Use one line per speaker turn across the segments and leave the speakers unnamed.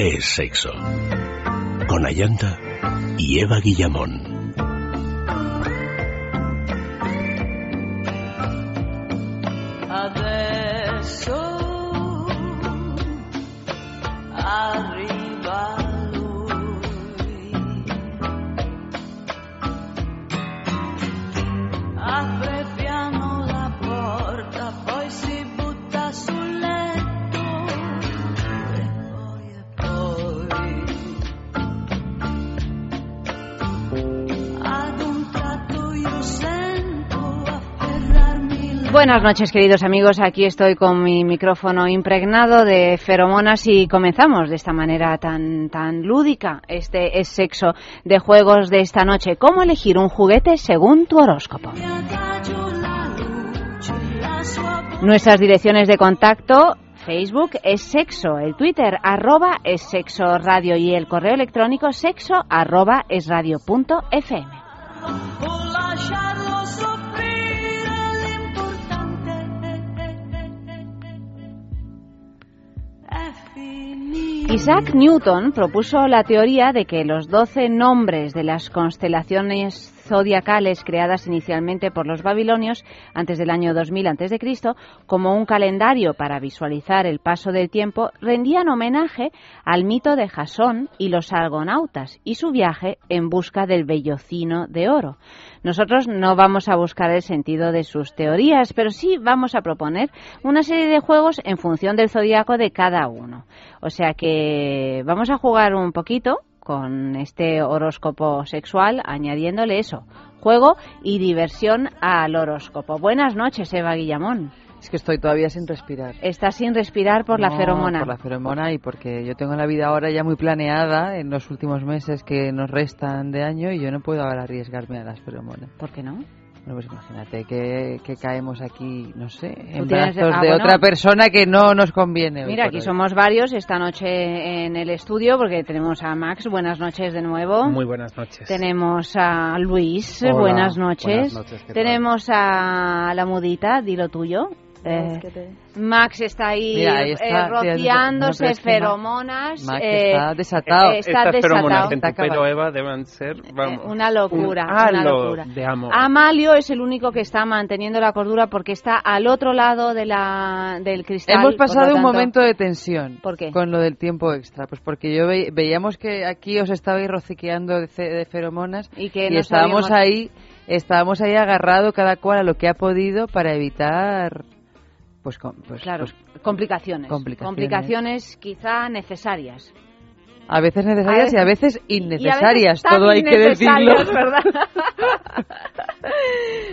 es sexo. Con Ayanta y Eva Guillamón.
Buenas noches, queridos amigos. Aquí estoy con mi micrófono impregnado de feromonas y comenzamos de esta manera tan, tan lúdica. Este es sexo de juegos de esta noche. ¿Cómo elegir un juguete según tu horóscopo? Nuestras direcciones de contacto Facebook es sexo, el Twitter arroba es sexo radio y el correo electrónico sexo punto fm. Isaac Newton propuso la teoría de que los doce nombres de las constelaciones zodiacales creadas inicialmente por los babilonios antes del año 2000 a.C., como un calendario para visualizar el paso del tiempo, rendían homenaje al mito de Jasón y los argonautas y su viaje en busca del vellocino de oro. Nosotros no vamos a buscar el sentido de sus teorías, pero sí vamos a proponer una serie de juegos en función del zodiaco de cada uno. O sea que vamos a jugar un poquito con este horóscopo sexual, añadiéndole eso, juego y diversión al horóscopo. Buenas noches, Eva Guillamón.
Es que estoy todavía sin respirar.
Estás sin respirar por la feromona.
Por la feromona y porque yo tengo la vida ahora ya muy planeada en los últimos meses que nos restan de año y yo no puedo ahora arriesgarme a las feromonas.
¿Por qué no?
Bueno, pues imagínate que, caemos aquí, no sé, en brazos ah, de, otra persona que no nos conviene.
Mira, aquí somos varios esta noche en el estudio porque tenemos a Max, buenas noches de nuevo.
Muy buenas noches.
Tenemos a Luis, buenas noches. Buenas noches Tenemos a la mudita, dilo tuyo. Eh, Max está ahí eh, rociándose feromonas.
Max eh, está desatado.
Estas feromonas en tu pelo, Eva, deben ser
una locura. una locura. Amalio es el único que está manteniendo la cordura porque está al otro lado de la, del cristal.
Hemos pasado un momento de tensión con lo del tiempo extra. Pues porque yo veíamos que aquí os estabais rociqueando de, feromonas y, que estábamos ahí estábamos ahí agarrado cada cual a lo que ha podido para evitar pues, pues,
claro, pues, complicaciones, complicaciones. quizá necesarias.
A veces necesarias y a veces innecesarias, todo hay que decirlo.
¿verdad?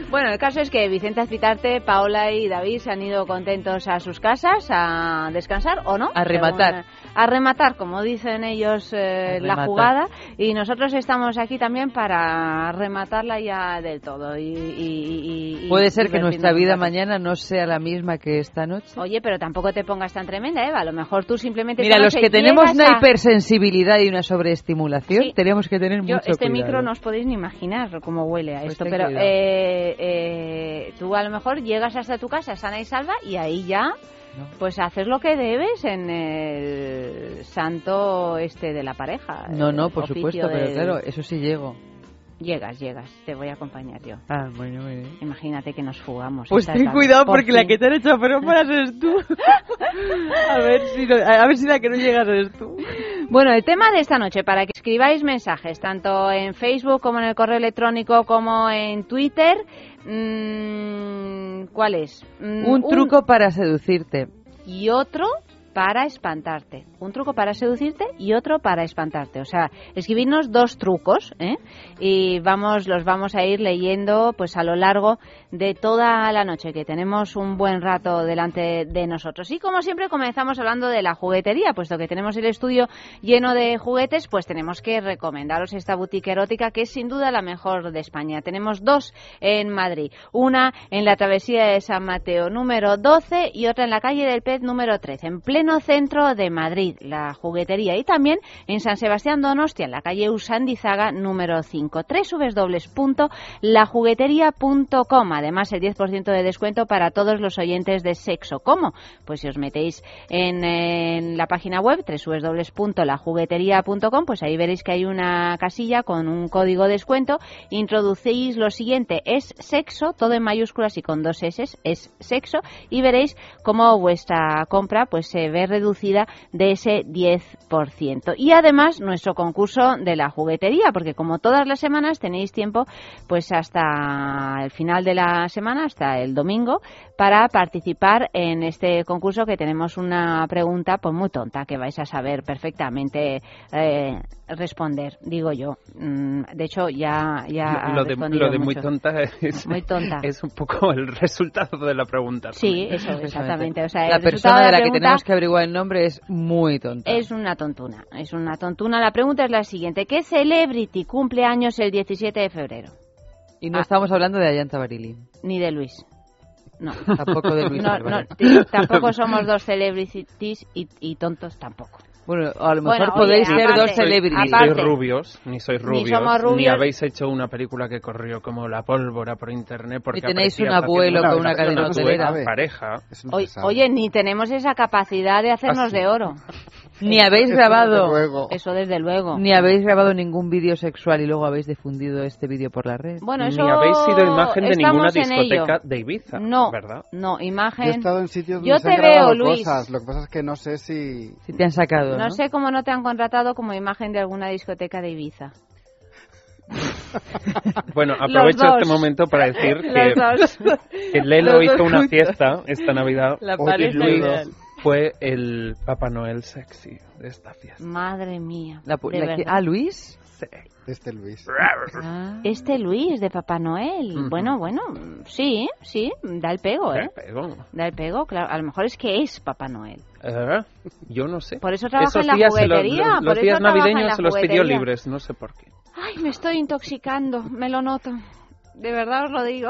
bueno, el caso es que Vicente Azpitarte, Paola y David se han ido contentos a sus casas a descansar, ¿o no?
A rematar
a rematar, como dicen ellos, eh, la jugada y nosotros estamos aquí también para rematarla ya del todo. Y,
Puede ser que nuestra vida mañana no sea la misma que esta noche.
Oye, pero tampoco te pongas tan tremenda, Eva. A lo mejor tú simplemente.
Mira, los que tenemos una hipersensibilidad y una sobreestimulación, tenemos que tener mucho
Este micro no os podéis ni imaginar cómo huele a pues esto, pero eh, eh, tú a lo mejor llegas hasta tu casa sana y salva y ahí ya pues haces lo que debes en el santo este de la pareja.
No, no, por supuesto, pero claro, eso sí llego.
Llegas, llegas, te voy a acompañar yo.
Ah, bueno, bueno.
Imagínate que nos fugamos.
Pues ten cuidado porque la que te han hecho para eres tú. a, ver si a ver si la que no llegas eres tú.
Bueno, el tema de esta noche, para que escribáis mensajes, tanto en Facebook como en el correo electrónico como en Twitter, mmm, ¿cuál es?
Mm, un truco para seducirte.
Y otro para espantarte. Un truco para seducirte y otro para espantarte. O sea, escribirnos dos trucos ¿eh? y vamos, los vamos a ir leyendo pues a lo largo de toda la noche, que tenemos un buen rato delante de nosotros. Y como siempre comenzamos hablando de la juguetería, puesto que tenemos el estudio lleno de juguetes, pues tenemos que recomendaros esta boutique erótica que es sin duda la mejor de España. Tenemos dos en Madrid, una en la travesía de San Mateo número 12 y otra en la calle del Pez número 13, en plena centro de Madrid, la juguetería. Y también en San Sebastián Donostia, en la calle Usandizaga número 5. www.lajuguetería.com. Además, el 10% de descuento para todos los oyentes de sexo. ¿Cómo? Pues si os metéis en, en la página web www.lajuguetería.com, pues ahí veréis que hay una casilla con un código de descuento. Introducéis lo siguiente, es sexo, todo en mayúsculas y con dos S, es sexo, y veréis cómo vuestra compra pues se ve reducida de ese 10%. Y además nuestro concurso de la juguetería, porque como todas las semanas tenéis tiempo pues hasta el final de la semana, hasta el domingo, para participar en este concurso que tenemos una pregunta pues muy tonta que vais a saber perfectamente eh, responder, digo yo. Mm, de hecho, ya, ya
lo, de, lo de muy tonta es, muy tonta es un poco el resultado de la pregunta.
Sí, eso, exactamente. O
sea, la persona de la, que tenemos que averiguar el nombre es muy tonta.
Es una tontuna, es una tontuna. La pregunta es la siguiente. ¿Qué celebrity cumple años el 17 de febrero?
Y no ah. estamos hablando de Ayanta Barili.
Ni de Luis. No.
Tampoco de Luis.
No, no, tampoco somos dos celebrities y, y tontos tampoco.
Bueno, a lo mejor podéis ser dos celebrities.
Ni sois rubios, ni sois rubios, ni, habéis hecho una película que corrió como la pólvora por internet. Porque
y tenéis un abuelo con una cadena hotelera.
pareja.
Oye, ni tenemos esa capacidad de hacernos de oro.
Ni habéis grabado.
Eso desde luego.
Ni habéis grabado ningún vídeo sexual y luego habéis difundido este vídeo por la red.
Bueno, eso
Ni habéis sido imagen de ninguna discoteca de Ibiza.
No,
¿verdad?
No, imagen.
Yo he estado en sitios donde
Yo
se
te
han
veo, Luis.
cosas. Lo que pasa es que no sé si.
Si te han sacado.
No, sé cómo no te han contratado como imagen de alguna discoteca de Ibiza.
Bueno, aprovecho este momento para decir que, que Lelo hizo una fiesta esta Navidad
La
Luis fue el Papá Noel sexy de esta fiesta.
Madre mía.
La,
de
la-
verdad.
ah, Luis.
Este Luis.
Ah.
Este Luis de Papá Noel. Bueno, bueno, sí, sí, da el pego, ¿eh?
¿Qué pego?
Da el pego, claro. A lo mejor es que es Papá Noel.
Eh, Yo no sé.
Por eso trabaja
Esos
en la juguetería.
los,
por
los
eso
días navideños se los pidió libres, no sé por qué.
Ay, me estoy intoxicando, me lo noto. De verdad os lo digo.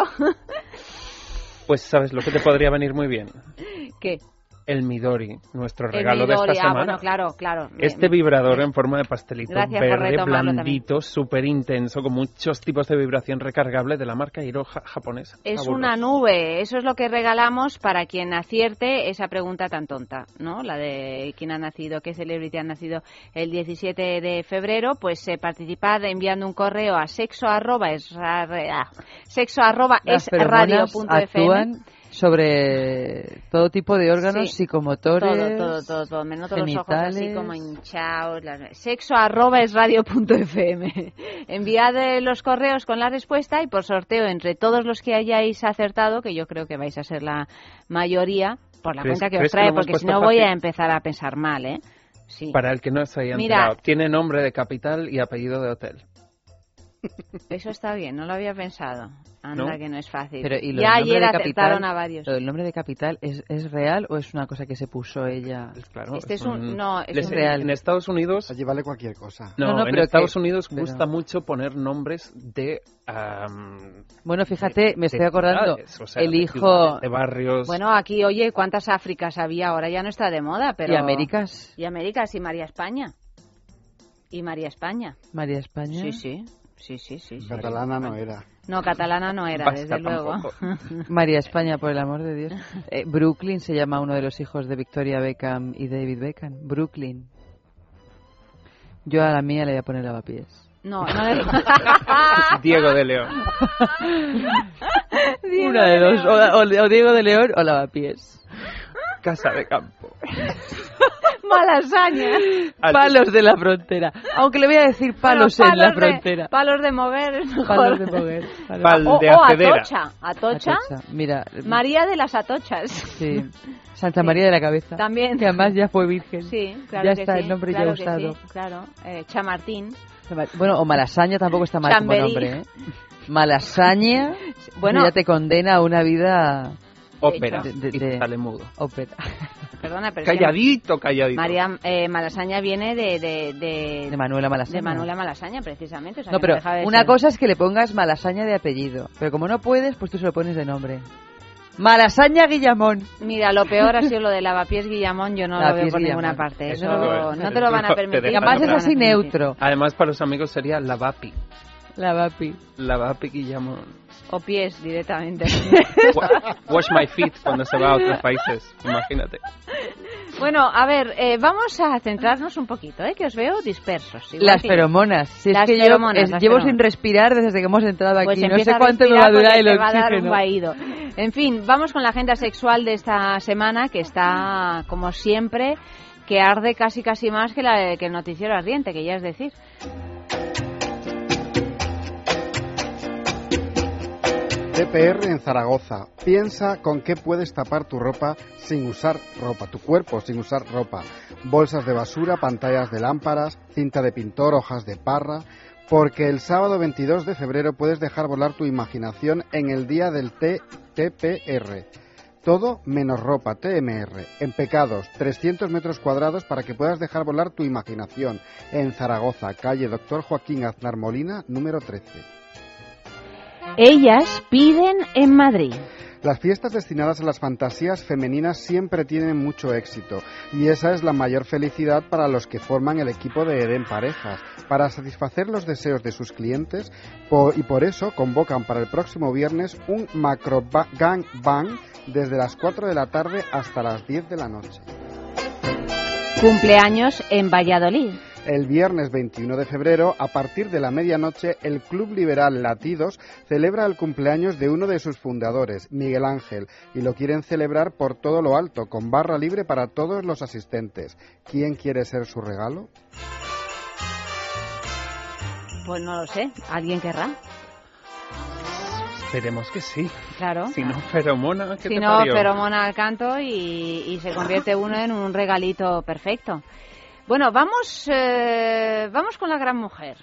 Pues sabes lo que te podría venir muy bien.
¿Qué?
El Midori, nuestro
El
regalo de esta
Ah,
semana.
bueno, claro, claro.
Este vibrador en forma de pastelito
Gracias
verde, blandito, súper intenso, con muchos tipos de vibración recargable de la marca Hiro ja- japonesa.
Es
Fabuloso.
una nube, eso es lo que regalamos para quien acierte esa pregunta tan tonta, ¿no? La de quién ha nacido, qué celebrity ha nacido el 17 de febrero, pues eh, participad enviando un correo a sexo arroba es, ah, sexo arroba es radio punto FM.
actúan sobre todo tipo de órganos
Sí.
psicomotores.
Todo, todo, todo, todo. Me noto los ojos así
genitales.
como hinchados. las- Sexo arroba es radio punto FM. Enviad eh, los correos con la respuesta y por sorteo entre todos los que hayáis acertado, que yo creo que vais a ser la mayoría, por la
¿Crees-
cuenta que os
que
trae, porque si no voy a empezar a pensar mal, ¿eh? Sí.
Para el que no se haya
Mira.
tiene nombre de capital y apellido de hotel.
Eso está bien, no lo había pensado. Anda,
¿No?
que no es fácil.
Pero, ¿y lo
ya ayer
capital?
a varios.
¿Lo del nombre de capital es, es real o es una cosa que se puso ella?
Claro,
Este es un- no, es
les-
un-
real.
En Estados Unidos
Allí vale cualquier cosa.
No,
No, no,
en
pero
Estados
que-
Unidos
pero-
gusta mucho poner nombres de...
Bueno, fíjate, me estoy acordando,
ciudades, o sea,
el
de
hijo
de barrios.
Bueno, aquí, oye, ¿cuántas Áfricas había? Ahora ya no está de moda, pero...
y Américas,
Y Américas y María España. Y María España.
María España.
Sí, sí. Sí, sí, sí. sí.
Catalana no era.
No, catalana no era, desde luego.
tampoco.
María España, por el amor de Dios. Eh, Brooklyn se llama uno de los hijos de Victoria Beckham y David Beckham. Brooklyn. Yo a la mía le voy a poner lavapiés.
No, no le...
Diego de León.
Una de dos. O, o- o Diego de León o lavapiés.
Casa de campo.
Malasaña.
Al-
Palos de la frontera. Aunque le voy a decir palos,
Bueno,
en la
de-
frontera.
palos de mover es mejor.
Palos de mover. Palos-
Pal-
O,
de
o
acedera.
Atocha. Atocha.
Atocha. Mira.
María de las Atochas.
Sí. Santa María de la Cabeza.
También.
Que además ya fue virgen.
Sí, claro
Ya
que
está
sí,
el nombre ya
claro que
usado.
sí, claro. Eh, Chamartín.
Bueno, o Malasaña tampoco está mal como
Chamberí.
nombre, ¿eh? Malasaña
Bueno.
ya te condena a una vida
Ópera.
De- de-
y
de-
sale mudo.
ópera.
Perdona, pero
Calladito, calladito.
María eh, Malasaña viene de, de, de,
De Manuela Malasaña.
de Manuela Malasaña, precisamente. o sea,
No, pero una
ser-
cosa es que le pongas Malasaña de apellido. Pero como no puedes, pues tú se lo pones de nombre. Malasaña Guillamón.
Mira, lo peor ha sido lo de lavapiés Guillamón, yo no lo veo por ninguna parte. Eso, no, te lo van a permitir.
Además es así neutro.
Además para los amigos sería lavapi.
Lavapi.
Lavapi Guillamón.
O pies directamente.
Wash my feet cuando se va a otros países, imagínate.
Bueno, a ver, eh, vamos a centrarnos un poquito, ¿eh? que os veo dispersos.
Las feromonas. Si es que yo llevo sin respirar desde que hemos entrado pues aquí. no sé cuánto me va a durar el oxígeno.
En fin, vamos con la agenda sexual de esta semana, que está, como siempre, que arde casi casi más que, la, que el noticiero ardiente, que ya es decir.
TPR en Zaragoza. Piensa con qué puedes tapar tu ropa sin usar ropa, tu cuerpo sin usar ropa. Bolsas de basura, pantallas de lámparas, cinta de pintor, hojas de parra. Porque el sábado 22 de febrero puedes dejar volar tu imaginación en el día del TPR. Todo menos ropa, TMR. En Pecados, 300 metros cuadrados para que puedas dejar volar tu imaginación. En Zaragoza, calle Doctor Joaquín Aznar Molina, número 13.
Ellas piden en Madrid.
Las fiestas destinadas a las fantasías femeninas siempre tienen mucho éxito y esa es la mayor felicidad para los que forman el equipo de Eden Parejas, para satisfacer los deseos de sus clientes y por eso convocan para el próximo viernes un macro gang bang desde las 4 de la tarde hasta las 10 de la noche.
Cumpleaños en Valladolid.
El viernes 21 de febrero, a partir de la medianoche, el Club Liberal Latidos celebra el cumpleaños de uno de sus fundadores, Miguel Ángel, y lo quieren celebrar por todo lo alto, con barra libre para todos los asistentes. ¿Quién quiere ser su regalo?
Pues no lo sé, ¿alguien querrá?
Esperemos que sí.
Claro.
Si no, feromona. ¿qué
si no, feromona al canto y, y se convierte uno en un regalito perfecto. Bueno, vamos, eh, vamos con la gran mujer.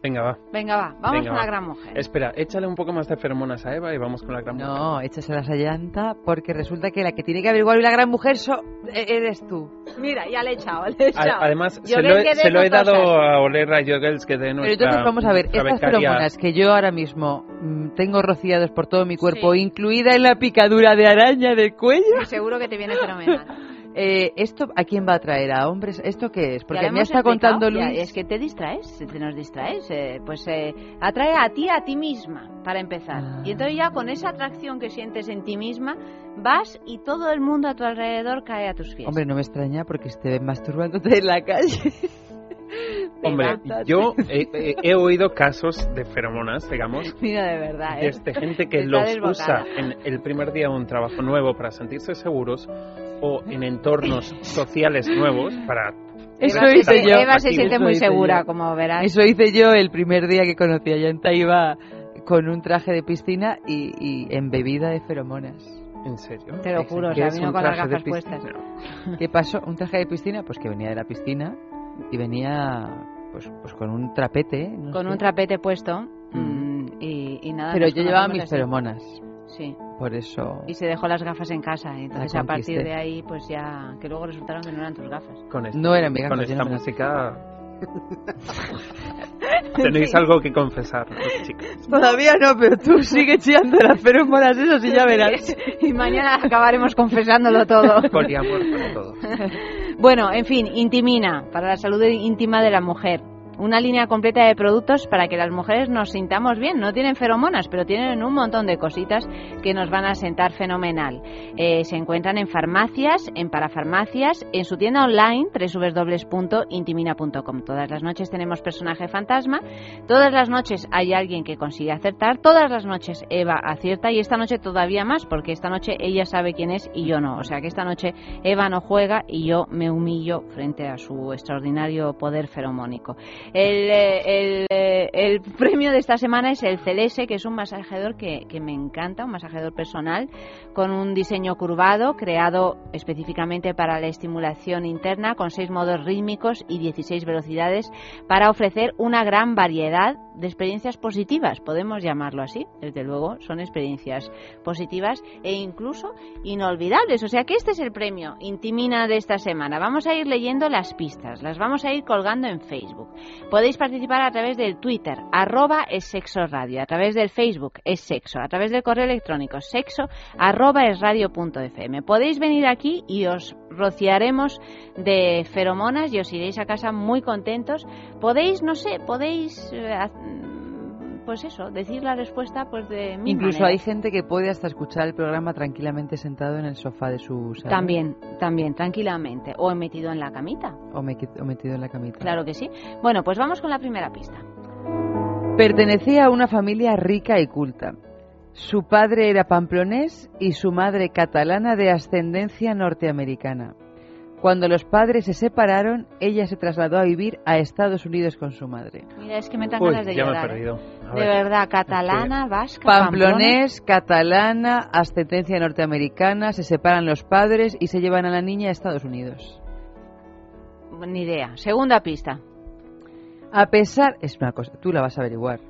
Venga, va.
Venga, va. Vamos con la gran mujer.
Espera, échale un poco más de feromonas a Eva y vamos con la gran mujer.
No, échaselas a Llanta porque resulta que la que tiene que averiguar la gran mujer so e-, eres tú.
Mira, ya le he echado, le he echado.
Además, se lo, he, se lo, he, dado a oler a Jogels que de nuestra
Pero entonces vamos a ver, estas feromonas que yo ahora mismo mm, tengo rociadas por todo mi cuerpo, incluida en la picadura de araña del cuello.
Seguro que te viene fenomenal.
Eh, ¿Esto a quién va a traer? ¿A hombres? ¿Esto qué es? Porque me está contando Luis...
es que te distraes, te nos distraes. Eh, pues eh, atrae a ti, a ti misma, para empezar. Y entonces ya con esa atracción que sientes en ti misma, vas y todo el mundo a tu alrededor cae a tus pies.
Hombre, no me extraña porque esté masturbándote en la calle.
Hombre, yo he, oído casos de feromonas, digamos.
Mira, de verdad.
De gente que los usa en el primer día de un trabajo nuevo para sentirse seguros o en entornos sociales nuevos para
eso hice yo. Eva se siente muy segura, como verás.
Eso hice yo el primer día que conocí a Yanta. Iba con un traje de piscina y, y embebida de feromonas.
¿En serio?
Te lo juro, o sea, vino con las gafas puestas.
¿Qué pasó? ¿Un traje de piscina? Pues que venía de la piscina y venía pues, pues con un trapete.
con un trapete puesto mm. y, y, nada.
Pero yo llevaba mis feromonas.
Sí.
Por eso.
Y se dejó las gafas en casa. Entonces, a partir de ahí, pues ya. Que luego resultaron que no eran tus gafas.
Con
no eran mis
gafas. Con esta música. Tenéis algo que confesar, chicos.
Todavía no, pero tú sigue echando las feromonas eso y ya verás.
y mañana acabaremos confesándolo todo.
Poliamor para todo.
bueno, en fin, Intimina, para la salud íntima de la mujer una línea completa de productos para que las mujeres nos sintamos bien. No tienen feromonas, pero tienen un montón de cositas que nos van a sentar fenomenal. Eh, se encuentran en farmacias, en parafarmacias, en su tienda online www.intimina.com. Todas las noches tenemos personaje fantasma, todas las noches hay alguien que consigue acertar, todas las noches Eva acierta y esta noche todavía más porque esta noche ella sabe quién es y yo no. O sea que esta noche Eva no juega y yo me humillo frente a su extraordinario poder feromónico. El, el, el, premio de esta semana es el Celese, que es un masajeador que, que, me encanta, un masajeador personal, con un diseño curvado, creado específicamente para la estimulación interna, con seis modos rítmicos y 16 velocidades, para ofrecer una gran variedad de experiencias positivas, podemos llamarlo así. Desde luego, son experiencias positivas e incluso inolvidables. O sea que este es el premio Intimina de esta semana. Vamos a ir leyendo las pistas, las vamos a ir colgando en Facebook. Podéis participar a través del Twitter, arroba es sexo radio, a través del Facebook es sexo, a través del correo electrónico sexo arroba es punto fm. Podéis venir aquí y os rociaremos de feromonas y os iréis a casa muy contentos. Podéis, no sé, podéis eh, pues eso, decir la respuesta pues de mi
Incluso hay gente que puede hasta escuchar el programa tranquilamente sentado en el sofá de su
sala. También, también, tranquilamente. O metido en la camita.
O, o metido en la camita.
Claro que sí. Bueno, pues vamos con la primera pista.
Pertenecía a una familia rica y culta. Su padre era pamplonés y su madre catalana de ascendencia norteamericana. Cuando los padres se separaron, ella se trasladó a vivir a Estados Unidos con su madre.
Mira, es que me dan ganas de llorar. ¿eh? De verdad, catalana, vasca,
Pamplonés, catalana, ascendencia norteamericana, se separan los padres y se llevan a la niña a Estados Unidos.
Ni idea. Segunda pista.
A pesar, es una cosa, tú la vas a averiguar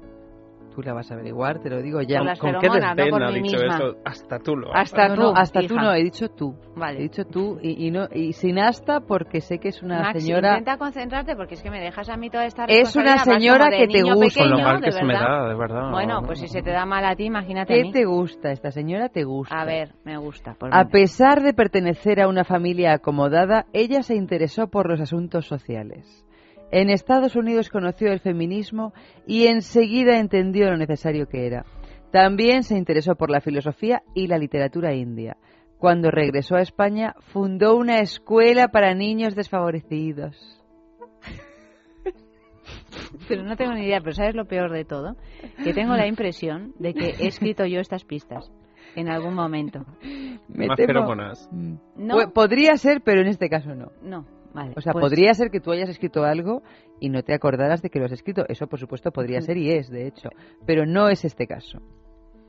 tú la vas a averiguar, te lo digo ya.
Con, qué desdén ha dicho eso, hasta tú lo
Hasta tú, no, hasta tú no, he dicho tú. Vale. He dicho tú y, y, no, y sin hasta porque sé que es una
Max,
señora...
intenta concentrarte porque es que me dejas a mí toda esta
Es una señora que te gusta.
Con lo mal que se me da, de verdad.
Bueno, pues si se te da mal a ti, imagínate
¿Qué
a mí.
te gusta? Esta señora te gusta.
A ver, me gusta.
a pesar de pertenecer a una familia acomodada, ella se interesó por los asuntos sociales. En Estados Unidos conoció el feminismo y enseguida entendió lo necesario que era. También se interesó por la filosofía y la literatura india. Cuando regresó a España, fundó una escuela para niños desfavorecidos.
Pero no tengo ni idea, pero ¿sabes lo peor de todo? Que tengo la impresión de que he escrito yo estas pistas en algún momento.
Más feromonas.
¿No? Podría ser, pero en este caso no.
No
o sea,
pues
podría ser que tú hayas escrito algo y no te acordaras de que lo has escrito. Eso, por supuesto, podría ser y es, de hecho. Pero no es este caso.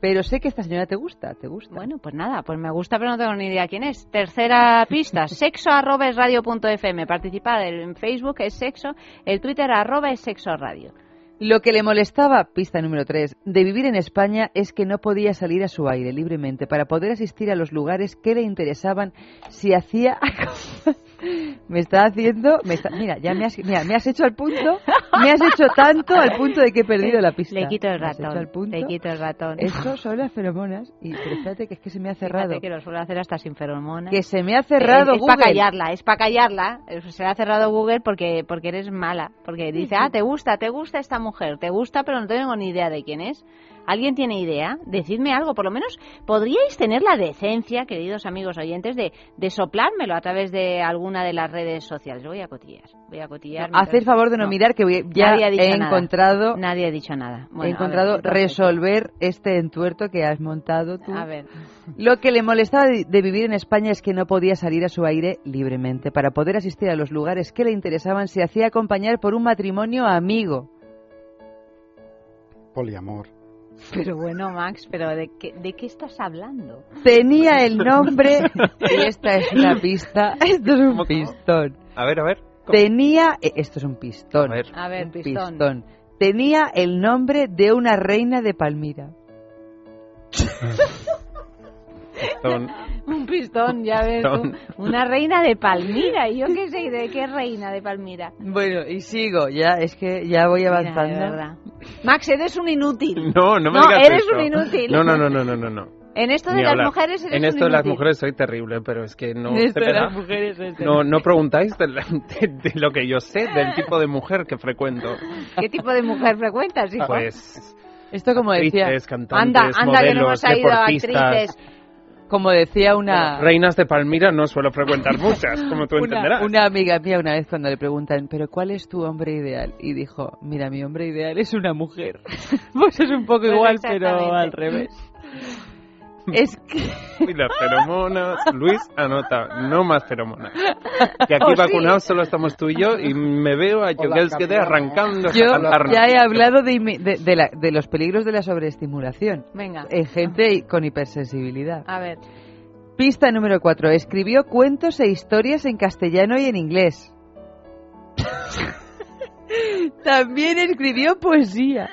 Pero sé que esta señora te gusta, te gusta.
Bueno, pues nada, pues me gusta, pero no tengo ni idea quién es. Tercera pista, sexo arroba es radio punto fm. Participad en Facebook es sexo, el Twitter arroba es sexo radio.
Lo que le molestaba, pista número 3, de vivir en España es que no podía salir a su aire libremente para poder asistir a los lugares que le interesaban si hacía me está haciendo, mira, ya me has, mira, me has hecho al punto, me has hecho tanto al punto de que he perdido la pista.
Le quito el ratón, le quito el ratón.
Eso son las feromonas y pero espérate que es que se me ha cerrado.
Fíjate que lo suelo hacer hasta sin feromonas.
Que se me ha cerrado
es,
Google.
Es para callarla, es para callarla. Se le ha cerrado Google porque porque eres mala, porque dice, "Ah, te gusta, te gusta esta mujer, te gusta, pero no tengo ni idea de quién es." ¿Alguien tiene idea? Decidme algo. Por lo menos podríais tener la decencia, queridos amigos oyentes, de, de soplármelo a través de alguna de las redes sociales. Voy a cotillar. Voy a cotillar.
No, el favor de no, mirar que ya he encontrado.
Nadie ha dicho nada.
he encontrado resolver este entuerto que has montado tú.
A ver.
Lo que le molestaba de vivir en España es que no podía salir a su aire libremente. Para poder asistir a los lugares que le interesaban, se hacía acompañar por un matrimonio amigo.
Poliamor.
Pero bueno, Max, pero ¿de qué, ¿de qué estás hablando?
Tenía el nombre, y esta es una pista, esto es un pistón.
A ver, a ver.
Tenía, eh, esto es un pistón.
A ver, a ver pistón.
pistón. Tenía el nombre de una reina de Palmira.
Un pistón, ya ves Una reina de Palmira. ¿Y yo qué sé de qué reina de Palmira?
Bueno, y sigo, ya, es que ya voy avanzando.
Max, eres un inútil.
No, no me
no,
digas
eres un inútil.
No, no, no, no, no, no.
En esto de las mujeres eres
En esto
de
las mujeres soy terrible, pero es que no...
En esto de las mujeres
no, no preguntáis de, de, lo que yo sé, del tipo de mujer que frecuento.
¿Qué tipo de mujer frecuentas, hijo?
Pues...
Esto como decía...
Actrices, cantantes, anda, anda
que no
hemos
ido a actrices
como decía una...
reinas de Palmira no suelo frecuentar muchas, como tú entenderás.
Una amiga mía una vez cuando le preguntan, ¿pero cuál es tu hombre ideal? Y dijo, mira, mi hombre ideal es una mujer. pues es un poco pues igual, pero al revés. Es que...
Y las feromonas, Luis anota, no más feromonas. Que aquí oh, vacunados solo estamos tú y yo y me veo a quede arrancando.
Yo ya he hablado de, de, la, de, los peligros de la sobreestimulación.
Venga.
En gente con hipersensibilidad.
A ver.
Pista número 4. Escribió cuentos e historias en castellano y en inglés. También escribió poesía.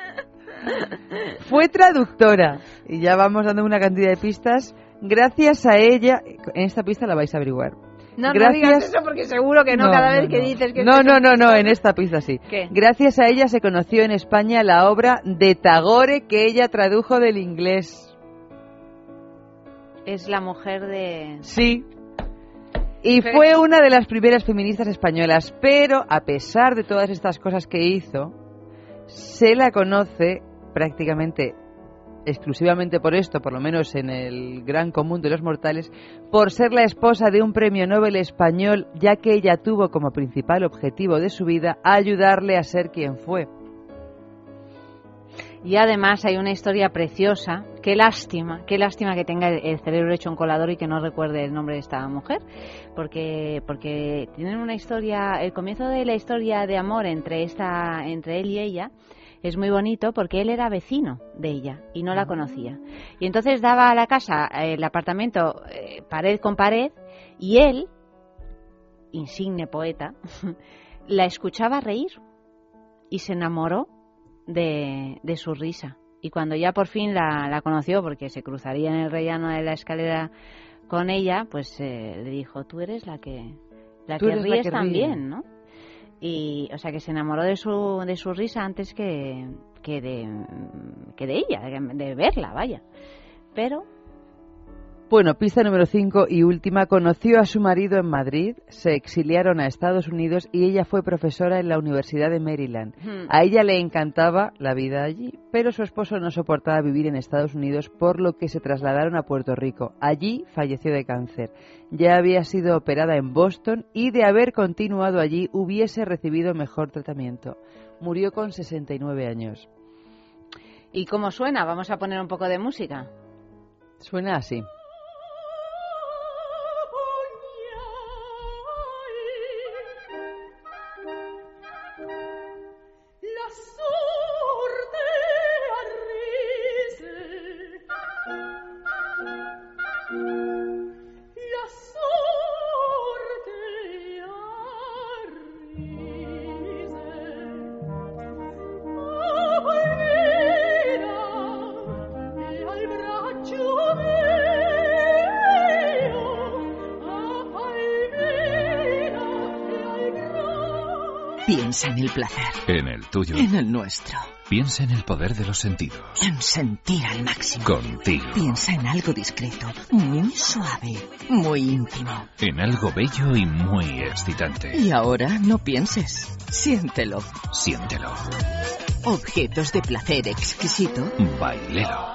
Fue traductora. Y ya vamos dando una cantidad de pistas. Gracias a ella, en esta pista la vais a averiguar.
No, no digas eso porque seguro que no, cada vez que dices que...
No, no, no, no, en esta pista sí. Gracias a ella se conoció en España la obra de Tagore que ella tradujo del inglés.
Es la mujer de...
Sí, y fue una de las primeras feministas españolas, pero a pesar de todas estas cosas que hizo, se la conoce prácticamente exclusivamente por esto, por lo menos en el gran común de los mortales, por ser la esposa de un premio Nobel español, ya que ella tuvo como principal objetivo de su vida ayudarle a ser quien fue.
Y además hay una historia preciosa. Qué lástima, qué lástima que tenga el cerebro hecho un colador y que no recuerde el nombre de esta mujer, porque porque tienen una historia, el comienzo de la historia de amor entre esta entre él y ella es muy bonito porque él era vecino de ella y no la conocía. Y entonces daba a la casa, el apartamento, eh, pared con pared, y él, insigne poeta, la escuchaba reír y se enamoró de, de su risa. Y cuando ya por fin la, la, conoció, porque se cruzaría en el rellano de la escalera con ella, pues eh, le dijo, tú eres la que, la que ríes también, ¿no? Y, o sea, que se enamoró de su, de su risa antes que, que, de, que de ella, de verla, vaya. Pero
bueno, pista número 5 y última. Conoció a su marido en Madrid, se exiliaron a Estados Unidos y ella fue profesora en la Universidad de Maryland. Hmm. A ella le encantaba la vida allí, pero su esposo no soportaba vivir en Estados Unidos, por lo que se trasladaron a Puerto Rico. Allí falleció de cáncer. Ya había sido operada en Boston y de haber continuado allí hubiese recibido mejor tratamiento. Murió con 69 años.
¿Y cómo suena? Vamos a poner un poco de música.
Suena así.
Piensa en el placer.
En el tuyo.
En el nuestro.
Piensa en el poder de los sentidos.
En sentir al máximo.
Contigo.
Piensa en algo discreto, muy suave, muy íntimo.
En algo bello y muy excitante.
Y ahora no pienses. Siéntelo.
Siéntelo.
Objetos de placer exquisito.
Bailelo.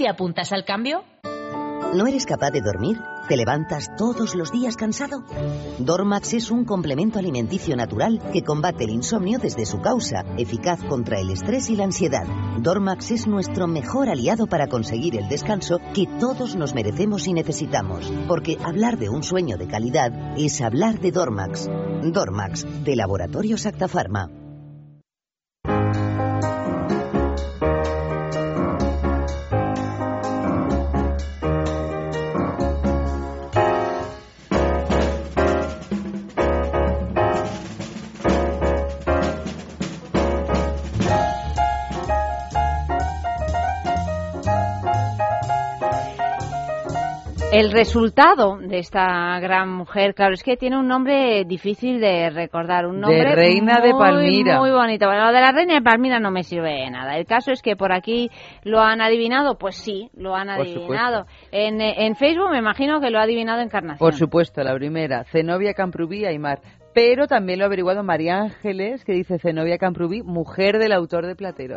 ¿Te apuntas al cambio?
¿No eres capaz de dormir? ¿Te levantas todos los días cansado? Dormax es un complemento alimenticio natural que combate el insomnio desde su causa, eficaz contra el estrés y la ansiedad. Dormax es nuestro mejor aliado para conseguir el descanso que todos nos merecemos y necesitamos, porque hablar de un sueño de calidad es hablar de Dormax. Dormax, de Laboratorio Acta
El resultado de esta gran mujer, claro, es que tiene un nombre difícil de recordar, un nombre
de Reina de Palmira.
Muy bonito. Bueno, lo de la Reina de Palmira no me sirve de nada. El caso es que por aquí lo han adivinado, pues sí, lo han adivinado. En, en, Facebook me imagino que lo ha adivinado Encarnación.
Por supuesto, la primera, Zenobia Camprubí Aymar. Pero también lo ha averiguado María Ángeles, que dice Zenobia Camprubí, mujer del autor de Platero.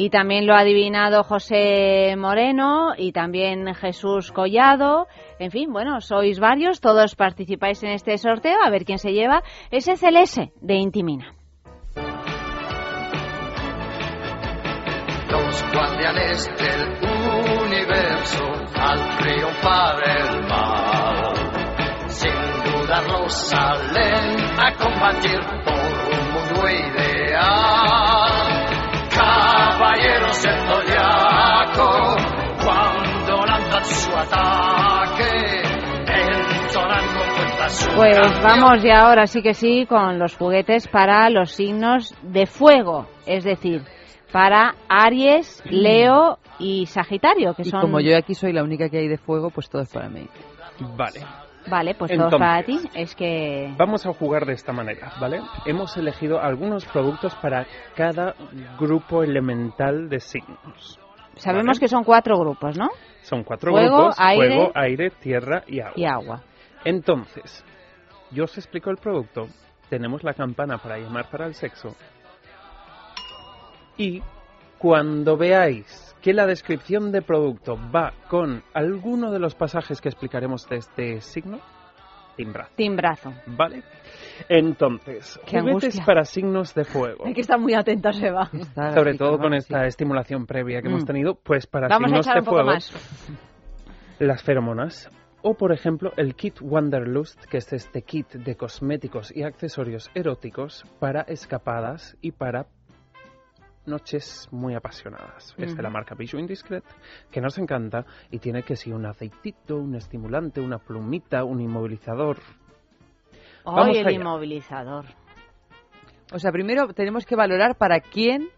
Y también lo ha adivinado José Moreno y también Jesús Collado. En fin, bueno, sois varios, todos participáis en este sorteo, a ver quién se lleva ese CLS de Intimina.
Los guardianes del universo al triunfar el mal, sin duda todos salen a combatir por un mundo ideal.
Pues vamos ya ahora sí que sí con los juguetes para los signos de fuego, es decir, para Aries, Leo y Sagitario, que
y
son...
como yo aquí soy la única que hay de fuego, pues todo es para mí.
Vale.
Vale, pues todo para ti. Es que...
Vamos a jugar de esta manera, ¿vale? Hemos elegido algunos productos para cada grupo elemental de signos.
Sabemos que son cuatro grupos, ¿no?
Son cuatro grupos, fuego, aire, tierra y agua.
Y agua.
Entonces, yo os explico el producto. Tenemos la campana para llamar para el sexo. Y cuando veáis que la descripción de producto va con alguno de los pasajes que explicaremos de este signo, timbrazo.
Timbrazo.
¿Vale? Entonces, Qué juguetes para signos de fuego.
Hay que estar muy atento, Seba.
Sobre todo con esta estimulación previa que hemos mm. tenido, pues para signos de fuego. Las feromonas. O, por ejemplo, el kit Wanderlust, que es este kit de cosméticos y accesorios eróticos para escapadas y para noches muy apasionadas. Es de la marca Bijou Indiscret, que nos encanta y tiene que ser un aceitito, un estimulante, una plumita, un inmovilizador.
¡Ay, el inmovilizador!
O sea, primero tenemos que valorar para quién,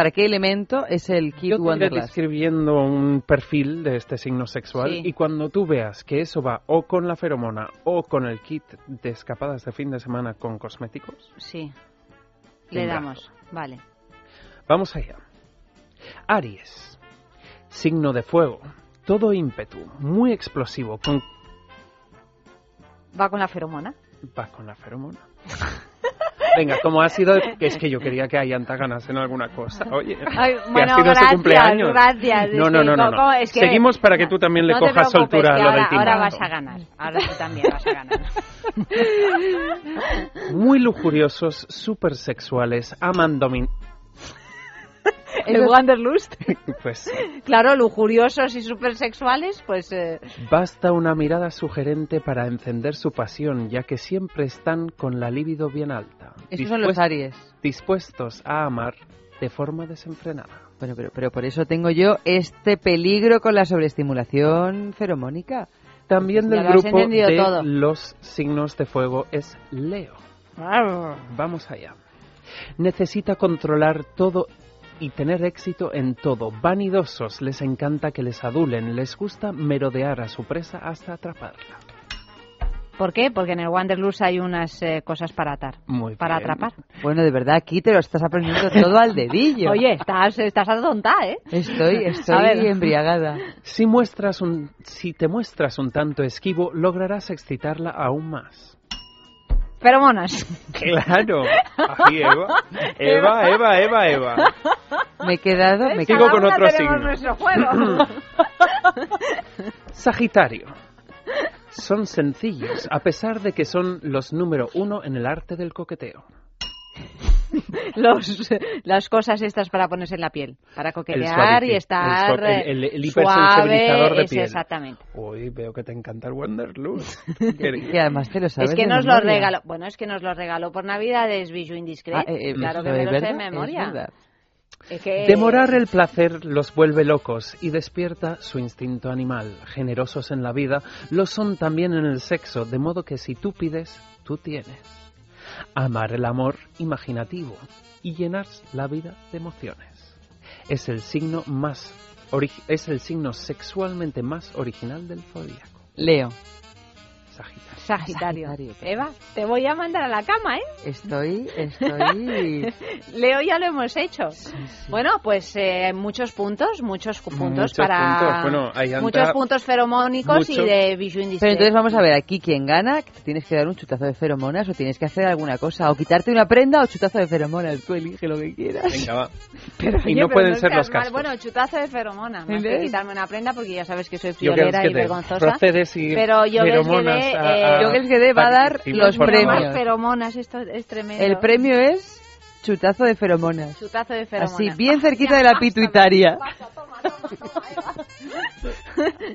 para qué elemento es el kit
Yo te describiendo un perfil de este signo sexual y cuando tú veas que eso va o con la feromona o con el kit de escapadas de fin de semana con cosméticos.
Sí. Le damos, vale.
Vamos allá. Aries, signo de fuego, todo ímpetu, muy explosivo. Con...
¿Va con la feromona?
Va con la feromona. Venga, como ha sido, es que yo quería que Ayanta ganase en alguna cosa. Oye,
Ay, que ha sido su cumpleaños. Gracias.
No, no, no, no. Seguimos para que tú también le cojas soltura a lo del
Ahora vas a ganar. Ahora tú también vas a ganar.
Muy lujuriosos, súper sexuales, aman dominar
el Wanderlust.
pues.
Claro, lujuriosos y supersexuales, pues. Eh.
Basta una mirada sugerente para encender su pasión, ya que siempre están con la libido bien alta.
Esos son los Aries.
Dispuestos a amar de forma desenfrenada.
Bueno, pero, pero por eso tengo yo este peligro con la sobreestimulación feromónica.
También del grupo de los signos de fuego es Leo. Vamos allá. Necesita controlar todo y tener éxito en todo. Vanidosos, les encanta que les adulen, les gusta merodear a su presa hasta atraparla.
¿Por qué? Porque en el Wanderlust hay unas eh, cosas para atar,
Muy
para atrapar.
Bueno, de verdad, aquí te lo estás aprendiendo todo al dedillo.
Oye, estás, estás tonta, ¿eh?
Estoy, estoy embriagada.
Si, muestras un, si te muestras un tanto esquivo, lograrás excitarla aún más.
Feromonas.
Claro. Así, Eva. Eva, Eva, Eva, Eva.
Me he quedado... Me
Sigo con otro signo.
Juego.
Sagitario. Son sencillos, a pesar de que son los número uno en el arte del coqueteo.
los, las cosas estas para ponerse en la piel, para coquetear y estar
el, el, hipersensibilizador de piel.
Exactamente.
Uy, veo que te encanta el Wanderlust.
y además te lo sabes
Es que nos lo regaló, bueno, es que nos lo regaló por Navidad, es Bijou Indiscret. Ah, eh, eh, claro que me lo sé de memoria.
Demorar el placer los vuelve locos y despierta su instinto animal. Generosos en la vida, lo son también en el sexo, de modo que si tú pides, tú tienes amar el amor imaginativo y llenar la vida de emociones. Es el signo más es el signo sexualmente más original del zodíaco.
Leo.
Sagitario. Eva, te voy a mandar a la cama, ¿eh?
Estoy, estoy.
Leo ya lo hemos hecho. Bueno, pues eh, muchos puntos, muchos puntos para. muchos puntos feromónicos y de Bijou
Pero entonces vamos a ver, aquí quién gana, te tienes que dar un chutazo de feromonas o tienes que hacer alguna cosa, o quitarte una prenda o chutazo de feromonas. Tú elige lo que quieras.
Venga, va. y no pueden ser los casos.
Bueno, chutazo de feromonas, más que quitarme una prenda porque ya sabes que soy friolera y vergonzosa.
Procedes y
pero yo
feromonas
yo que que va a dar los premios.
feromonas, esto es tremendo.
El premio es chutazo de feromonas.
Chutazo de feromonas.
Así, bien cerquita de la pituitaria.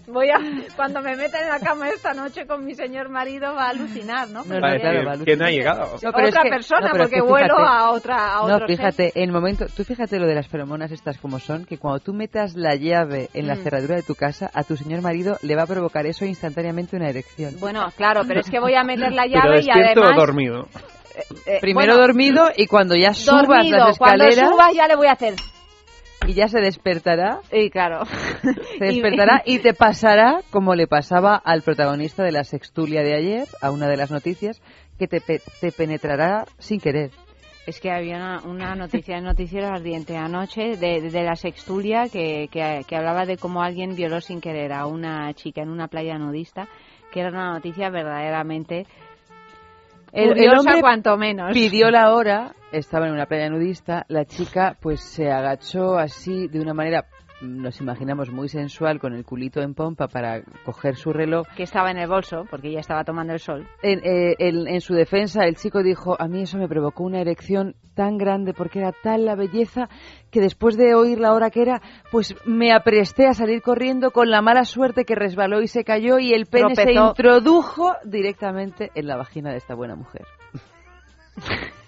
Voy a, cuando me meta en la cama esta noche con mi señor marido va a alucinar, ¿no?
no, que, no ha llegado.
otra persona, porque vuelo a otra a otro
No, fíjate, en el momento, tú fíjate lo de las feromonas estas como son, que cuando tú metas la llave en la mm. cerradura de tu casa, a tu señor marido le va a provocar eso instantáneamente una erección.
Bueno, claro, pero es que voy a meter la llave y además...
dormido?
Eh, eh, Primero dormido y cuando ya subas las escaleras...
cuando subas ya le voy a hacer
y ya se despertará.
Y claro.
Se despertará y te pasará como le pasaba al protagonista de la sextulia de ayer, a una de las noticias, que te, te penetrará sin querer.
Es que había una, noticia en Noticiero Ardiente anoche de, de la sextulia que, que, hablaba de cómo alguien violó sin querer a una chica en una playa nudista, que era una noticia verdaderamente
el, hombre cuanto menos. pidió la hora, estaba en una playa nudista, la chica pues se agachó así de una manera nos imaginamos muy sensual con el culito en pompa para coger su reloj.
Que estaba en el bolso, porque ella estaba tomando el sol.
En, eh, en, su defensa, el chico dijo, a mí eso me provocó una erección tan grande porque era tal la belleza que después de oír la hora que era, pues me apresté a salir corriendo con la mala suerte que resbaló y se cayó y el pene se introdujo directamente en la vagina de esta buena mujer.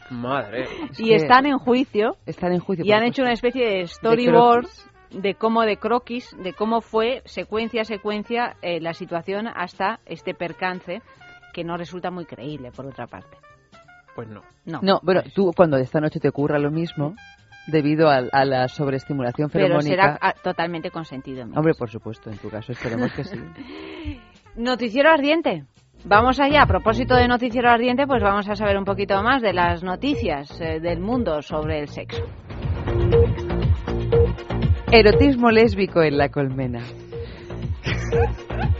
Madre.
y están en juicio.
Están en juicio.
Y han hecho una especie de storyboards de cómo de croquis, de cómo fue secuencia a secuencia eh, la situación hasta este percance que no resulta muy creíble por otra parte.
Pues no.
No, no bueno, tú cuando esta noche te ocurra lo mismo, debido a, la sobreestimulación feromónica.
Pero será totalmente consentido.
Hombre, por supuesto, en tu caso, esperemos que sí.
Noticiero ardiente. Vamos allá, a propósito de Noticiero Ardiente, pues vamos a saber un poquito más de las noticias eh, del mundo sobre el sexo.
Erotismo lésbico en la colmena.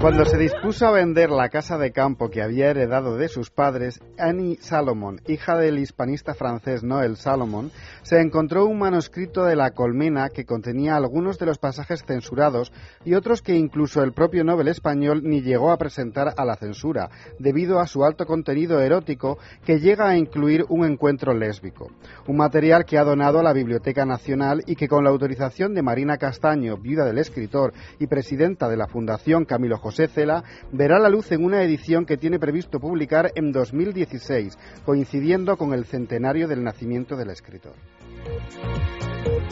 Cuando se dispuso a vender la casa de campo que había heredado de sus padres, Annie Salomon, hija del hispanista francés Noel Salomon, se encontró un manuscrito de La Colmena que contenía algunos de los pasajes censurados y otros que incluso el propio Nobel español ni llegó a presentar a la censura, debido a su alto contenido erótico que llega a incluir un encuentro lésbico. Un material que ha donado a la Biblioteca Nacional y que con la autorización de Marina Castaño, viuda del escritor y presidenta de la Fundación Camilo José José Cela, verá la luz en una edición que tiene previsto publicar en 2016, coincidiendo con el centenario del nacimiento del escritor.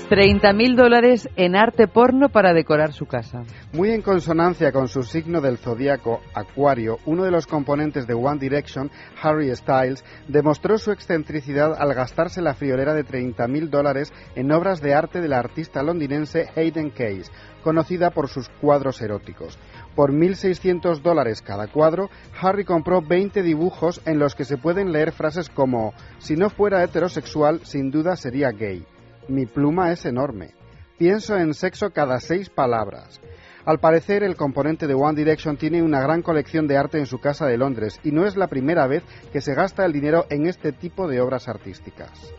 30.000 dólares en arte porno para decorar su casa.
Muy en consonancia con su signo del zodiaco, Acuario, uno de los componentes de One Direction, Harry Styles, demostró su excentricidad al gastarse la friolera de 30.000 dólares en obras de arte de la artista londinense Hayden Case, conocida por sus cuadros eróticos. Por 1.600 dólares cada cuadro, Harry compró 20 dibujos en los que se pueden leer frases como si no fuera heterosexual, sin duda sería gay. Mi pluma es enorme. Pienso en sexo cada seis palabras. Al parecer, el componente de One Direction tiene una gran colección de arte en su casa de Londres y no es la primera vez que se gasta el dinero en este tipo de obras artísticas.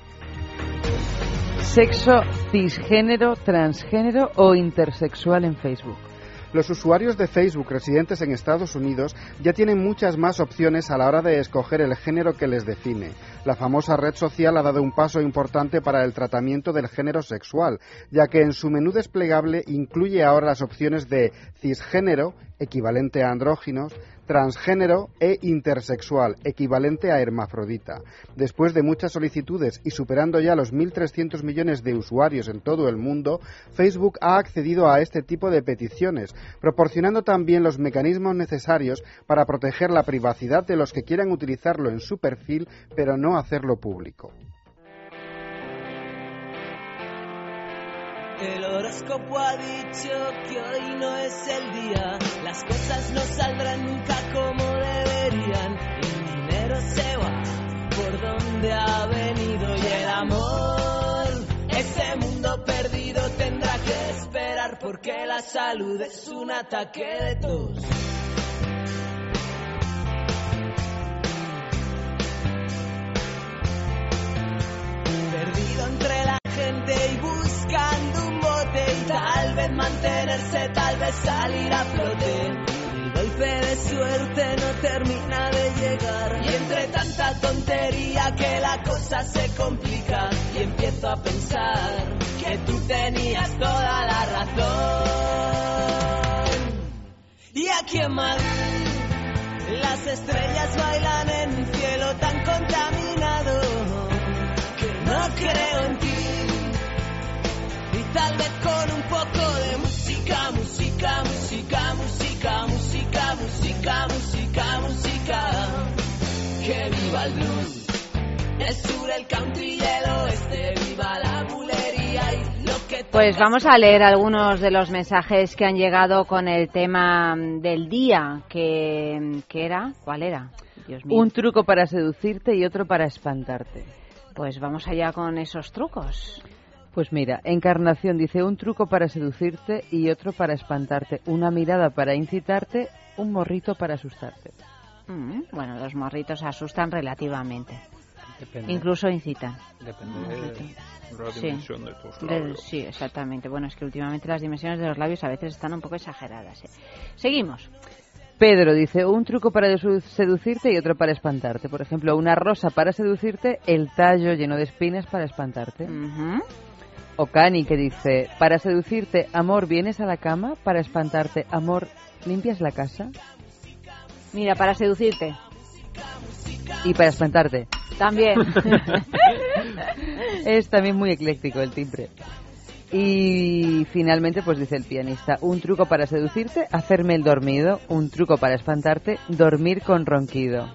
Sexo cisgénero, transgénero o intersexual en Facebook.
Los usuarios de Facebook residentes en Estados Unidos ya tienen muchas más opciones a la hora de escoger el género que les define. La famosa red social ha dado un paso importante para el tratamiento del género sexual, ya que en su menú desplegable incluye ahora las opciones de cisgénero, equivalente a andróginos, transgénero e intersexual, equivalente a hermafrodita. Después de muchas solicitudes y superando ya los 1.300 millones de usuarios en todo el mundo, Facebook ha accedido a este tipo de peticiones, proporcionando también los mecanismos necesarios para proteger la privacidad de los que quieran utilizarlo en su perfil, pero no hacerlo público.
El horóscopo ha dicho que hoy no es el día, las cosas no saldrán nunca como deberían, el dinero se va por donde ha venido y el amor, ese mundo perdido tendrá que esperar porque la salud es un ataque de tos. Perdido entre la gente y buscando tal vez mantenerse, tal vez salir a flote. El golpe de suerte no termina de llegar. Y entre tanta tontería que la cosa se complica y empiezo a pensar que tú tenías toda la razón. Y aquí en Madrid las estrellas bailan en un cielo tan contaminado que no creo en ti. Tal vez con un poco de música, música, música, música, música, música, música, música. Que viva el blues, el sur, el country y el oeste, viva la bulería y lo que
Pues vamos a leer algunos de los mensajes que han llegado con el tema del día, que, que era, ¿cuál era?
Dios mío. Un truco para seducirte y otro para espantarte.
Pues vamos allá con esos trucos.
Pues mira, Encarnación dice un truco para seducirte y otro para espantarte, una mirada para incitarte, un morrito para asustarte.
Mm, bueno, los morritos asustan relativamente. Incluso incitan.
Depende de la dimensión de tus labios.
sí, exactamente. Bueno, es que últimamente las dimensiones de los labios a veces están un poco exageradas. ¿eh? Seguimos.
Pedro dice, un truco para seducirte y otro para espantarte. Por ejemplo, una rosa para seducirte, el tallo lleno de espinas para espantarte. O Cani que dice, para seducirte, amor, vienes a la cama, para espantarte, amor, limpias la casa.
Mira, para seducirte.
Y para espantarte.
También.
es también muy ecléctico el timbre. Y finalmente, pues dice el pianista, un truco para seducirte, hacerme el dormido, un truco para espantarte, dormir con ronquido.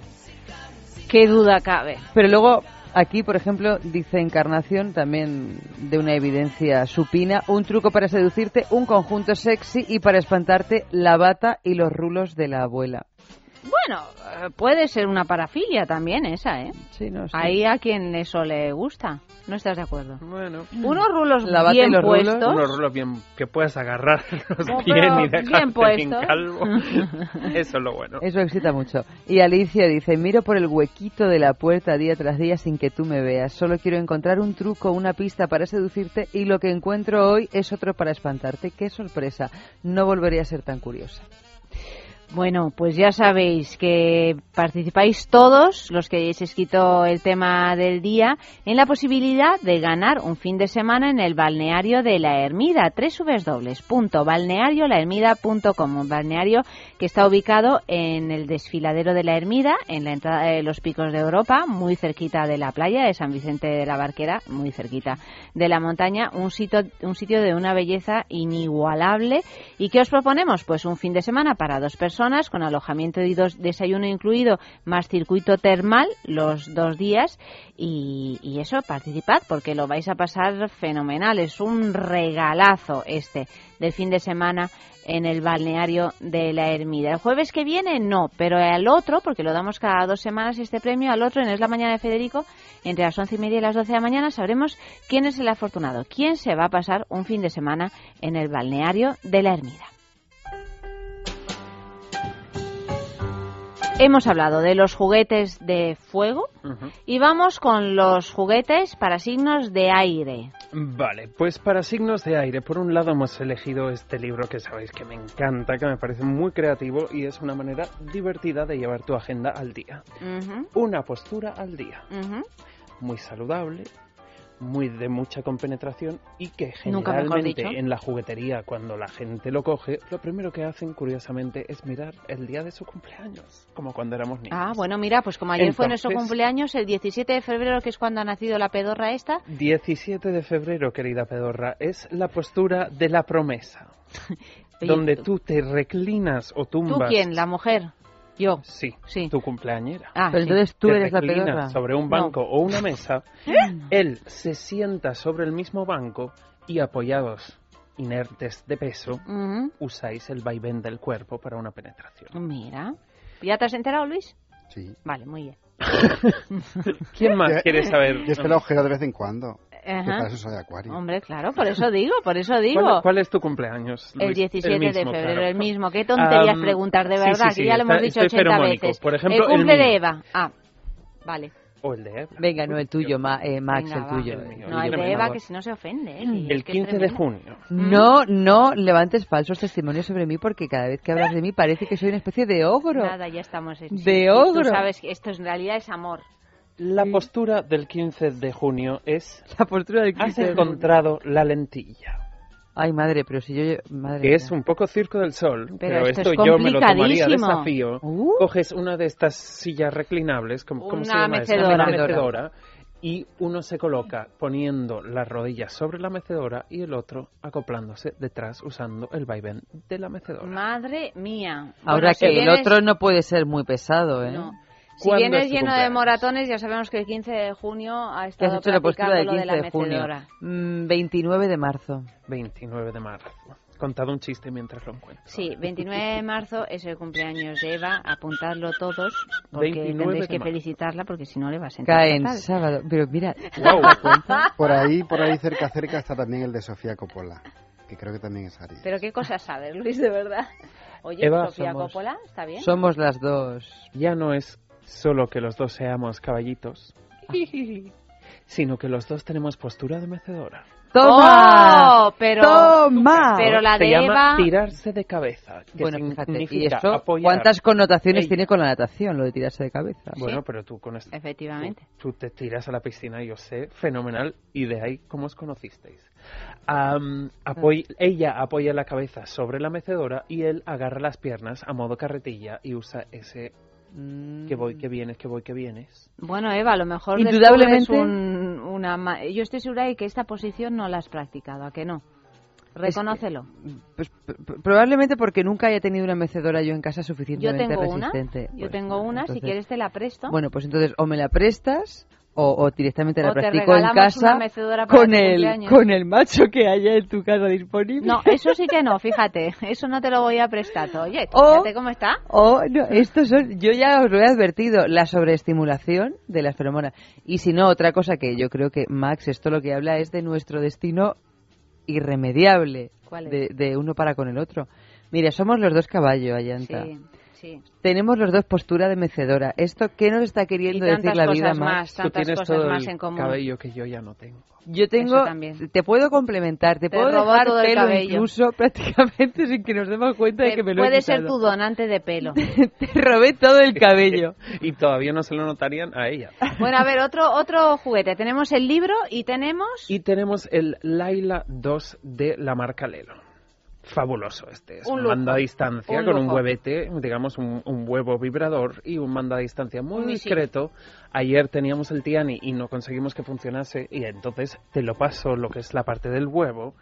Qué duda cabe.
Pero luego, aquí, por ejemplo, dice Encarnación, también de una evidencia supina, un truco para seducirte, un conjunto sexy y para espantarte, la bata y los rulos de la abuela.
Bueno, eh, puede ser una parafilia también esa, ¿eh?
Sí, no sé.
Ahí a quien eso le gusta. ¿No estás de acuerdo?
Bueno.
Unos rulos bien puestos.
Unos rulos bien que puedas agarrar bien y dejarte bien, calvo. eso es lo bueno.
Eso excita mucho. Y Alicia dice, miro por el huequito de la puerta día tras día sin que tú me veas. Solo quiero encontrar un truco, una pista para seducirte y lo que encuentro hoy es otro para espantarte. ¡Qué sorpresa! No volveré a ser tan curiosa.
Bueno, pues ya sabéis que participáis todos los que hayáis escrito el tema del día en la posibilidad de ganar un fin de semana en el balneario de la Ermida, www.balneariolahermida.com, un balneario que está ubicado en el desfiladero de la Ermida, en la entrada de los Picos de Europa, muy cerquita de la playa de San Vicente de la Barquera, muy cerquita de la montaña, un sitio, un sitio de una belleza inigualable. ¿Y qué os proponemos? Pues un fin de semana para dos personas con alojamiento y dos, desayuno incluido, más circuito termal los dos días. Y, y eso, participad porque lo vais a pasar fenomenal. Es un regalazo este del fin de semana en el balneario de la Ermida. El jueves que viene no, pero al otro, porque lo damos cada dos semanas este premio, al otro en Es la Mañana de Federico, entre las once y media y las doce de la mañana, sabremos quién es el afortunado, quién se va a pasar un fin de semana en el balneario de la Ermida. Hemos hablado de los juguetes de fuego y vamos con los juguetes para signos de aire.
Vale, pues para signos de aire, por un lado hemos elegido este libro que sabéis que me encanta, que me parece muy creativo y es una manera divertida de llevar tu agenda al día. Una postura al día. Muy saludable, muy de mucha compenetración y que generalmente en la juguetería cuando la gente lo coge lo primero que hacen curiosamente es mirar el día de su cumpleaños como cuando éramos niños
ah bueno mira pues como ayer fue nuestro cumpleaños el 17 de febrero que es cuando ha nacido la pedorra esta
17 de febrero querida pedorra es la postura de la promesa donde tú te reclinas o tumbas
¿Tú quién? ¿La mujer? Yo.
Sí, sí. tu cumpleañera.
Ah, Pero entonces tú eres la pedorra.
sobre un banco o una mesa, él se sienta sobre el mismo banco y apoyados inertes de peso, usáis el vaivén del cuerpo para una penetración.
Mira. ¿Ya te has enterado, Luis?
Sí.
Vale, muy bien.
¿Quién más quiere saber?
Yo espero de vez en cuando. Para eso soy acuario.
Hombre, claro, por eso digo, por eso digo.
¿Cuál, es tu cumpleaños?
El 17 de febrero, el mismo. Qué tonterías preguntar, de verdad, que ya lo hemos dicho 80 veces.
Por ejemplo,
el cumple de Eva. Ah, vale.
O el de Eva.
Venga, no el tuyo, eh, Max, el tuyo.
no, el de Eva, que si no se ofende. ¿eh?
El 15 de junio.
No, no levantes falsos testimonios sobre mí porque cada vez que hablas de mí parece que soy una especie de ogro.
Nada, ya estamos
en De ogro.
Tú sabes que esto en realidad es amor.
La postura del 15 de junio es...
La postura del 15
Has encontrado la lentilla.
Ay, madre, pero si yo... Madre
que es un poco circo del sol, pero, esto, yo me lo tomaría desafío. Uh. Coges una de estas sillas reclinables, como, ¿cómo se llama?
Mecedora.
Una mecedora. Y uno se coloca poniendo las rodillas sobre la mecedora y el otro acoplándose detrás usando el vaivén de la mecedora.
Madre mía.
Ahora que el otro no puede ser muy pesado, ¿eh? No.
Si vienes lleno de moratones, ya sabemos que el 15 de junio ha estado
hecho la postura del 15
de, la
de junio? 29 mm, de marzo.
29 de marzo. Contado un chiste mientras lo encuentro.
Sí, 29 de marzo es el cumpleaños de Eva. Apuntadlo todos porque tendréis que felicitarla porque si no le va a sentir
Cae en sábado. Pero mira,
por ahí, por ahí cerca, cerca está también el de Sofía Coppola, que creo que también es Aries.
Pero qué cosas sabes, Luis, de verdad. Oye, Sofía Coppola, ¿está bien?
Somos las dos.
Ya no es solo que los dos seamos caballitos, sino que los dos tenemos postura de mecedora.
¡Toma!
Oh, pero,
¡Toma!
Pero la de
Se llama tirarse de cabeza.
bueno, fíjate, ¿y eso cuántas connotaciones tiene con la natación, lo de tirarse de cabeza?
Bueno, pero tú con esto...
Efectivamente.
Tú, te tiras a la piscina, y yo sé, fenomenal, y de ahí, ¿cómo os conocisteis? Um, ella apoya la cabeza sobre la mecedora y él agarra las piernas a modo carretilla y usa ese que voy, que vienes, que voy, que vienes.
Bueno, Eva, a lo mejor indudablemente un, una. Yo estoy segura de que esta posición no la has practicado, ¿a que no? Reconócelo.
pues, probablemente porque nunca haya tenido una mecedora yo en casa suficientemente
yo tengo
resistente.
Una, yo tengo una, si quieres te la presto.
Bueno, pues entonces o me la prestas o, directamente la practico en casa con el con el macho que haya en tu casa disponible.
No, eso sí que no, fíjate, eso no te lo voy a prestar. Oye, fíjate cómo está.
O no, estos son, yo ya os lo he advertido, la sobreestimulación de las feromonas. Y si no, otra cosa que yo creo que Max, esto lo que habla es de nuestro destino irremediable de, de, uno para con el otro. Mira, somos los dos caballos, Ayanta. Sí. Tenemos los dos postura de mecedora. ¿Esto qué nos está queriendo decir la vida
más? Tú tienes todo el
cabello que yo ya no tengo.
Yo tengo, te puedo complementar, te, puedo dejar pelo incluso prácticamente sin que nos demos cuenta de que me lo
Puede
he
ser tu donante de pelo.
te robé todo el cabello.
y todavía no se lo notarían a ella.
Bueno, a ver, otro otro juguete. Tenemos el libro y tenemos...
Y tenemos el Laila 2 de la marca Lelo fabuloso este. Es un, mando a distancia con un huevete, digamos un, huevo vibrador y un mando a distancia muy discreto. Ayer teníamos el Tiani y no conseguimos que funcionase y entonces te lo paso lo que es la parte del huevo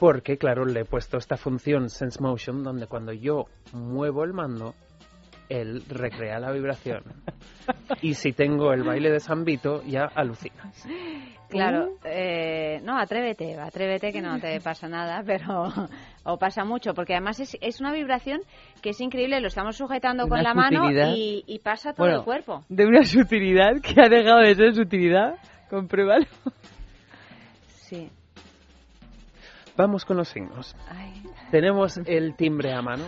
porque claro le he puesto esta función Sense Motion donde cuando yo muevo el mando él recrea la vibración. y si tengo el baile de San Vito, ya alucinas.
Claro, eh, no, atrévete, atrévete que no te pasa nada, pero o pasa mucho, porque además es, es una vibración que es increíble, lo estamos sujetando con la mano y, pasa todo el cuerpo.
De una sutilidad que ha dejado de ser sutilidad, compruébalo.
Sí.
Vamos con los signos. Tenemos el timbre a mano.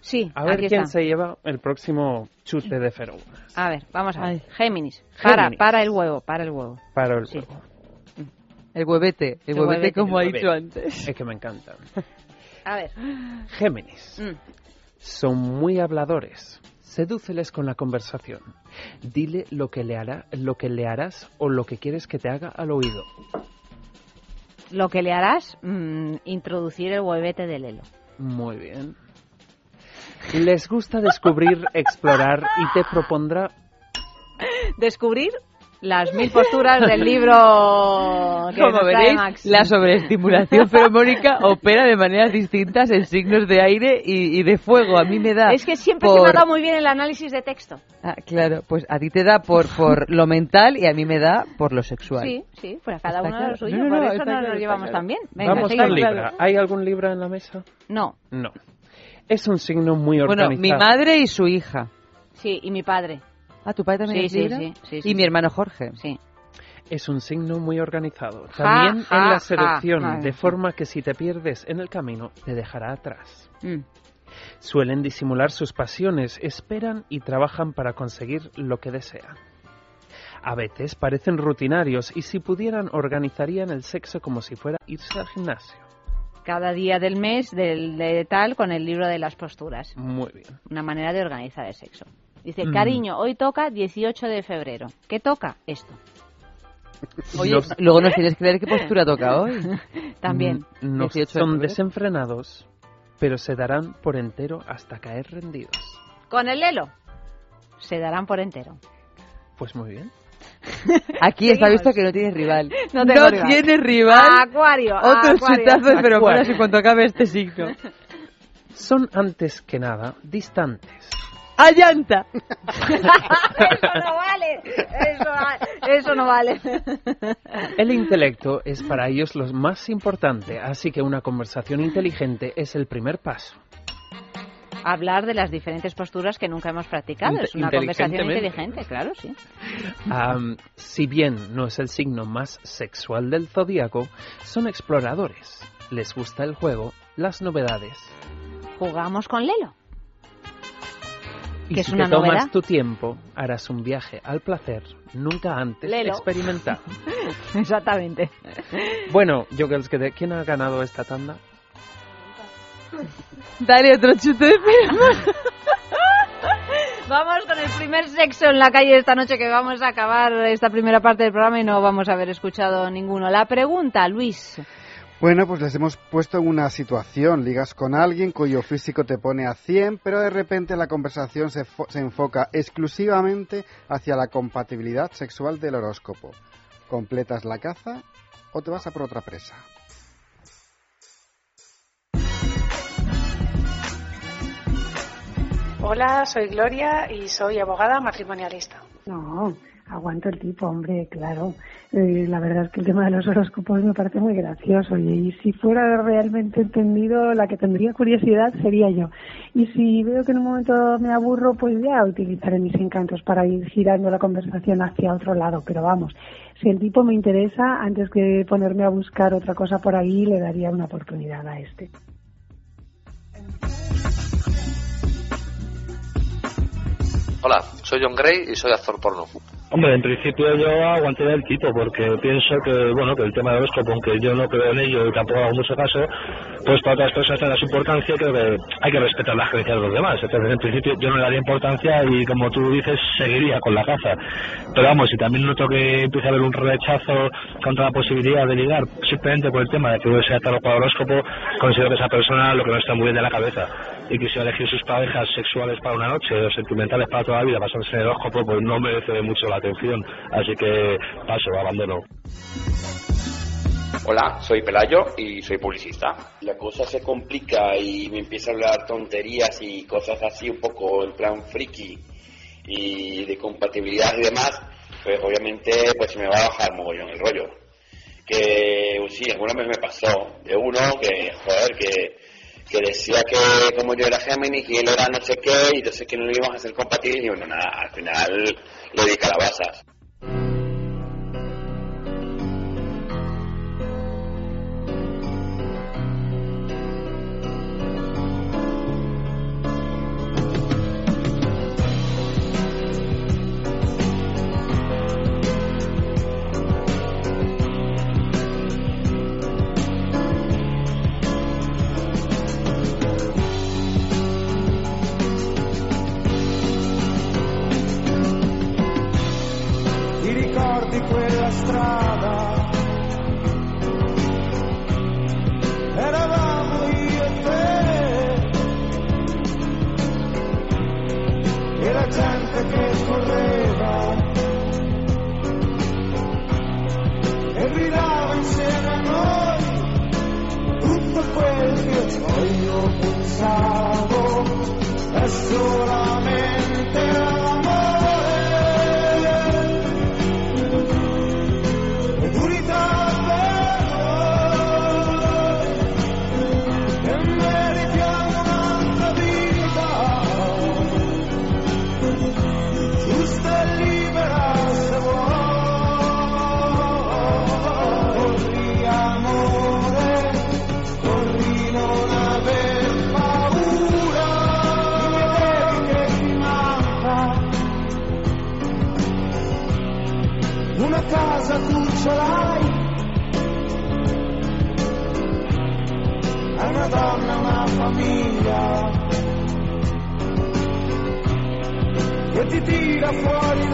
Sí,
A ver quién se lleva el próximo chute de feromonas.
A ver, vamos a ver. Géminis. Para, para el huevo, para el huevo.
Para el huevo.
El huevete, el, huevete, como ha dicho antes.
Es que me encanta.
A ver.
Géminis. Mm. Son muy habladores. Sedúceles con la conversación. Dile lo que le hará, lo que le harás o lo que quieres que te haga al oído.
Lo que le harás, mm, introducir el huevete del Lelo.
Muy bien. Les gusta descubrir, explorar y te propondrá...
¿Descubrir? Las mil posturas del libro que
Como veréis, la sobreestimulación feromónica opera de maneras distintas en signos de aire y, de fuego. A mí me da.
Es que siempre se me ha dado muy bien el análisis de texto.
Ah, claro, pues a ti te da por, por lo mental y a mí me da por lo sexual.
Sí, sí, pues a cada uno de lo suyo. por eso no nos llevamos tan bien.
Vamos con Libra. ¿Hay algún Libra en la mesa?
No.
No. Es un signo muy organizado.
Bueno, mi madre y su hija.
Sí, y mi padre.
Ah, tu padre también
sí,
es
sí, sí,
sí, Y mi hermano Jorge.
Sí.
Es un signo muy organizado. También en la selección, de forma que si te pierdes en el camino, te dejará atrás. Mm. Suelen disimular sus pasiones, esperan y trabajan para conseguir lo que desean. A veces parecen rutinarios y si pudieran organizarían el sexo como si fuera irse al gimnasio.
Cada día del mes, del, de tal, con el libro de las posturas.
Muy bien.
Una manera de organizar el sexo Dice, mm. cariño, hoy toca 18 de febrero. ¿Qué toca? Esto.
Oye, luego nos tienes que ver qué postura toca hoy.
También.
Mm, no son desenfrenados, pero se darán por entero hasta caer rendidos.
Con el Lelo, se darán por entero.
Pues muy bien.
Aquí está visto que no tiene rival.
No, tiene
rival.
Acuario.
Otro chutazo de feromonas en cuanto acabe este signo.
Son antes que nada distantes.
¡Allanta!
eso no vale. Eso, no vale.
El intelecto es para ellos lo más importante, así que una conversación inteligente es el primer paso
hablar de las diferentes posturas que nunca hemos practicado. Es una conversación inteligente, claro, sí.
si bien no es el signo más sexual del zodíaco, son exploradores. Les gusta el juego, las novedades.
¿Jugamos con Lelo?
Y si te tomas tu tiempo, harás un viaje al placer nunca antes experimentado.
Exactamente.
Bueno, que ¿quién ha ganado esta tanda?
Dale otro chute
Vamos con el primer sexo en la calle esta noche que vamos a acabar esta primera parte del programa y no vamos a haber escuchado ninguno. La pregunta, Luis.
Bueno, pues les hemos puesto en una situación. Ligas con alguien cuyo físico te pone a 100, pero de repente la conversación se, se enfoca exclusivamente hacia la compatibilidad sexual del horóscopo. ¿Completas la caza o te vas a por otra presa?
Hola, soy Gloria y soy abogada matrimonialista.
No, aguanto el tipo, hombre, claro. Eh, la verdad es que el tema de los horóscopos me parece muy gracioso y, si fuera realmente entendido, la que tendría curiosidad sería yo. Y si veo que en un momento me aburro, pues ya utilizaré mis encantos para ir girando la conversación hacia otro lado. Pero vamos, si el tipo me interesa, antes que ponerme a buscar otra cosa por ahí, le daría una oportunidad a este.
Hola, soy John Gray y soy actor porno.
Hombre, en principio yo aguantaría el quito porque pienso que, bueno, que el tema del horóscopo, aunque yo no creo en ello y tampoco hago mucho caso, pues para otras personas tiene su importancia creo que hay que respetar las creencias de los demás. Entonces, en principio yo no le daría importancia y, como tú dices, seguiría con la caza. Pero vamos, si también noto que empieza a haber un rechazo contra la posibilidad de ligar, simplemente por el tema de que sea tarot para horóscopo, considero que esa persona lo que no está muy bien de la cabeza y que si elegir sus parejas sexuales para una noche o sentimentales para toda la vida basándose en el horóscopo, pues no merece mucho la atención. Así que paso, abandono.
Hola, soy Pelayo y soy publicista. La cosa se complica y me empieza a hablar tonterías y cosas así un poco en plan friki y de compatibilidad y demás, pues obviamente pues me va a bajar mogollón el rollo. Que sí, alguna vez me pasó de uno que, joder, que que decía que como yo era Géminis y él era no sé qué, y entonces que no íbamos a ser compatibles, y bueno, nada, al final le di calabazas.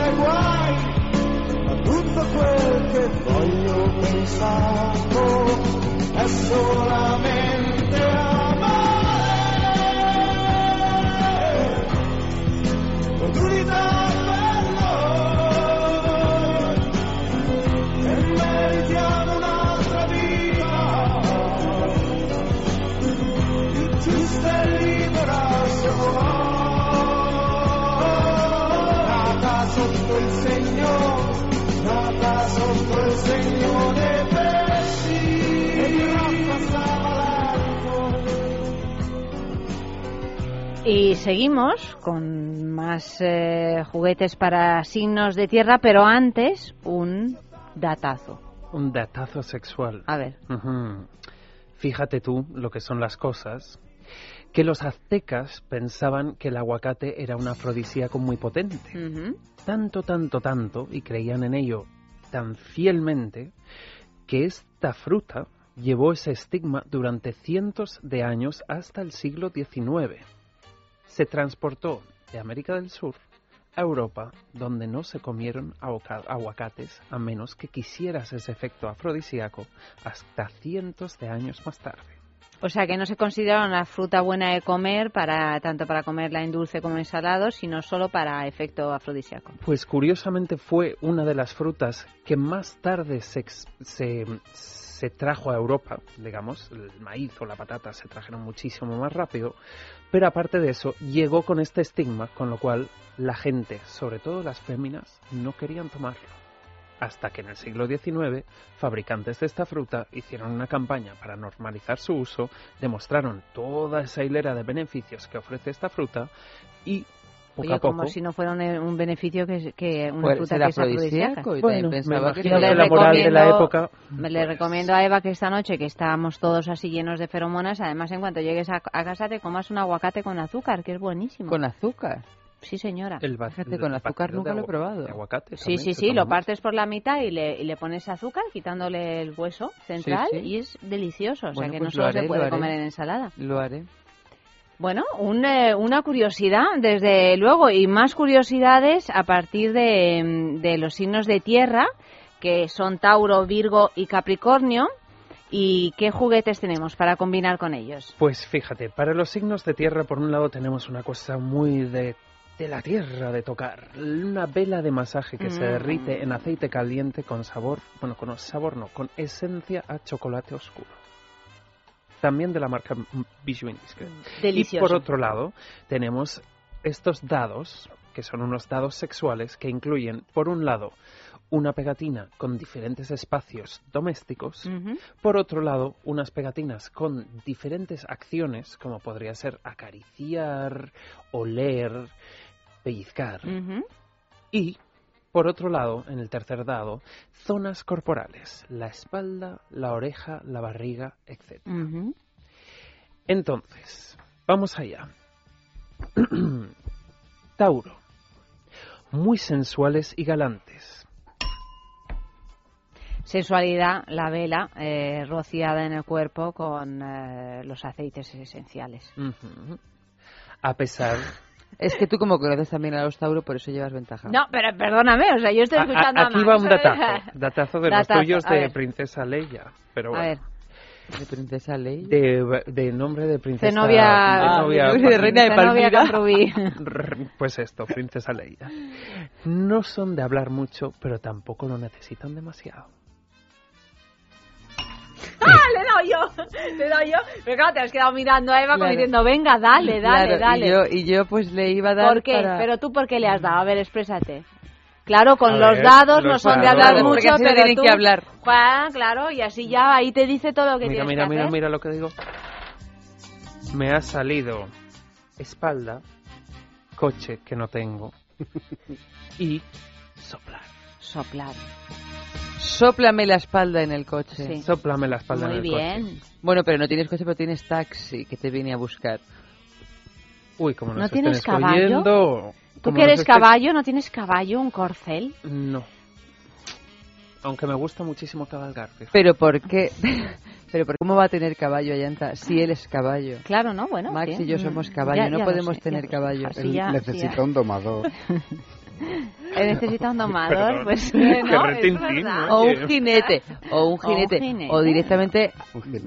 Dai guai, ma tutto quel che voglio pensato è solamente
Y seguimos con más eh, juguetes para signos de tierra, pero antes un datazo.
Un datazo sexual.
A ver.
Fíjate tú lo que son las cosas. Que los aztecas pensaban que el aguacate era un afrodisíaco muy potente. Tanto, tanto, tanto, y creían en ello tan fielmente, que esta fruta llevó ese estigma durante cientos de años hasta el siglo XIX se transportó de América del Sur a Europa, donde no se comieron aguacates a menos que quisieras ese efecto afrodisíaco hasta cientos de años más tarde.
O sea que no se considera una fruta buena de comer para tanto para comerla en dulce como en salado, sino solo para efecto afrodisíaco.
Pues curiosamente fue una de las frutas que más tarde se, se, se trajo a Europa, digamos, el maíz o la patata se trajeron muchísimo más rápido, pero aparte de eso, llegó con este estigma, con lo cual la gente, sobre todo las féminas, no querían tomarlo. Hasta que en el siglo XIX, fabricantes de esta fruta hicieron una campaña para normalizar su uso, demostraron toda esa hilera de beneficios que ofrece esta fruta y poco a poco.
como si no fuera un, beneficio que, que una fruta que es afrodisíaca.
Bueno, pensaba que la moral de la época.
Le recomiendo a Eva que esta noche, que estábamos todos así llenos de feromonas, además en cuanto llegues a, casa te comas un aguacate con azúcar, que es buenísimo.
¿Con azúcar?
Sí, señora.
El
Fíjate, con azúcar nunca lo he probado.
Aguacate
sí, sí, sí, lo partes por la mitad y le, y le pones azúcar, quitándole el hueso central y es delicioso. O sea que no pues solo se puede comer en ensalada.
Lo haré.
Bueno, eh, una curiosidad, desde luego, y más curiosidades a partir de, de los signos de tierra, que son Tauro, Virgo y Capricornio. ¿Y qué juguetes tenemos para combinar con ellos?
Pues fíjate, para los signos de tierra, por un lado, tenemos una cosa muy de, de la tierra de tocar. Una vela de masaje que se mm. derrite en aceite caliente con sabor, bueno, con sabor no, con esencia a chocolate oscuro también de la marca Bijou Indiscret.
Delicioso.
Y por otro lado, tenemos estos dados, que son unos dados sexuales que incluyen, por un lado, una pegatina con diferentes espacios domésticos, por otro lado, unas pegatinas con diferentes acciones, como podría ser acariciar, oler, pellizcar, y por otro lado, en el tercer dado, zonas corporales, la espalda, la oreja, la barriga, etc. Entonces, vamos allá. Tauro, muy sensuales y galantes.
Sensualidad, la vela eh, rociada en el cuerpo con eh, los aceites esenciales.
A pesar
es que tú como conoces también a los Tauro, por eso llevas ventaja.
No, pero perdóname, o sea, yo estoy escuchando a,
Aquí va un datazo, datazo de los tuyos de Princesa Leia, pero bueno. A ver.
¿De Princesa Leia?
De, nombre de Princesa...
De novia...
De, novia, de Reina de Palmira.
pues esto, Princesa Leia. No son de hablar mucho, pero tampoco lo necesitan demasiado.
¡Ah! Le le doy yo. Pero claro, te has quedado mirando a Eva como diciendo, venga, dale, dale, dale.
Y yo, y yo, pues le iba a dar.
¿Por qué? Pero tú, ¿por qué le has dado? A ver, exprésate. Claro, con los dados no son de hablar mucho, pero
tienen
tú,
que hablar.
Juan, claro, y así ya ahí te dice todo lo que
mira,
tienes
mira,
que
mira,
hacer.
Mira, mira lo que digo. Me ha salido espalda, coche que no tengo y soplar.
Soplar.
Sóplame la espalda en el coche.
Sí.
Sóplame la espalda
Muy
en el
bien.
coche.
Bueno, pero no tienes coche, pero tienes taxi que te viene a buscar.
Uy, como
¿No tienes
estén
caballo?
escogiendo,
¿Tú que eres
estén-
caballo, no tienes caballo, un corcel?
No. Aunque me gusta muchísimo cabalgar. fíjate.
Pero ¿por qué? Pero ¿cómo va a tener caballo Ayanta si él es caballo?
Claro, ¿no? Bueno,
Max y yo somos caballo, no podemos tener caballo.
Él necesita un domador.
necesita un domador, pues no,
O un jinete, o un jinete, o, directamente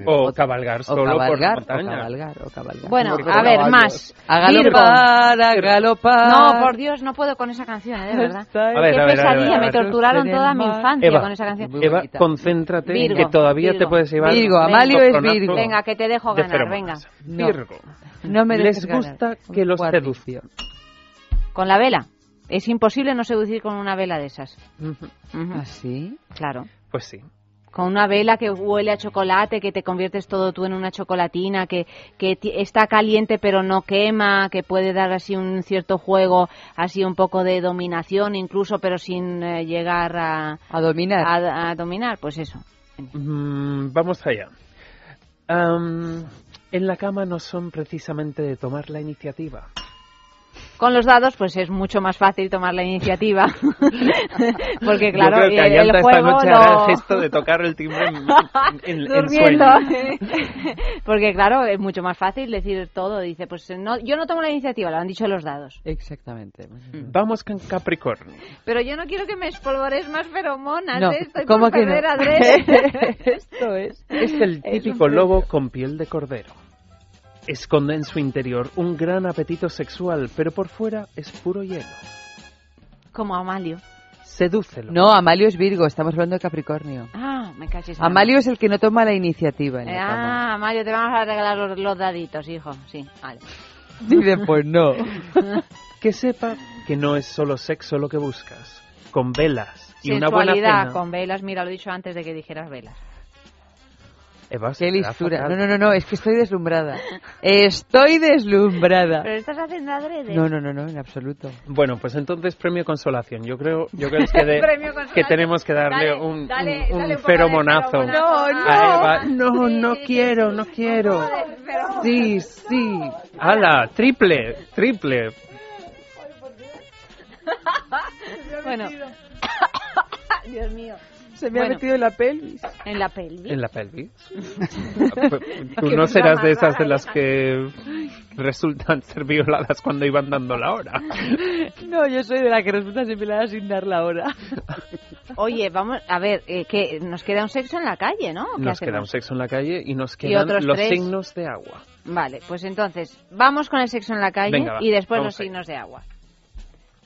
o cabalgar solo
cabalgar,
por montaña.
O cabalgar, o cabalgar.
Bueno, a ver, más.
A galopar, a galopar.
No, por Dios, no puedo con esa canción, ¿eh? de verdad. A ver, Qué a ver, pesadilla, me torturaron toda mi infancia con esa canción.
Eva, concéntrate Virgo, que todavía te puedes llevar.
Virgo, Amalio es Virgo.
Venga, que te dejo ganar, venga.
Virgo. No me Les gusta que los seduzcan.
¿Con la vela? Es imposible no seducir con una vela de esas.
¿Ah, sí?
Claro.
Pues sí.
Con una vela que huele a chocolate, que te conviertes todo tú en una chocolatina, que, que está caliente pero no quema, que puede dar así un cierto juego, así un poco de dominación incluso, pero sin eh, llegar a...
A dominar.
A, dominar, pues eso.
Mm, vamos allá. en la cama no son precisamente de tomar la iniciativa.
Con los dados, pues es mucho más fácil tomar la iniciativa. Porque, claro,
Yo creo que
el, juego. Esta
noche hará el gesto de tocar el timbre en, sueño.
Porque, claro, es mucho más fácil decir todo. Dice, pues no, yo no tomo la iniciativa, lo han dicho los dados.
Exactamente.
Mm. Vamos con Capricornio.
Pero yo no quiero que me espolvores más feromonas.
No,
¿eh? Estoy
¿cómo
por
que
no?
Esto es.
Es el típico lobo con piel de cordero. Esconde en su interior un gran apetito sexual, pero por fuera es puro hielo.
Como Amalio.
Sedúcelo.
No, Amalio es Virgo, estamos hablando de Capricornio.
Ah, me cachis.
Amalio es el que no toma la iniciativa. En
ah, Amalio, te vamos a regalar los, daditos, hijo. Sí, vale.
Dice, pues no.
que sepa que no es solo sexo lo que buscas. Con velas y una buena cena.
con velas, mira, lo he dicho antes de que dijeras velas.
Qué listura. No, no, no, no, es que estoy deslumbrada. Estoy deslumbrada.
Pero estás haciendo adrede.
No, no, no, no, en absoluto.
Bueno, pues entonces premio consolación. Yo creo, yo creo que, que tenemos que darle un, un, feromonazo.
No, no, no, no quiero, no quiero. Sí, sí.
¡Hala! Triple, triple.
bueno. Dios mío.
Se me ha metido en la pelvis.
¿En la pelvis?
¿En la pelvis? Tú no serás de esas de las que resultan ser violadas cuando iban dando la hora.
No, yo soy de la que resulta ser violada sin dar la hora.
Oye, vamos, a ver, eh, que nos queda un sexo en la calle, ¿no?
Nos queda un sexo en la calle y nos quedan los signos de agua.
Vale, pues entonces, vamos con el sexo en la calle y después los signos de agua.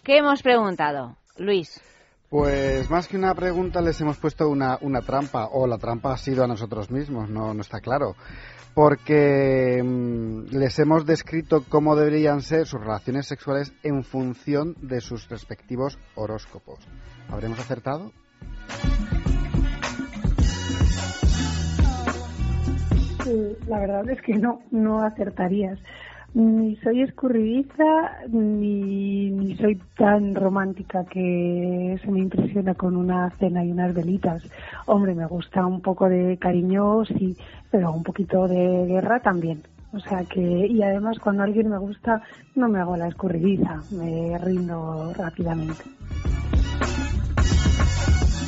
¿Qué hemos preguntado, Luis?
Pues más que una pregunta les hemos puesto una, una trampa, o la trampa ha sido a nosotros mismos, no, no está claro. Porque mm, les hemos descrito cómo deberían ser sus relaciones sexuales en función de sus respectivos horóscopos. ¿Habremos acertado?
la verdad es que no, no acertarías ni soy escurridiza ni, ni soy tan romántica que se me impresiona con una cena y unas velitas. Hombre, me gusta un poco de cariño, sí, pero un poquito de guerra también. O sea que, y además cuando alguien me gusta, no me hago la escurridiza, me rindo rápidamente.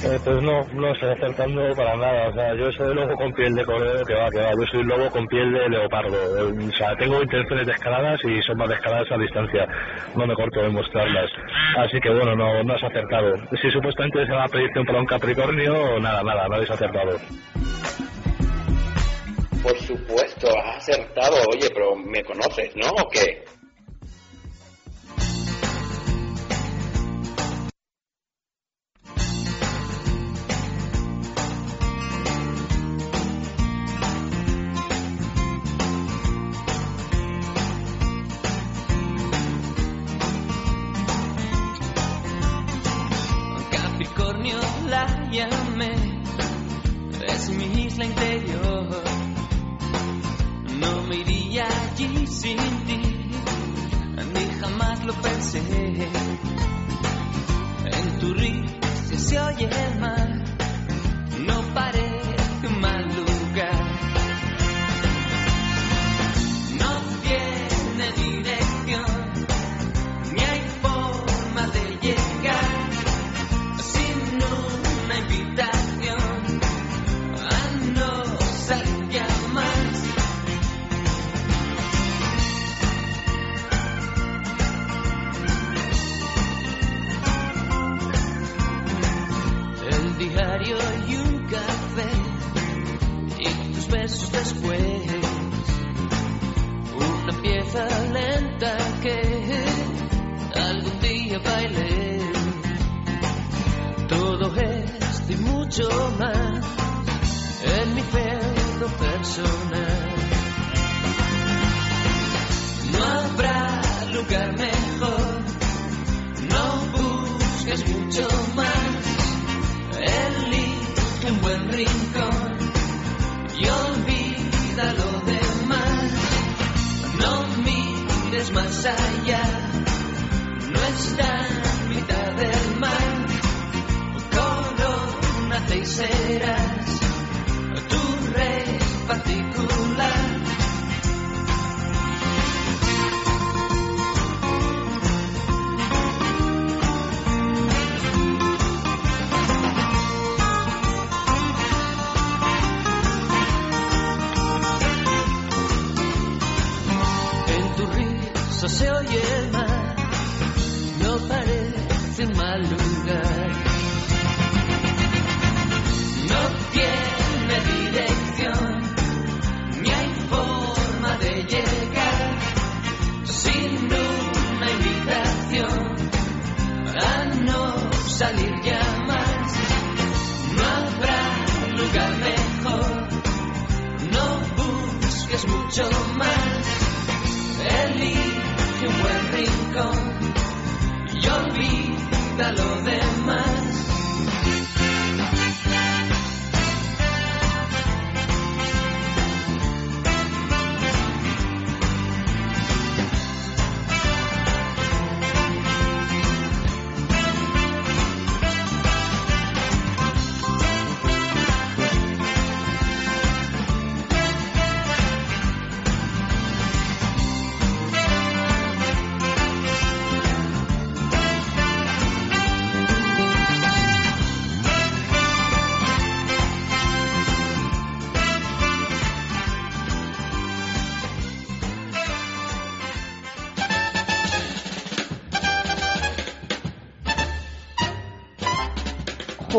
Eh, pues no, no estoy acertando para nada. O sea, yo soy lobo con piel de cordero que va, que va. Yo soy lobo con piel de leopardo. O sea, tengo intenciones descaradas y son más descaradas a distancia. No me corto de mostrarlas. Así que bueno, no, has acertado. Si supuestamente se va a pedirte un un Capricornio, nada, nada, no habéis acertado.
Por supuesto, has acertado. Oye, pero me conoces, ¿no? ¿O qué?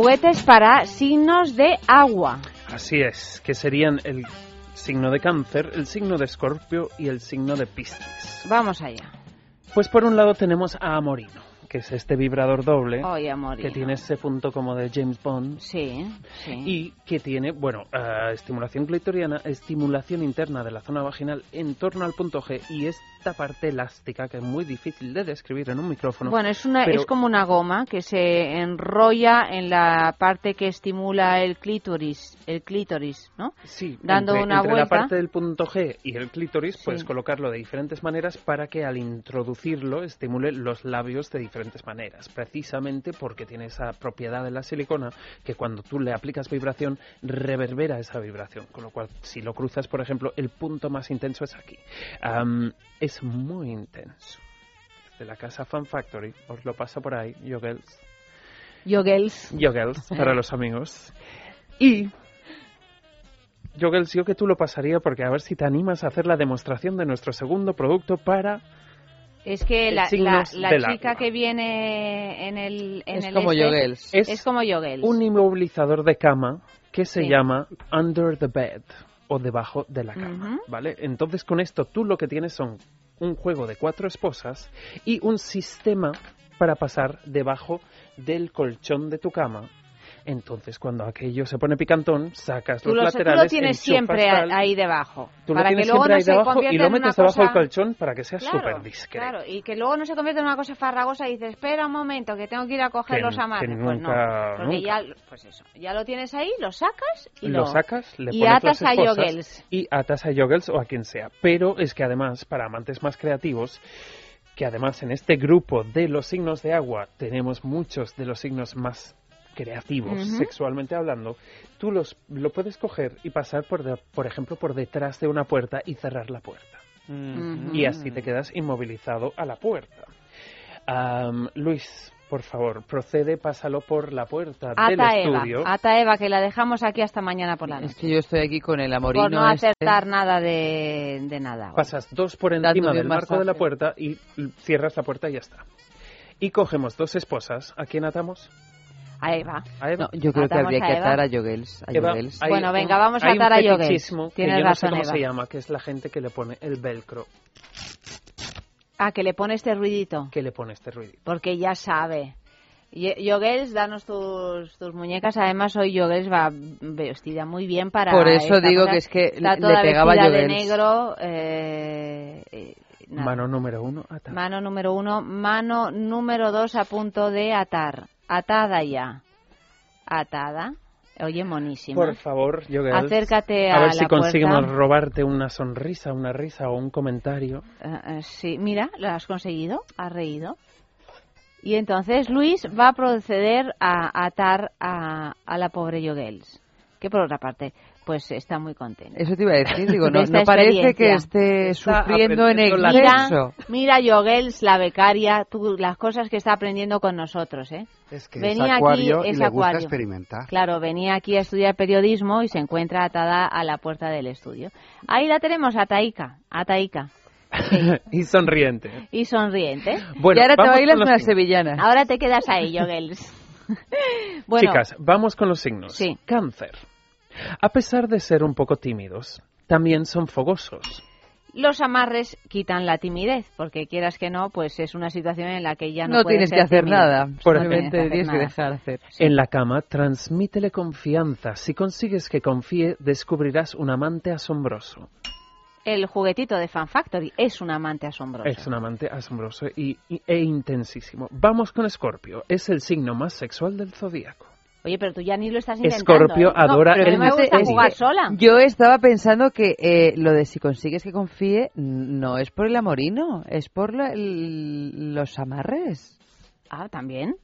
Juguetes para signos de agua.
Así es, que serían el signo de cáncer, el signo de escorpio y el signo de piscis.
Vamos allá.
Pues por un lado tenemos a Amorino, que es este vibrador doble
Oye, Amorino.
que tiene ese punto como de James Bond
Sí, sí.
y que tiene, bueno, eh, estimulación clitoriana, estimulación interna de la zona vaginal en torno al punto G y esta parte elástica que es muy difícil de describir en un micrófono.
Bueno, es, una,
pero-
es como una goma que se enrolla en la parte que estimula el clítoris, el clítoris, ¿no?
Sí,
Dando
entre,
una
entre
vuelta.
la parte del punto G y el clítoris
Sí.
puedes colocarlo de diferentes maneras para que al introducirlo estimule los labios de diferentes maneras, precisamente porque tiene esa propiedad de la silicona que cuando tú le aplicas vibración reverbera esa vibración, con lo cual si lo cruzas, por ejemplo, el punto más intenso es aquí. Es muy intenso. De la casa Fan Factory, os lo paso por ahí, Yogels.
Yogels.
Yogels, para los amigos. Y Yogels, yo que tú lo pasaría porque a ver si te animas a hacer la demostración de nuestro segundo producto para
Es que la, la, la chica
agua.
que viene en el en
Es
el
como
este
Yogels.
Es,
Es
como Yogels.
un inmovilizador de cama que se
Sí.
llama Under the Bed o debajo de la cama,
Ujú.
¿vale? Entonces con esto tú lo que tienes son un juego de cuatro esposas y un sistema para pasar debajo del colchón de tu cama. Entonces, cuando aquello se pone picantón, sacas
Tú
los
lo, tú lo
laterales,
tienes siempre ahí debajo.
Tú
para
lo tienes
que luego
siempre
no
ahí
se
debajo y lo metes debajo del
cosa-
colchón para que sea
Claro,
súper discreto.
Claro, y que luego no se convierta en una cosa farragosa y dices, espera un momento, que tengo que ir a coger
Que-
los
que
amarres. Pues no,
nunca-
porque
nunca.
ya, pues eso, ya lo tienes ahí, lo sacas y
lo
lo,
sacas, le
y atas
las
a Yogels.
y atas a Yogels o a quien sea. Pero es que además, para amantes más creativos, que además en este grupo de los signos de agua tenemos muchos de los signos más creativos sexualmente hablando, tú los lo puedes coger y pasar por de- por ejemplo por detrás de una puerta y cerrar la puerta. Y así te quedas inmovilizado a la puerta. Luis, por favor, procede, pásalo por la puerta del
Ata Eva,
estudio.
ata Eva, que la dejamos aquí hasta mañana por la
Es
noche.
que yo estoy aquí con el amorino
Por no
este.
acertar nada de, de nada. hoy.
Pasas dos por
Dándome
encima
un
del marco de la puerta y cierras la puerta y ya está. Y cogemos dos esposas. ¿A quién atamos?
A Eva.
No, yo creo que habría que atar a Yogels.
bueno, venga, vamos a atar a Yogels.
Tienes que razón, no sé cómo se llama, que es la gente que le pone el velcro.
Ah, que le pone este ruidito.
Que le pone este ruidito.
Porque ya sabe. Yogels, danos tus, tus muñecas. Además, hoy Yogels va vestida muy bien para.
Por eso digo que es que le pegaba
vestida de negro. Eh, eh,
mano número uno,
atar. Mano número uno. Mano número dos a punto de atar. Atada ya. Atada. Oye, monísima.
Por favor, yo
Acércate
a,
a
ver si conseguimos robarte una sonrisa, una risa o un comentario.
Eh, sí, mira, lo has conseguido, has reído. Y entonces Luis va a proceder a atar a, a la pobre Yogels. Que por otra parte, pues está muy contento.
Eso te iba a decir, digo, no, parece que esté sufriendo en el
mira, mira Yogels, la becaria, tú, las cosas que está aprendiendo con nosotros, ¿eh?
Es que venía es aquí, es y le experimentar.
Claro, venía aquí a estudiar periodismo y se encuentra atada a la puerta del estudio. Ahí la tenemos, a Taika, a Taika.
y sonriente.
Y sonriente.
Bueno, y ahora te bailas una sevillana.
Ahora te quedas ahí, Yogels.
bueno, Chicas, vamos con los signos.
Sí.
Cáncer. A pesar de ser un poco tímidos, también son fogosos.
Los amarres quitan la timidez, porque quieras que no, pues es una situación en la que ya no,
no tienes
que
hacer nada, solamente tienes que dejar hacer.
En la cama, transmítele confianza. Si consigues que confíe, descubrirás un amante asombroso.
El juguetito de Fan Factory es un amante asombroso.
Es un amante asombroso y, e intensísimo. Vamos con Escorpio. Es el signo más sexual del zodíaco.
Oye, pero tú ya ni lo estás intentando.
Escorpio
¿eh?
adora
el... me gusta jugar sola.
Yo estaba pensando que eh, lo de si consigues que confíe no es por el amorino, es por los amarres.
Ah, ¿también?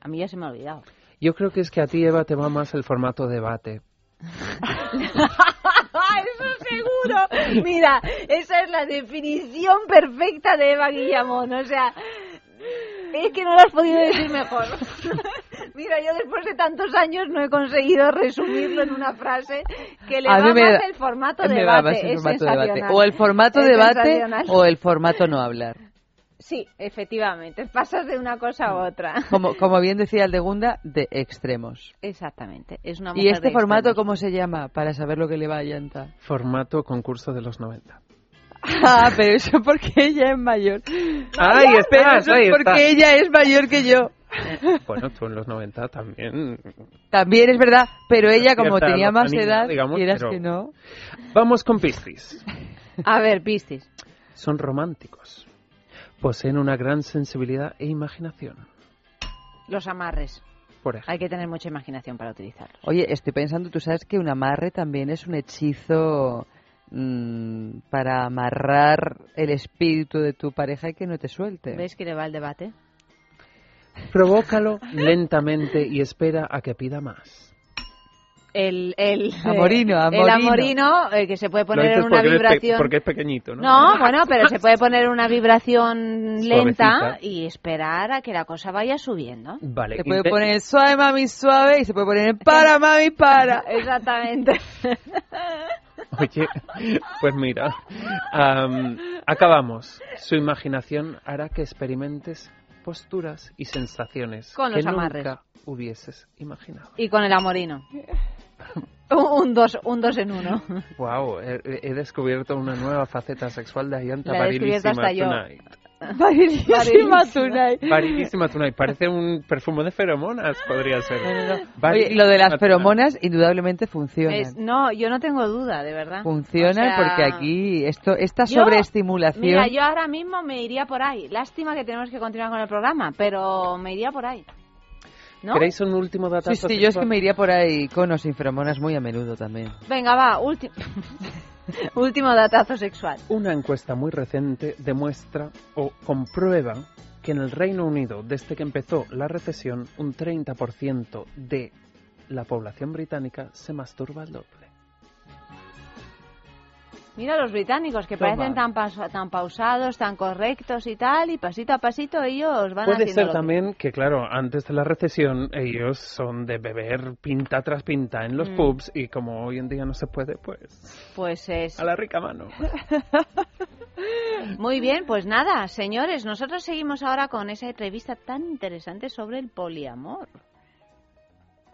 A mí ya se me ha olvidado.
Yo creo que es que a ti, Eva, te va más el formato debate.
¡Eso seguro! Mira, esa es la definición perfecta de Eva Guillamón. O sea, es que no lo has podido decir mejor. Mira, yo después de tantos años no he conseguido resumirlo en una frase que le va más el formato debate. Es debate.
O el formato debate o el formato no hablar.
Sí, efectivamente. Pasas de una cosa a otra.
Como, como bien decía el de Gunda, de extremos.
Exactamente. Es una
¿Y este formato cómo se llama? Para saber lo que le va a llanta.
Formato concurso de los 90.
Ah, pero eso porque ella es mayor.
Está, eso
es porque ella es mayor que yo.
Bueno, tú en los 90 también.
También es verdad, pero ella como tenía más edad, quieras que no.
Vamos con Piscis.
A ver, Piscis.
Son románticos. Poseen una gran sensibilidad e imaginación.
Los amarres.
Por ejemplo.
Hay que tener mucha imaginación para utilizarlos.
Oye, estoy pensando, tú sabes que un amarre también es un hechizo Mm, para amarrar el espíritu de tu pareja y que no te suelte.
¿Ves que le va el debate?
Provócalo lentamente y espera a que pida más.
El, el
amorino, amorino.
El amorino, eh, que se puede poner en una vibración.
porque es pequeñito, ¿no?
No, bueno, pero se puede poner una vibración lenta y esperar a que la cosa vaya subiendo.
Vale.
Se puede poner suave, mami, suave y se puede poner para, mami, para.
Exactamente.
Oye, pues mira, acabamos. Su imaginación hará que experimentes posturas y sensaciones que nunca hubieses imaginado.
Y con el amorino. un, dos, un dos en uno.
Wow, he, descubierto una nueva faceta sexual de Ayanta Barilísima Tonight.
Varilísima Tonight.
Varilísima Tonight. Parece un perfume de feromonas, podría ser.
Oye, lo de las feromonas indudablemente funciona.
no, yo no tengo duda, de verdad.
Funciona porque aquí esto esta sobreestimulación... Mira,
yo ahora mismo me iría por ahí. Lástima que tenemos que continuar con el programa, pero me iría por ahí. ¿No?
¿Queréis un último dato?
Sí, sí, yo es que me iría por ahí con o sin feromonas muy a menudo también.
Venga, va, último. Último datazo sexual.
Una encuesta muy reciente demuestra o comprueba que en el Reino Unido, desde que empezó la recesión, un 30% de la población británica se masturba al doble.
Mira los británicos que parecen tan, tan pausados, tan correctos y tal, y pasito a pasito ellos van
Puede ser también que, claro, antes de la recesión ellos son de beber pinta tras pinta en los mm. pubs y como hoy en día no se puede, pues...
Pues es...
A la rica mano.
Muy bien, pues nada, señores, nosotros seguimos ahora con esa entrevista tan interesante sobre el poliamor.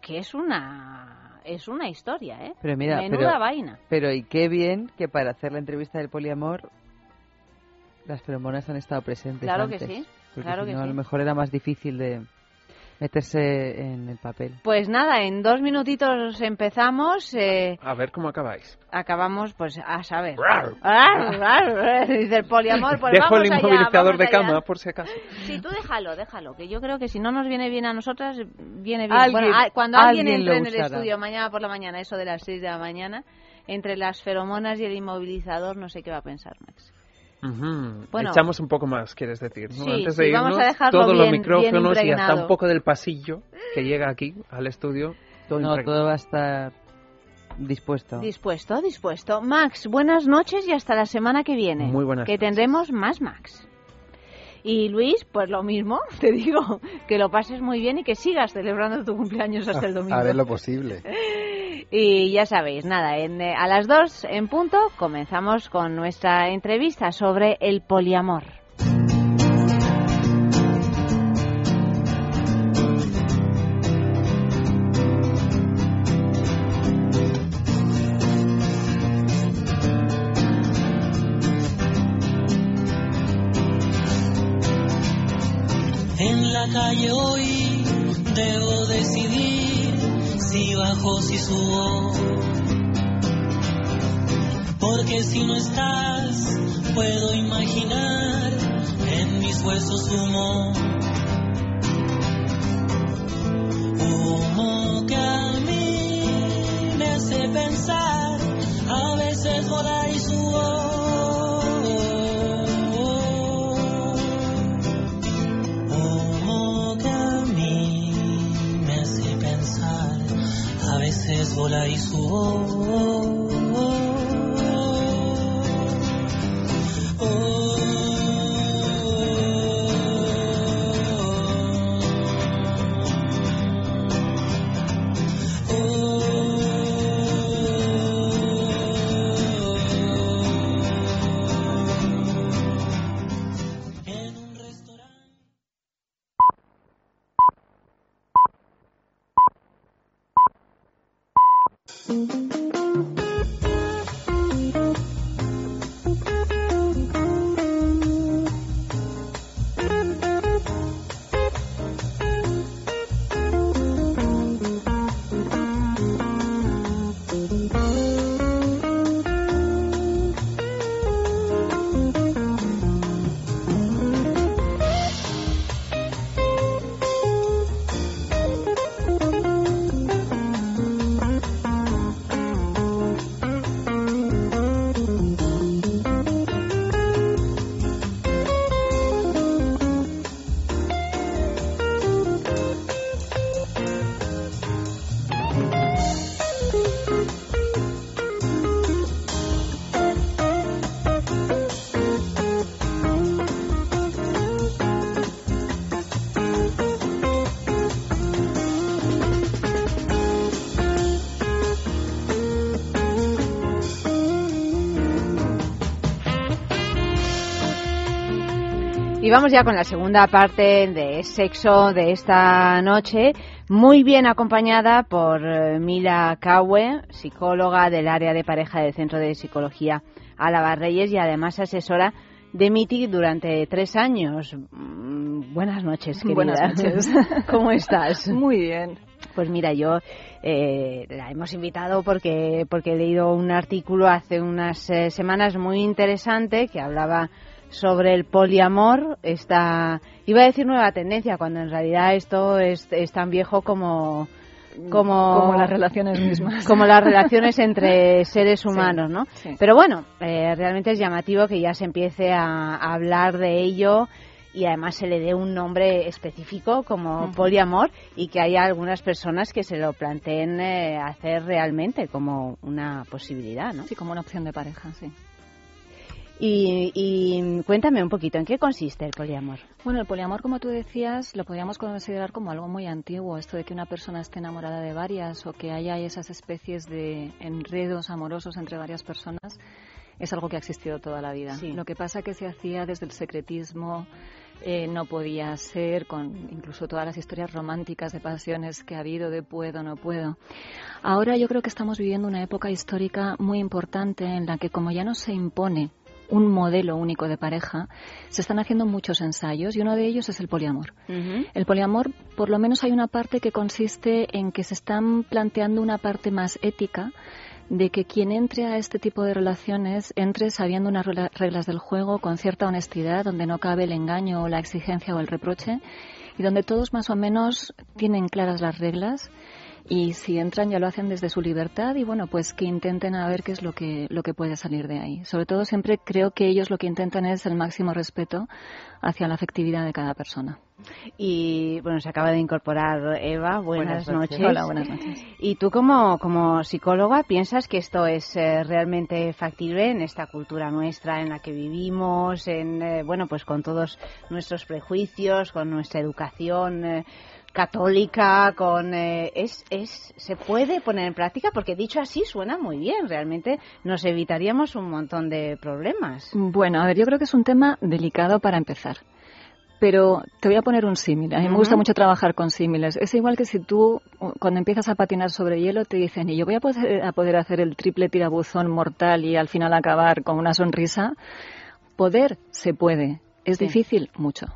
que es una es una historia, ¿eh?
Pero mira,
Menuda vaina.
Pero y qué bien que para hacer la entrevista del poliamor las feromonas han estado presentes
Claro
que
sí. Claro que
sí.
A
lo mejor era más difícil de meterse en el papel.
Pues nada, en dos minutitos empezamos. Eh,
a ver cómo acabáis.
Acabamos, pues, a saber. Dice el poliamor, pues
Dejo
vamos
el inmovilizador de cama, por si acaso.
Sí, tú déjalo, déjalo, que yo creo que si no nos viene bien a nosotras, viene bien. bueno, cuando alguien, entre en el estudio mañana por la mañana, eso de las 6 de la mañana, entre las feromonas y el inmovilizador, no sé qué va a pensar Max.
Bueno, Echamos un poco más, quieres decir,
¿no?
Antes de irnos, todos los micrófonos y hasta un poco del pasillo que llega aquí al estudio.
Todo no, todo va a estar dispuesto.
Dispuesto, dispuesto. Max, buenas noches y hasta la semana que viene.
Muy buenas
Que tendremos más Max. Y Luis, pues lo mismo, te digo, que lo pases muy bien y que sigas celebrando tu cumpleaños hasta el domingo.
Haré lo posible.
Y ya sabéis, nada, en, eh, a las dos en punto comenzamos con nuestra entrevista sobre el poliamor.
En la calle hoy si bajo, si subo. Porque si no estás, puedo imaginar en mis huesos humo. Humo que a mí me hace pensar, a veces volar y subo. Volar y su
Y vamos ya con la segunda parte de sexo de esta noche, muy bien acompañada por eh, Mila Caue, psicóloga del área de pareja del Centro de Psicología Álava Reyes y además asesora de MITI durante tres años. Mm, buenas noches, querida.
Buenas noches.
¿Cómo estás?
Muy bien.
Pues mira, yo eh, la hemos invitado porque, porque he leído un artículo hace unas eh, semanas muy interesante que hablaba sobre el poliamor, esta, iba a decir nueva tendencia, cuando en realidad esto es, tan viejo como,
como, las relaciones mismas.
Como las relaciones entre seres humanos, ¿no? Pero bueno, eh, realmente es llamativo que ya se empiece a, hablar de ello y además se le dé un nombre específico como poliamor y que haya algunas personas que se lo planteen eh, hacer realmente como una posibilidad, ¿no?
Sí, como una opción de pareja, sí.
Y, cuéntame un poquito, ¿en qué consiste el poliamor?
Bueno, el poliamor, como tú decías, lo podríamos considerar como algo muy antiguo, esto de que una persona esté enamorada de varias o que haya esas especies de enredos amorosos entre varias personas, es algo que ha existido toda la vida. Lo que pasa que se hacía desde el secretismo, eh, no podía ser, con incluso todas las historias románticas de pasiones que ha habido, de puedo, no puedo. Ahora yo creo que estamos viviendo una época histórica muy importante en la que como ya no se impone un modelo único de pareja, se están haciendo muchos ensayos y uno de ellos es el poliamor. El poliamor, por lo menos hay una parte que consiste en que se están planteando una parte más ética de que quien entre a este tipo de relaciones entre sabiendo unas reglas del juego con cierta honestidad, donde no cabe el engaño o la exigencia o el reproche y donde todos más o menos tienen claras las reglas y si entran ya lo hacen desde su libertad y bueno pues que intenten a ver qué es lo que lo que puede salir de ahí. Sobre todo siempre creo que ellos lo que intentan es el máximo respeto hacia la afectividad de cada persona.
Y bueno se acaba de incorporar Eva. Buenas, noches.
hola buenas noches.
Y tú como como psicóloga piensas que esto es eh, realmente factible en esta cultura nuestra en la que vivimos en eh, bueno pues con todos nuestros prejuicios con nuestra educación eh, católica, con eh, es, es se puede poner en práctica porque dicho así suena muy bien. Realmente nos evitaríamos un montón de problemas.
Bueno, a ver, yo creo que es un tema delicado para empezar. Pero te voy a poner un símil. A mí me gusta mucho trabajar con símiles. Es igual que si tú, cuando empiezas a patinar sobre hielo, te dicen, y yo voy a poder, a poder hacer el triple tirabuzón mortal y al final acabar con una sonrisa. Poder se puede. Es difícil, mucho.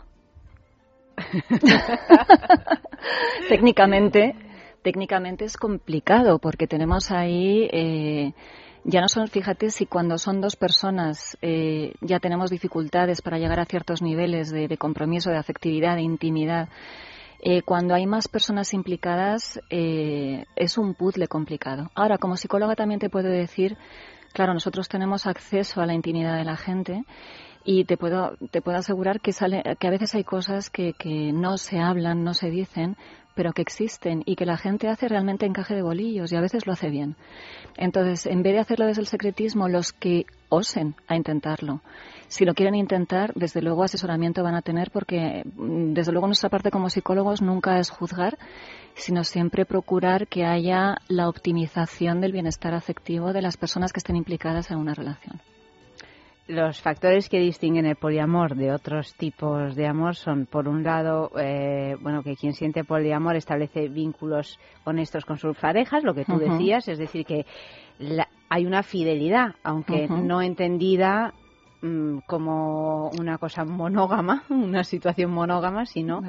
técnicamente, técnicamente es complicado porque tenemos ahí eh, ya no son, fíjate, si cuando son dos personas eh, ya tenemos dificultades para llegar a ciertos niveles de, compromiso, de afectividad, de intimidad. Eh, cuando hay más personas implicadas es un puzzle complicado. Ahora, como psicóloga también te puedo decir, claro, nosotros tenemos acceso a la intimidad de la gente y te puedo te puedo asegurar que sale que a veces hay cosas que, que no se hablan no se dicen pero que existen y que la gente hace realmente encaje de bolillos y a veces lo hace bien. Entonces en vez de hacerlo desde el secretismo los que osen a intentarlo. Si lo quieren intentar desde luego asesoramiento van a tener porque mm, desde luego nuestra parte como psicólogos nunca es juzgar sino siempre procurar que haya la optimización del bienestar afectivo de las personas que estén implicadas en una relación
los factores que distinguen el poliamor de otros tipos de amor son, por un lado, eh, bueno, que quien siente poliamor establece vínculos honestos con sus parejas, lo que tú decías, es decir, que hay una fidelidad, aunque no entendida Mm, como una cosa monógama, una situación monógama, sino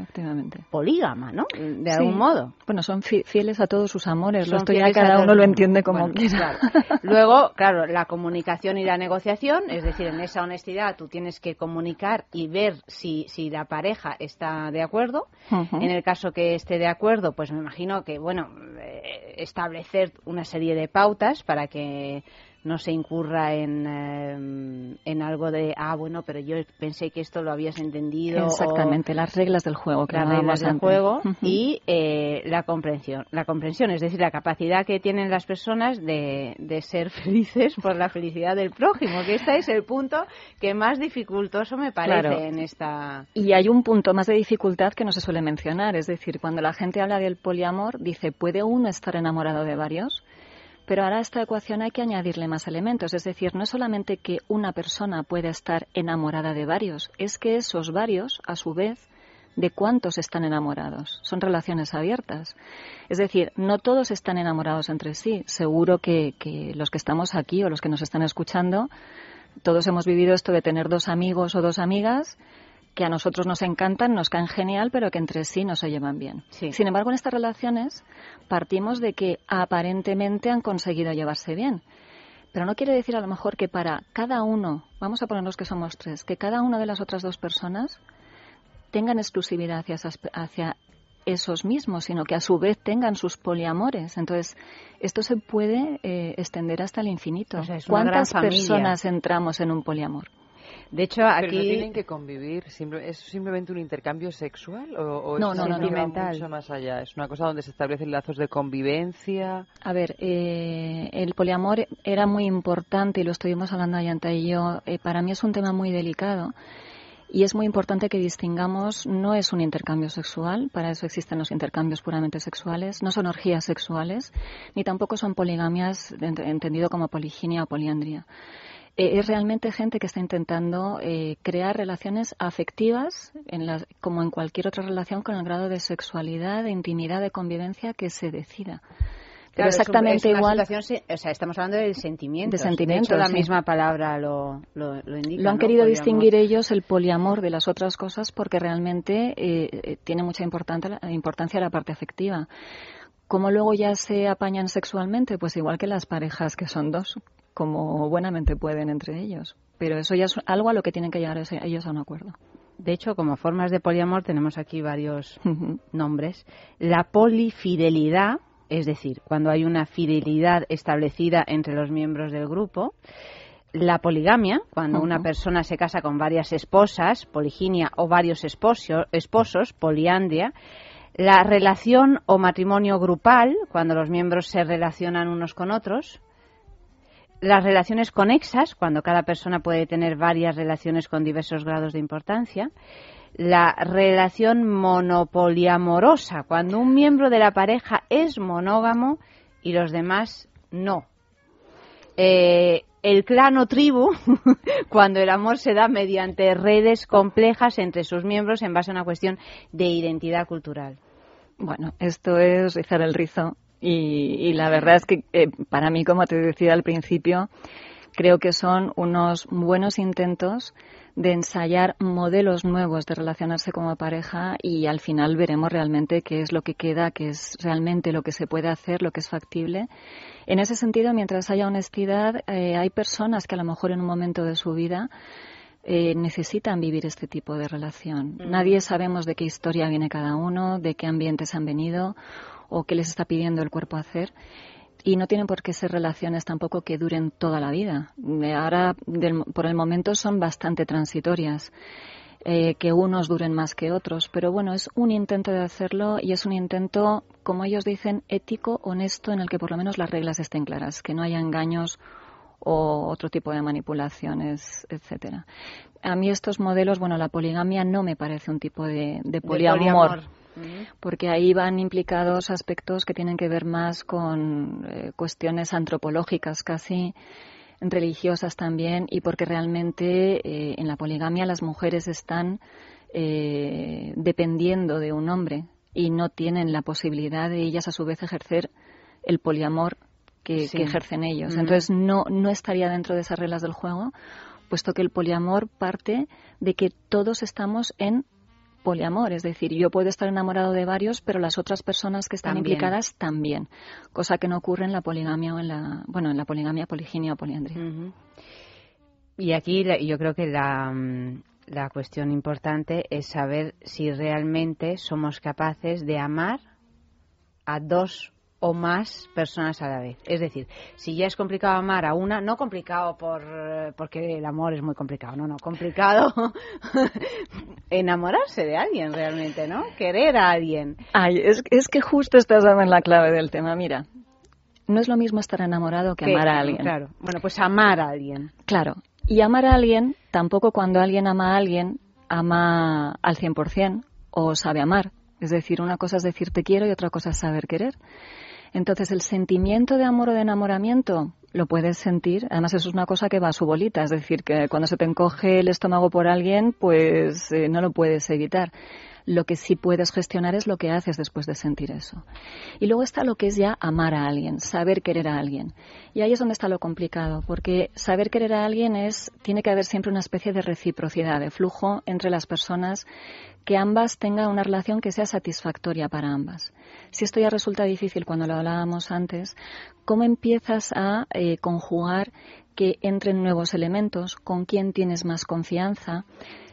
polígama, ¿no? De algún modo.
Bueno, son fieles a todos sus amores, lo esto ya cada uno lo entiende como quiera.
Luego, claro, la comunicación y la negociación, es decir, en esa honestidad tú tienes que comunicar y ver si, si la pareja está de acuerdo. En el caso que esté de acuerdo, pues me imagino que, bueno, eh, establecer una serie de pautas para que no se incurra en, eh, en algo de, ah, bueno, pero yo pensé que esto lo habías entendido.
Exactamente, las reglas del juego.
las reglas del juego y eh, la comprensión. La comprensión, es decir, la capacidad que tienen las personas de, de ser felices por la felicidad del prójimo, que este es el punto que más dificultoso me parece en esta...
Y hay un punto más de dificultad que no se suele mencionar, es decir, cuando la gente habla del poliamor, dice, ¿puede uno estar enamorado de varios? Pero ahora a esta ecuación hay que añadirle más elementos, es decir, no es solamente que una persona pueda estar enamorada de varios, es que esos varios, a su vez, de cuántos están enamorados. Son relaciones abiertas. Es decir, no todos están enamorados entre sí. Seguro que, que, los que estamos aquí o los que nos están escuchando, todos hemos vivido esto de tener dos amigos o dos amigas que a nosotros nos encantan, nos caen genial, pero que entre sí no se llevan bien. Sin embargo, en estas relaciones partimos de que aparentemente han conseguido llevarse bien. Pero no quiere decir a lo mejor que para cada uno, vamos a ponernos que somos tres, que cada una de las otras dos personas tengan exclusividad hacia, hacia esos mismos, sino que a su vez tengan sus poliamores. Entonces, esto se puede eh, extender hasta el infinito. ¿Cuántas personas entramos en un poliamor?
De hecho, aquí... ¿Pero no tienen que convivir? ¿Es simplemente un intercambio sexual o,
no, no, no,
mucho más allá? ¿Es una cosa donde se establecen lazos de convivencia?
A ver, eh, el poliamor era muy importante y lo estuvimos hablando Ayanta y yo. Eh, para mí es un tema muy delicado. Y es muy importante que distingamos, no es un intercambio sexual, para eso existen los intercambios puramente sexuales, no son orgías sexuales, ni tampoco son poligamias entendido como poliginia o poliandria. Eh, es realmente gente que está intentando eh, crear relaciones afectivas, en como en cualquier otra relación, con el grado de sexualidad, de intimidad, de convivencia que se decida.
Pero exactamente igual. o sea, estamos hablando del sentimiento.
De sentimientos.
la misma palabra lo, lo, indica.
Lo han querido distinguir ellos el poliamor de las otras cosas porque realmente eh, tiene mucha importancia, importancia la parte afectiva. ¿Cómo luego ya se apañan sexualmente? Pues igual que las parejas que son dos como buenamente pueden entre ellos. Pero eso ya es algo a lo que tienen que llegar ellos a un acuerdo.
De hecho, como formas de poliamor tenemos aquí varios nombres. La polifidelidad, es decir, cuando hay una fidelidad establecida entre los miembros del grupo. La poligamia, cuando una persona se casa con varias esposas, poliginia o varios esposos, esposos poliandria. La relación o matrimonio grupal, cuando los miembros se relacionan unos con otros las relaciones conexas, cuando cada persona puede tener varias relaciones con diversos grados de importancia, la relación monopoliamorosa, cuando un miembro de la pareja es monógamo y los demás no. Eh, el clan o tribu, cuando el amor se da mediante redes complejas entre sus miembros en base a una cuestión de identidad cultural.
Bueno, esto es rizar el rizo y, la verdad es que eh, para mí, como te decía al principio, creo que son unos buenos intentos de ensayar modelos nuevos de relacionarse como pareja y al final veremos realmente qué es lo que queda, qué es realmente lo que se puede hacer, lo que es factible. En ese sentido, mientras haya honestidad, eh, hay personas que a lo mejor en un momento de su vida eh, necesitan vivir este tipo de relación. Nadie sabemos de qué historia viene cada uno, de qué ambientes han venido o qué les está pidiendo el cuerpo hacer. Y no tienen por qué ser relaciones tampoco que duren toda la vida. Eh, ahora, por el momento, son bastante transitorias. Eh, que unos duren más que otros, pero bueno, es un intento de hacerlo y es un intento, como ellos dicen, ético, honesto, en el que por lo menos las reglas estén claras, que no haya engaños o otro tipo de manipulaciones, etcétera. A mí estos modelos, bueno, la poligamia no me parece un tipo de, poliamor porque ahí van implicados aspectos que tienen que ver más con eh, cuestiones antropológicas casi religiosas también y porque realmente eh, en la poligamia las mujeres están eh, dependiendo de un hombre y no tienen la posibilidad de ellas a su vez ejercer el poliamor que, ejercen ellos. Entonces no, no estaría dentro de esas reglas del juego, puesto que el poliamor parte de que todos estamos en poliamor, es decir, yo puedo estar enamorado de varios, pero las otras personas que están implicadas también, cosa que no ocurre en la poligamia o en la, bueno, en la poligamia, poliginia o poliandria.
Y aquí yo creo que la, mm, la cuestión importante es saber si realmente somos capaces de amar a dos o más personas a la vez. Es decir, si ya es complicado amar a una, no complicado por porque el amor es muy complicado, no, no, complicado enamorarse de alguien realmente, ¿no? Querer a alguien.
Ay, es, es que justo estás dando en la clave del tema, mira. No es lo mismo estar enamorado que amar a alguien.
Claro. Bueno, pues amar a alguien.
Claro. Y amar a alguien, tampoco cuando alguien ama a alguien, ama al 100% o sabe amar. Es decir, una cosa es decir te quiero y otra cosa es saber querer. Entonces, el sentimiento de amor o de enamoramiento lo puedes sentir. Además, eso es una cosa que va a su bolita. Es decir, que cuando se te encoge el estómago por alguien, pues eh, no lo puedes evitar. Lo que sí puedes gestionar es lo que haces después de sentir eso. Y luego está lo que es ya amar a alguien, saber querer a alguien. Y ahí es donde está lo complicado, porque saber querer a alguien es, tiene que haber siempre una especie de reciprocidad, de flujo entre las personas que ambas tengan una relación que sea satisfactoria para ambas. Si esto ya resulta difícil cuando lo hablábamos antes, ¿cómo empiezas a eh, conjugar que entren nuevos elementos? ¿Con quién tienes más confianza?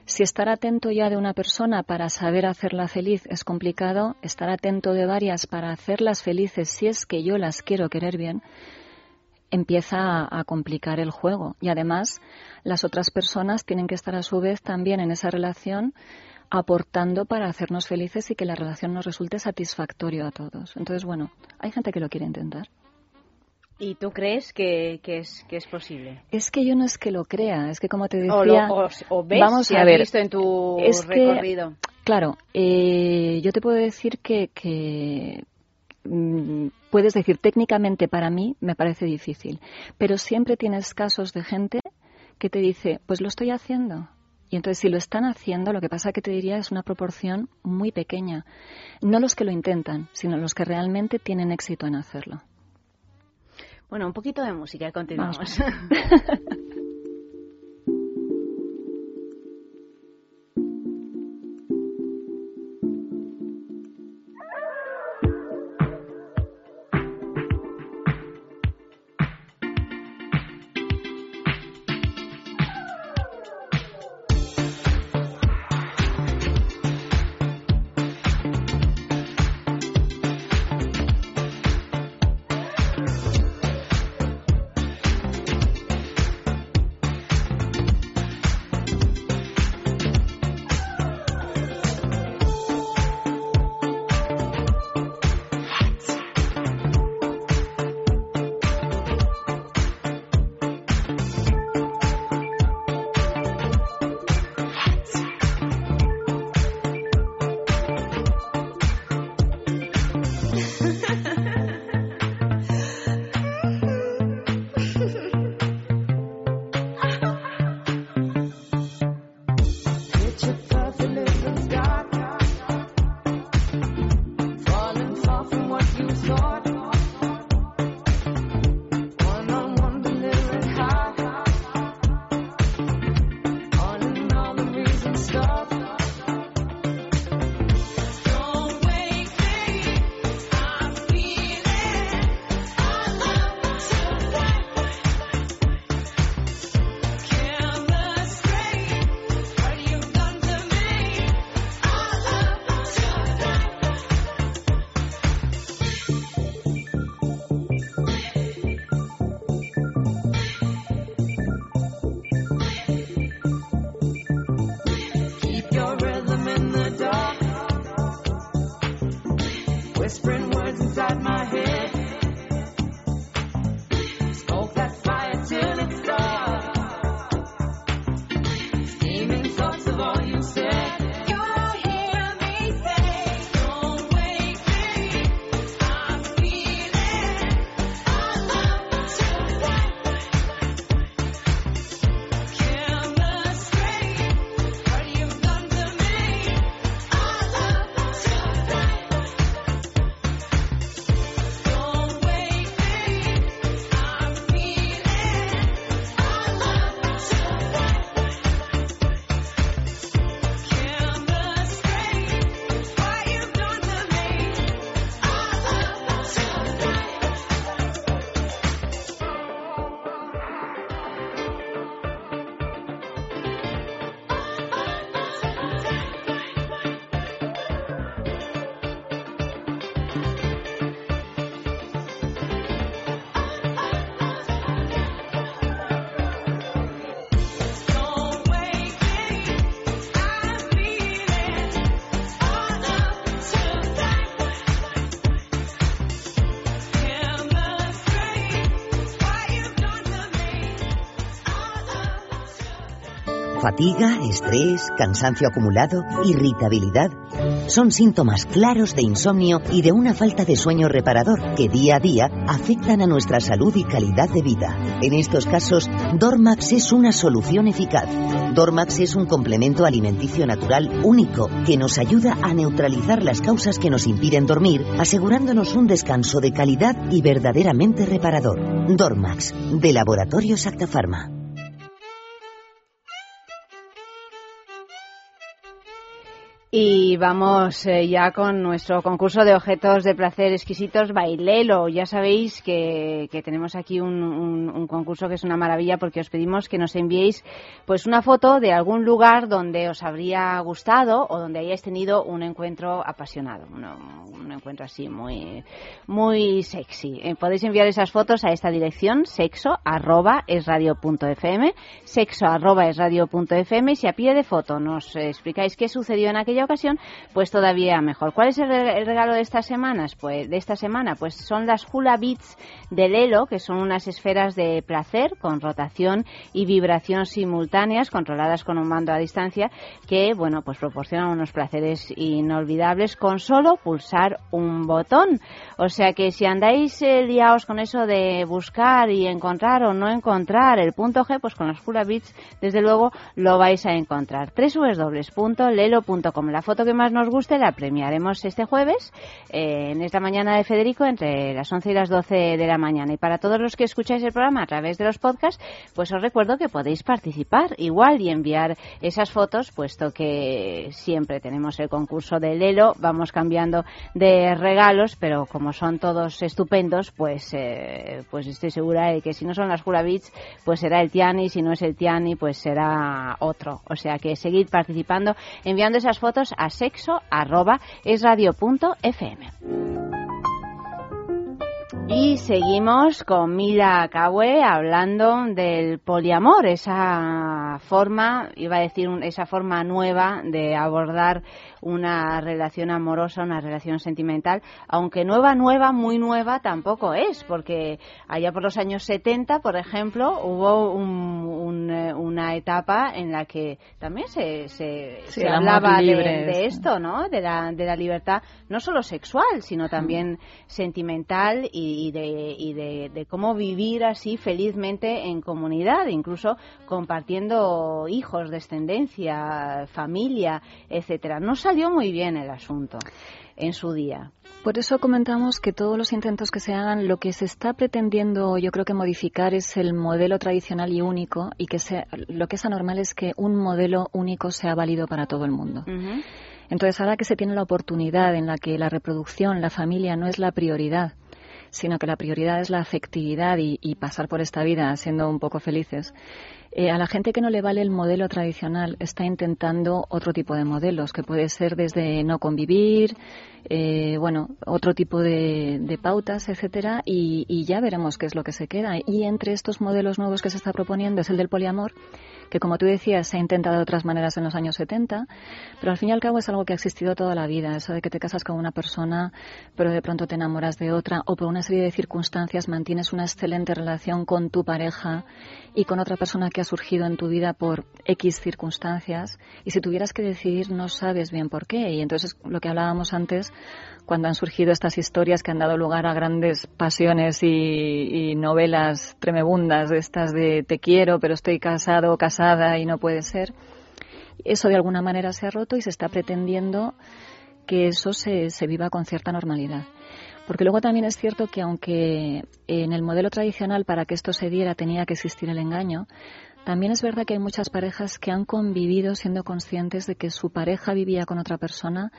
Si estar atento ya de una persona para saber hacerla feliz es complicado, estar atento de varias para hacerlas felices si es que yo las quiero querer bien, empieza a, complicar el juego. Y además, las otras personas tienen que estar a su vez también en esa relación aportando para hacernos felices y que la relación nos resulte satisfactorio a todos. Entonces, bueno, hay gente que lo quiere intentar.
¿Y tú crees que, es, que es posible?
Es que yo no es que lo crea, es que como te decía...
O, ves, vamos a ver, visto en tu recorrido.
claro, eh, yo te puedo decir que, que mm, puedes decir técnicamente para mí me parece difícil, pero siempre tienes casos de gente que te dice, pues lo estoy haciendo. Y entonces si lo están haciendo, lo que pasa que te diría es una proporción muy pequeña. No los que lo intentan, sino los que realmente tienen éxito en hacerlo.
Bueno, un poquito de música y continuamos. Friend.
Fatiga, estrés, cansancio acumulado, irritabilidad son síntomas claros de insomnio y de una falta de sueño reparador que día a día afectan a nuestra salud y calidad de vida. En estos casos, Dormax es una solución eficaz. Dormax es un complemento alimenticio natural único que nos ayuda a neutralizar las causas que nos impiden dormir, asegurándonos un descanso de calidad y verdaderamente reparador. Dormax, de Laboratorio Sactafarma.
Y vamos eh, ya con nuestro concurso de objetos de placer exquisitos, Bailelo. Ya sabéis que, tenemos aquí un, concurso que es una maravilla porque os pedimos que nos enviéis pues una foto de algún lugar donde os habría gustado o donde hayáis tenido un encuentro apasionado, un, encuentro así muy, muy sexy. Eh, podéis enviar esas fotos a esta dirección, sexo arroba es sexo arroba es y si a pie de foto nos explicáis qué sucedió en aquella
aquella ocasión, pues todavía mejor. ¿Cuál es el, regalo de estas semanas? Pues de esta semana, pues son las Hula Beats de Lelo, que son unas esferas de placer con rotación y vibración simultáneas, controladas con un mando a distancia, que bueno, pues proporcionan unos placeres inolvidables con solo pulsar un botón. O sea que si andáis eh, liados con eso de buscar y encontrar o no encontrar el punto G, pues con las Hula Beats, desde luego, lo vais a encontrar. www.lelo.com. La foto que más nos guste la premiaremos este jueves, eh, en esta mañana de Federico, entre las 11 y las 12 de la mañana. Y para todos los que escucháis el programa a través de los podcasts, pues os recuerdo que podéis participar igual y enviar esas fotos, puesto que siempre tenemos el concurso de Lelo, vamos cambiando de regalos, pero como son todos estupendos, pues, eh, pues estoy segura de que si no son las Hula Beats, pues será el Tiani, si no es el Tiani, pues será otro. O sea que seguid participando enviando esas fotos a sexo arroba y seguimos con Mila Kawe hablando del poliamor, esa forma, iba a decir, esa forma nueva de abordar una relación amorosa, una relación sentimental, aunque nueva, nueva, muy nueva tampoco es, porque allá por los años 70, por ejemplo, hubo eh, una etapa en la que también se, se, hablaba de, esto, ¿no? De la, de la libertad, no solo sexual, sino también sentimental y, de, y de, de cómo vivir así felizmente en comunidad, incluso compartiendo hijos, descendencia, familia, etcétera. No salió muy bien el asunto en su día.
Por eso comentamos que todos los intentos que se hagan, lo que se está pretendiendo, yo creo que modificar es el modelo tradicional y único, y que lo que es anormal es que un modelo único sea válido para todo el mundo. Entonces, ahora que se tiene la oportunidad en la que la reproducción, la familia no es la prioridad, sino que la prioridad es la afectividad y pasar por esta vida siendo un poco felices, eh, a la gente que no le vale el modelo tradicional está intentando otro tipo de modelos, que puede ser desde no convivir, eh, bueno, otro tipo de, pautas, etcétera, y, y, ya veremos qué es lo que se queda. Y entre estos modelos nuevos que se está proponiendo es el del poliamor, que como tú decías se ha intentado de otras maneras en los años 70, pero al fin y al cabo es algo que ha existido toda la vida, eso de que te casas con una persona pero de pronto te enamoras de otra o por una serie de circunstancias mantienes una excelente relación con tu pareja y con otra persona que ha surgido en tu vida por X circunstancias y si tuvieras que decidir no sabes bien por qué. Y entonces lo que hablábamos antes cuando han surgido estas historias que han dado lugar a grandes pasiones y, novelas tremebundas estas de te quiero pero estoy casado o casada y no puede ser, eso de alguna manera se ha roto y se está pretendiendo que eso se, se viva con cierta normalidad. Porque luego también es cierto que aunque en el modelo tradicional para que esto se diera tenía que existir el engaño, también es verdad que hay muchas parejas que han convivido siendo conscientes de que su pareja vivía con otra persona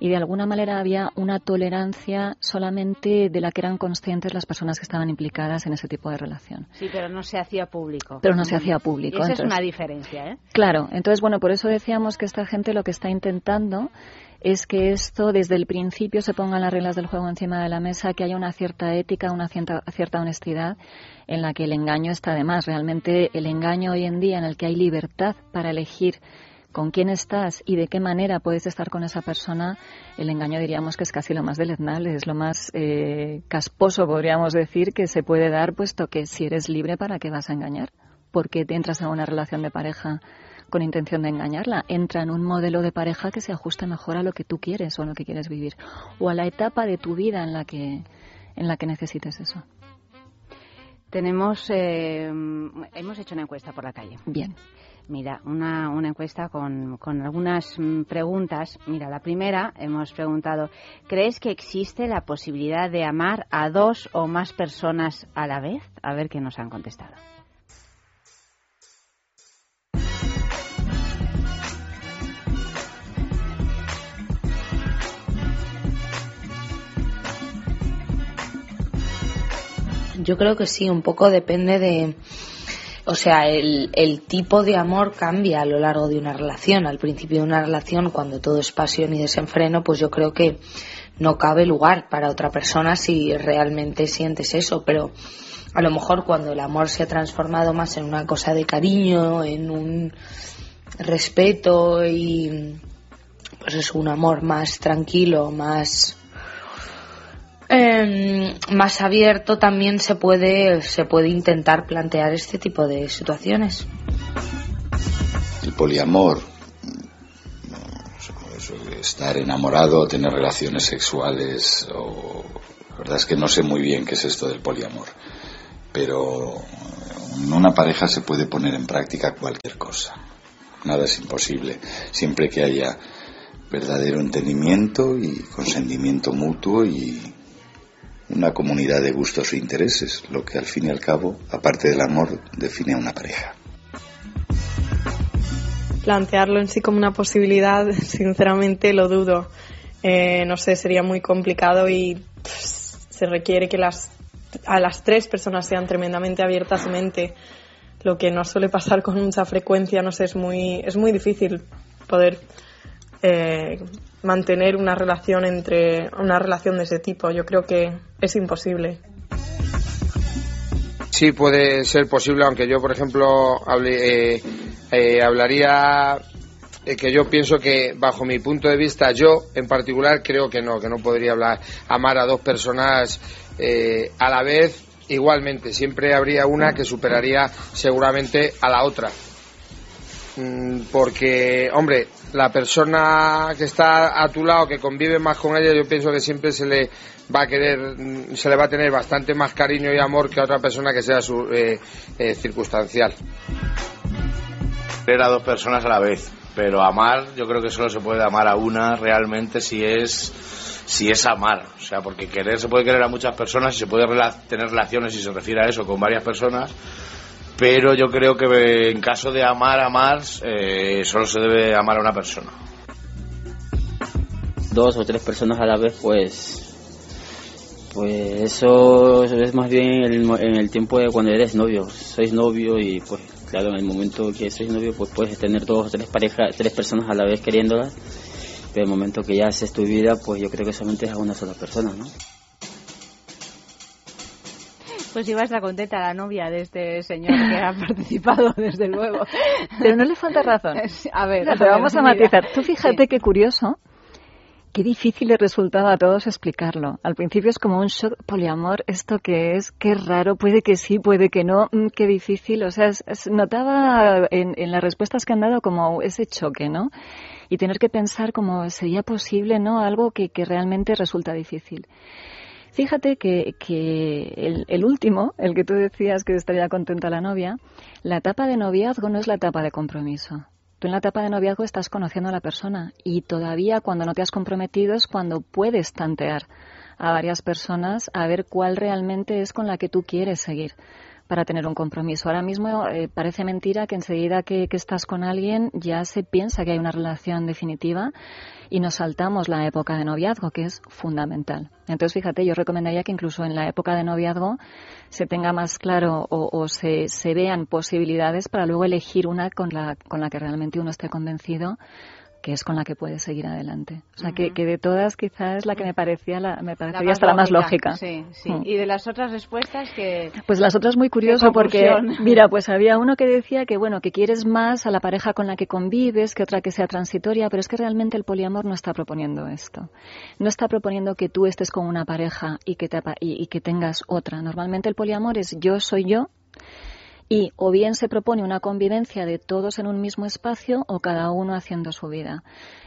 y de alguna manera había una tolerancia solamente de la que eran conscientes las personas que estaban implicadas en ese tipo de relación.
Sí, pero no se hacía público.
Pero no se hacía público.
Y esa es una diferencia, ¿eh?
Claro, entonces bueno, por eso decíamos que esta gente lo que está intentando es que esto desde el principio se pongan las reglas del juego encima de la mesa, que haya una cierta ética, una cierta, cierta honestidad en la que el engaño está de más. Realmente el engaño hoy en día en el que hay libertad para elegir con quién estás y de qué manera puedes estar con esa persona, el engaño diríamos que es casi lo más deleznable, es lo más eh, casposo, podríamos decir, que se puede dar, puesto que si eres libre, ¿para qué vas a engañar? ¿Por qué te entras a una relación de pareja con intención de engañarla. Entra en un modelo de pareja que se ajuste mejor a lo que tú quieres o a lo que quieres vivir o a la etapa de tu vida en la que, en la que necesites eso.
Tenemos, eh, hemos hecho una encuesta por la calle.
Bien.
Mira, una, una encuesta con, con, algunas mm, preguntas. Mira, la primera hemos preguntado, ¿crees que existe la posibilidad de amar a dos o más personas a la vez? A ver qué nos han contestado.
Yo creo que sí, un poco depende de, o sea, el, el, tipo de amor cambia a lo largo de una relación. Al principio de una relación, cuando todo es pasión y desenfreno, pues yo creo que no cabe lugar para otra persona si realmente sientes eso, pero a lo mejor cuando el amor se ha transformado más en una cosa de cariño, en un respeto y pues es un amor más tranquilo, más eh, más abierto, también se puede se puede intentar plantear este tipo de situaciones.
El poliamor, estar enamorado, tener relaciones sexuales, o, la verdad es que no sé muy bien qué es esto del poliamor, pero en una pareja se puede poner en práctica cualquier cosa. Nada es imposible, siempre que haya verdadero entendimiento y consentimiento mutuo y una comunidad de gustos e intereses, lo que al fin y al cabo, aparte del amor, define a una pareja.
Plantearlo en sí como una posibilidad, sinceramente lo dudo. Eh, no sé, sería muy complicado y se requiere que las, a las tres personas sean tremendamente abiertas de mente, lo que no suele pasar con mucha frecuencia, no sé, es muy, es muy difícil poder eh, mantener una relación entre una relación de ese tipo. Yo creo que es imposible.
Sí, puede ser posible, aunque yo, por ejemplo, eh, eh, hablaría que yo pienso que, bajo mi punto de vista, yo en particular creo que no, que no podría hablar, amar a dos personas a la vez igualmente. Siempre habría una que superaría seguramente a la otra. Mm, porque, hombre, la persona que está a tu lado, que convive más con ella, yo pienso que siempre se le va a querer, se le va a tener bastante más cariño y amor que a otra persona que sea su, eh, eh, circunstancial.
Querer a dos personas a la vez, pero amar, yo creo que solo se puede amar a una realmente si es si es amar, o sea, porque querer se puede querer a muchas personas y se puede tener relaciones si se refiere a eso con varias personas, pero yo creo que en caso de amar a Mars eh, solo se debe amar a una persona.
Dos o tres personas a la vez, pues pues eso es más bien en el, tiempo de cuando eres novio, sois novio y pues claro, en el momento que sois novio pues puedes tener dos o tres parejas, tres personas a la vez queriéndolas, pero en el momento que ya haces tu vida pues yo creo que solamente es a una sola persona, ¿no?
Pues iba a estar contenta la novia de este señor que ha participado, desde luego.
Pero no le falta razón.
A ver,
pero vamos a matizar. Tú fíjate qué curioso, qué difícil le resultaba a todos explicarlo. Al principio es como un shock poliamor, esto que es, qué raro, puede que sí, puede que no, mm, qué difícil. O sea, notaba en, en las respuestas que han dado como ese choque, ¿no? Y tener que pensar como sería posible, ¿no? Algo que, que realmente resulta difícil. Fíjate que, que el, último, el que tú decías que estaría contenta la novia, la etapa de noviazgo no es la etapa de compromiso. Tú en la etapa de noviazgo estás conociendo a la persona y todavía cuando no te has comprometido es cuando puedes tantear a varias personas a ver cuál realmente es con la que tú quieres seguir para tener un compromiso. Ahora mismo eh, parece mentira que enseguida que, estás con alguien ya se piensa que hay una relación definitiva y nos saltamos la época de noviazgo, que es fundamental. Entonces, fíjate, yo recomendaría que incluso en la época de noviazgo se tenga más claro o, o se, se, vean posibilidades para luego elegir una con la, con la que realmente uno esté convencido que es con la que puedes seguir adelante. O sea, que, que, de todas quizás la que me parecía la, me parecería hasta la más lógica.
Sí, sí. Mm. Y de las otras respuestas que...
Pues las otras muy curioso porque, mira, pues había uno que decía que, bueno, que quieres más a la pareja con la que convives que otra que sea transitoria, pero es que realmente el poliamor no está proponiendo esto. No está proponiendo que tú estés con una pareja y que, te, y que tengas otra. Normalmente el poliamor es yo soy yo y o bien se propone una convivencia de todos en un mismo espacio o cada uno haciendo su vida.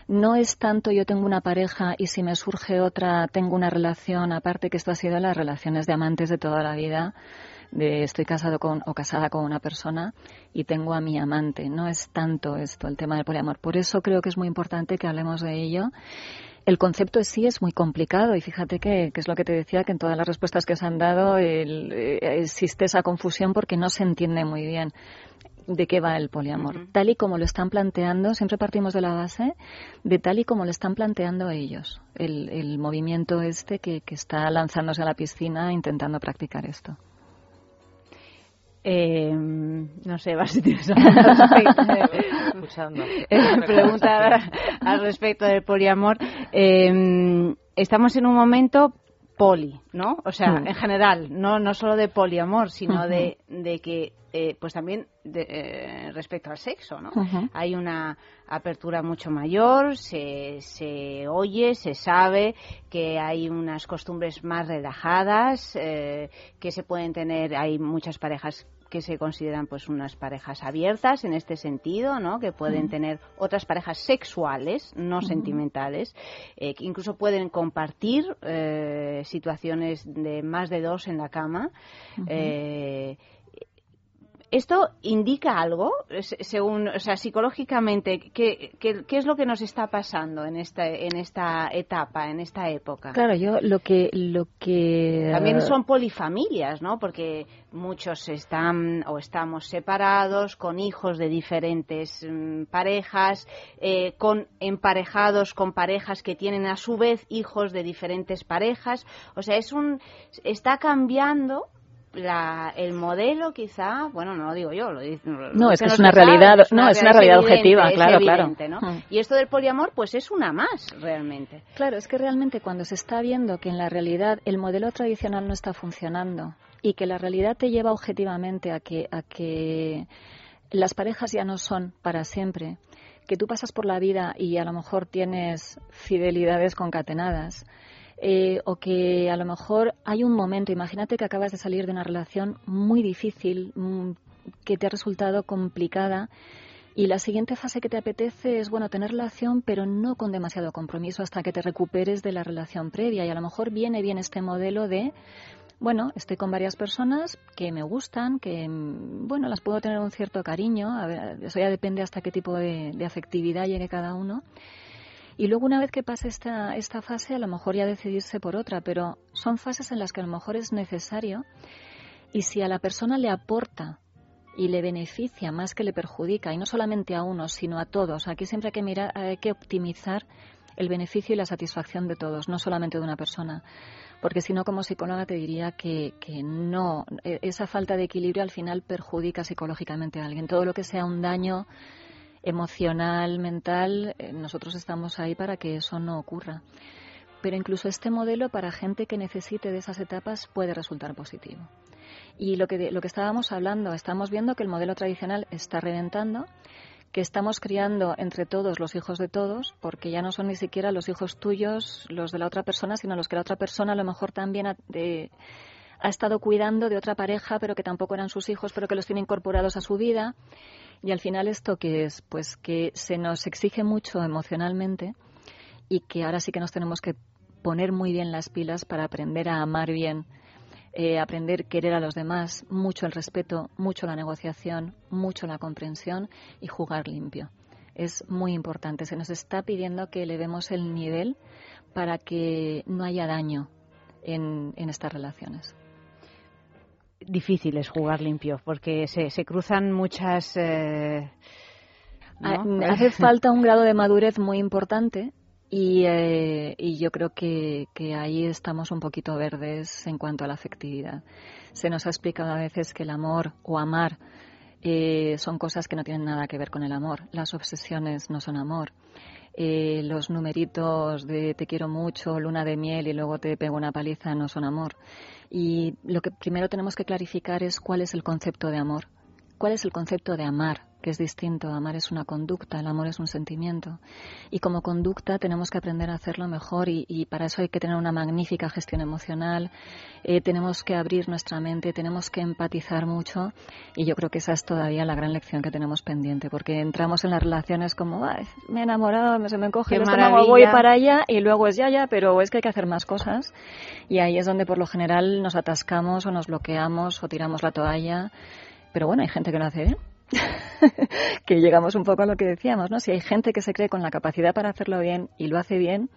No es tanto yo tengo una pareja y si me surge otra tengo una relación, aparte que esto ha sido las relaciones de amantes de toda la vida, de estoy casado con o casada con una persona y tengo a mi amante. No es tanto esto el tema del poliamor. Por eso creo que es muy importante que hablemos de ello el concepto en sí es muy complicado y fíjate que, es lo que te decía, que en todas las respuestas que se han dado eh, existe esa confusión porque no se entiende muy bien de qué va el poliamor. Tal y como lo están planteando, siempre partimos de la base de tal y como lo están planteando ellos, el, movimiento este que, que está lanzándose a la piscina intentando practicar esto.
Eh, no sé, vas si tienes escuchando. pregunta al respecto del poliamor. Eh, estamos en un momento poli, ¿no? O sea, hmm. en general, no, no solo de poliamor, sino de, de que eh, pues también eh, respecto al sexo, ¿no? Hay una apertura mucho mayor, se, se oye, se sabe que hay unas costumbres más relajadas, eh, que se pueden tener, hay muchas parejas que se consideran pues unas parejas abiertas en este sentido, ¿no? Que pueden tener otras parejas sexuales, no sentimentales, eh, que incluso pueden compartir eh, situaciones de más de dos en la cama. ¿Esto indica algo, según, o sea, psicológicamente, ¿qué, qué, es lo que nos está pasando en esta, en esta etapa, en esta época?
Claro, yo lo que, lo que
también son polifamilias, ¿no? Porque muchos están o estamos separados, con hijos de diferentes mm, parejas, eh, con emparejados con parejas que tienen a su vez hijos de diferentes parejas. O sea, es un está cambiando el modelo quizá, bueno, no lo digo yo, lo
No, es que es una realidad, no, es una realidad objetiva, claro, claro.
Hmm. Y esto del poliamor, pues es una más, realmente.
Claro, es que realmente cuando se está viendo que en la realidad el modelo tradicional no está funcionando y que la realidad te lleva objetivamente a que, a que las parejas ya no son para siempre, que tú pasas por la vida y a lo mejor tienes fidelidades concatenadas, eh, o que a lo mejor hay un momento, imagínate que acabas de salir de una relación muy difícil, mm, que te ha resultado complicada y la siguiente fase que te apetece es, bueno, tener relación, pero no con demasiado compromiso hasta que te recuperes de la relación previa. Y a lo mejor viene bien este modelo de, bueno, estoy con varias personas que me gustan, que, mm, bueno, las puedo tener un cierto cariño. A ver, eso ya depende hasta qué tipo de, de afectividad llegue cada uno. Y luego una vez que pase esta, esta fase, a lo mejor ya decidirse por otra, pero son fases en las que a lo mejor es necesario y si a la persona le aporta y le beneficia más que le perjudica, y no solamente a uno, sino a todos, aquí siempre hay que mirar, hay que optimizar el beneficio y la satisfacción de todos, no solamente de una persona. Porque si no, como psicóloga te diría que, que no, e, esa falta de equilibrio al final perjudica psicológicamente a alguien. Todo lo que sea un daño emocional, mental, eh, nosotros estamos ahí para que eso no ocurra. Pero incluso este modelo para gente que necesite de esas etapas puede resultar positivo. Y lo que, lo que estábamos hablando, estamos viendo que el modelo tradicional está reventando, que estamos criando entre todos los hijos de todos, porque ya no son ni siquiera los hijos tuyos, los de la otra persona, sino los que la otra persona a lo mejor también ha, ha estado cuidando de otra pareja, pero que tampoco eran sus hijos, pero que los tiene incorporados a su vida. Y al final esto que es, pues que se nos exige mucho emocionalmente y que ahora sí que nos tenemos que poner muy bien las pilas para aprender a amar bien, eh, aprender a querer a los demás, mucho el respeto, mucho la negociación, mucho la comprensión y jugar limpio. Es muy importante. Se nos está pidiendo que elevemos el nivel para que no haya daño en estas relaciones
difícil es jugar limpio porque se, se cruzan muchas. Eh,
ah, hace falta un grado de madurez muy importante y, eh, y yo creo que, que, ahí estamos un poquito verdes en cuanto a la afectividad. Se nos ha explicado a veces que el amor o amar eh, son cosas que no tienen nada que ver con el amor. Las obsesiones no son amor. los numeritos de te quiero mucho, luna de miel y luego te pego una paliza no son amor. Y lo que primero tenemos que clarificar es cuál es el concepto de amor, cuál es el concepto de amar, que es distinto. Amar es una conducta, el amor es un sentimiento. Y como conducta tenemos que aprender a hacerlo mejor y, para eso hay que tener una magnífica gestión emocional, eh, tenemos que abrir nuestra mente, tenemos que empatizar mucho y yo creo que esa es todavía la gran lección que tenemos pendiente, porque entramos en las relaciones como, me he enamorado, se me encoge el estómago, voy para allá y luego es ya, ya, pero es que hay que hacer más cosas y ahí es donde por lo general nos atascamos o nos bloqueamos o tiramos la toalla. Pero bueno, hay gente que lo hace bien que llegamos un poco a lo que decíamos, ¿no? Si hay gente que se cree con la capacidad para hacerlo bien y lo hace bien,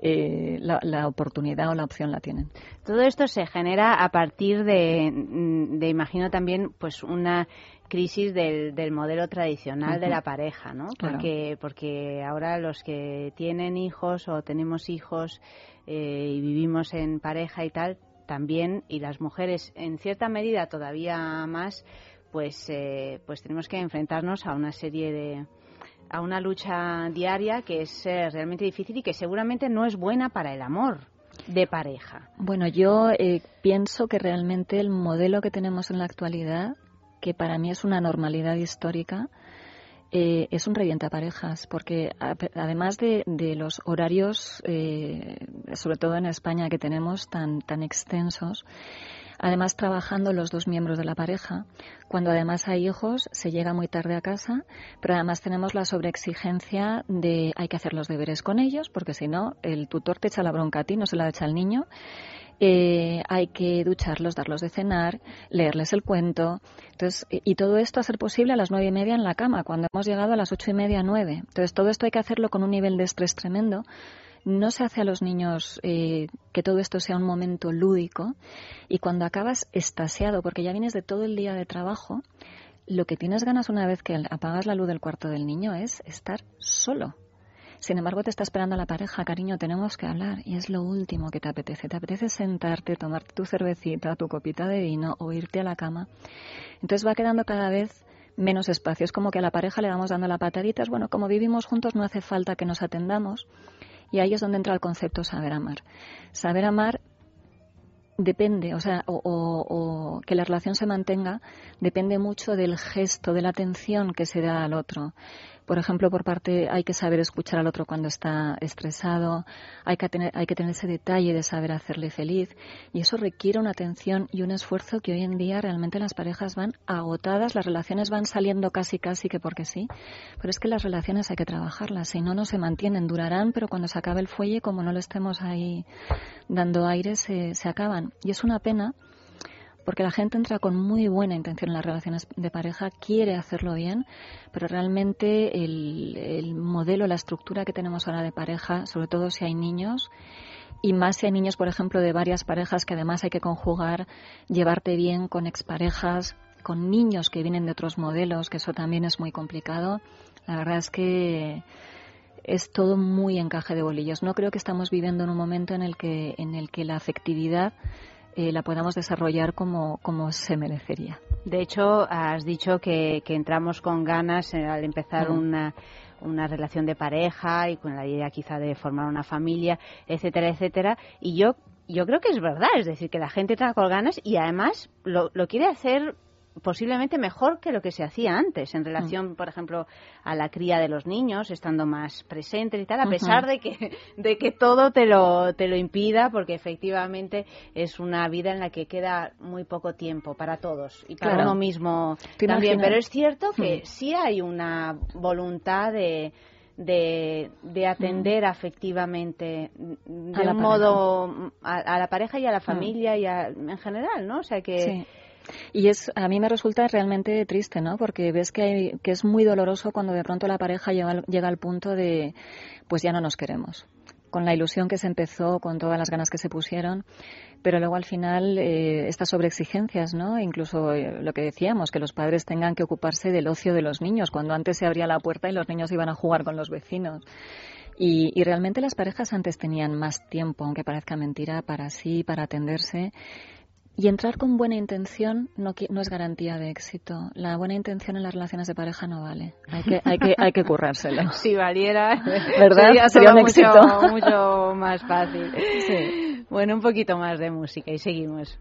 eh, la, oportunidad o la opción la tienen.
Todo esto se genera a partir de, de imagino también, pues una crisis del, del modelo tradicional de la pareja, ¿no? Porque, porque ahora los que tienen hijos o tenemos hijos eh, y vivimos en pareja y tal, también, y las mujeres en cierta medida todavía más, pues, eh, pues tenemos que enfrentarnos a una serie de a una lucha diaria que es eh, realmente difícil y que seguramente no es buena para el amor de pareja.
Bueno, yo eh, pienso que realmente el modelo que tenemos en la actualidad que para mí es una normalidad histórica, eh, es un revienta parejas, porque además de, los horarios, eh, sobre todo en España que tenemos tan, tan extensos, además trabajando los dos miembros de la pareja, cuando además hay hijos se llega muy tarde a casa, pero además tenemos la sobreexigencia de hay que hacer los deberes con ellos, porque si no el tutor te echa la bronca a ti, no se la echa al niño. Eh, hay que ducharlos, darlos de cenar, leerles el cuento. Entonces, y todo esto a ser posible a las nueve y media en la cama, cuando hemos llegado a las ocho y media, nueve. Entonces, todo esto hay que hacerlo con un nivel de estrés tremendo. No se hace a los niños eh, que todo esto sea un momento lúdico y cuando acabas estasiado, porque ya vienes de todo el día de trabajo, lo que tienes ganas una vez que apagas la luz del cuarto del niño es estar solo. Sin embargo, te está esperando la pareja, cariño, tenemos que hablar y es lo último que te apetece. Te apetece sentarte, tomarte tu cervecita, tu copita de vino o irte a la cama. Entonces va quedando cada vez menos espacio. Es como que a la pareja le vamos dando la patadita. Es bueno, como vivimos juntos no hace falta que nos atendamos. Y ahí es donde entra el concepto saber amar. Saber amar depende, o sea, o, que la relación se mantenga, depende mucho del gesto, de la atención que se da al otro. Por ejemplo, por parte hay que saber escuchar al otro cuando está estresado, hay que tener, hay que tener ese detalle de saber hacerle feliz y eso requiere una atención y un esfuerzo que hoy en día realmente las parejas van agotadas, las relaciones van saliendo casi casi que porque sí, pero es que las relaciones hay que trabajarlas, si no no se mantienen, durarán, pero cuando se acabe el fuelle, como no lo estemos ahí dando aire, se, se acaban y es una pena porque la gente entra con muy buena intención en las relaciones de pareja, quiere hacerlo bien, pero realmente el, modelo, la estructura que tenemos ahora de pareja, sobre todo si hay niños, y más si hay niños, por ejemplo, de varias parejas que además hay que conjugar, llevarte bien con exparejas, con niños que vienen de otros modelos, que eso también es muy complicado. La verdad es que es todo muy encaje de bolillos. No creo que estamos viviendo en un momento en el que, en el que la afectividad eh, la podamos desarrollar como, como se merecería.
De hecho, has dicho que, que entramos con ganas eh, al empezar una, una relación de pareja y con la idea quizá de formar una familia, etcétera, etcétera. Y yo, yo creo que es verdad, es decir, que la gente entra con ganas y además lo, lo quiere hacer posiblemente mejor que lo que se hacía antes en relación, mm. por ejemplo, a la cría de los niños, estando más presente y tal, a pesar de que de que todo te lo te lo impida, porque efectivamente es una vida en la que queda muy poco tiempo para todos y para uno mismo también. Pero es cierto que mm. sí hay una voluntad de de, de, atender mm. afectivamente de un modo a, la pareja y a la familia y en general, ¿no? O sea que
y es, a mí me resulta realmente triste, ¿no? Porque ves que, que es muy doloroso cuando de pronto la pareja llega, llega al punto de, pues ya no nos queremos con la ilusión que se empezó, con todas las ganas que se pusieron, pero luego al final eh, estas sobreexigencias, ¿no? Incluso eh, lo que decíamos, que los padres tengan que ocuparse del ocio de los niños, cuando antes se abría la puerta y los niños iban a jugar con los vecinos. Y, y realmente las parejas antes tenían más tiempo, aunque parezca mentira, para sí, para atenderse. Y entrar con buena intención no, no, es garantía de éxito. La buena intención en las relaciones de pareja no vale. Hay que, hay que, hay que currárselo.
Si valiera,
¿verdad? Sería, un
mucho,
éxito.
mucho más fácil. Sí. Bueno, un poquito más de música y seguimos.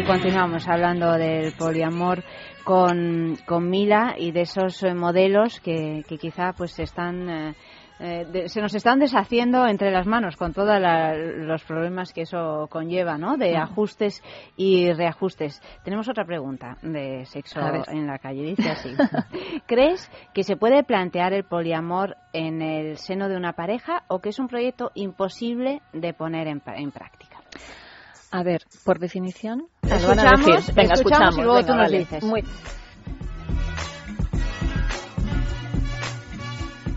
Y continuamos hablando del poliamor con, con Mila y de esos eh, modelos que, que quizá pues están eh, eh, se nos están deshaciendo entre las manos con todos los problemas que eso conlleva, ¿no? De ajustes y reajustes. Tenemos otra pregunta de sexo en la calle. Dice así: ¿Crees que se puede plantear el poliamor en el seno de una pareja o que es un proyecto imposible de poner en práctica?
A ver, por definición,
escuchamos, Venga, escuchamos, y luego tú nos dices.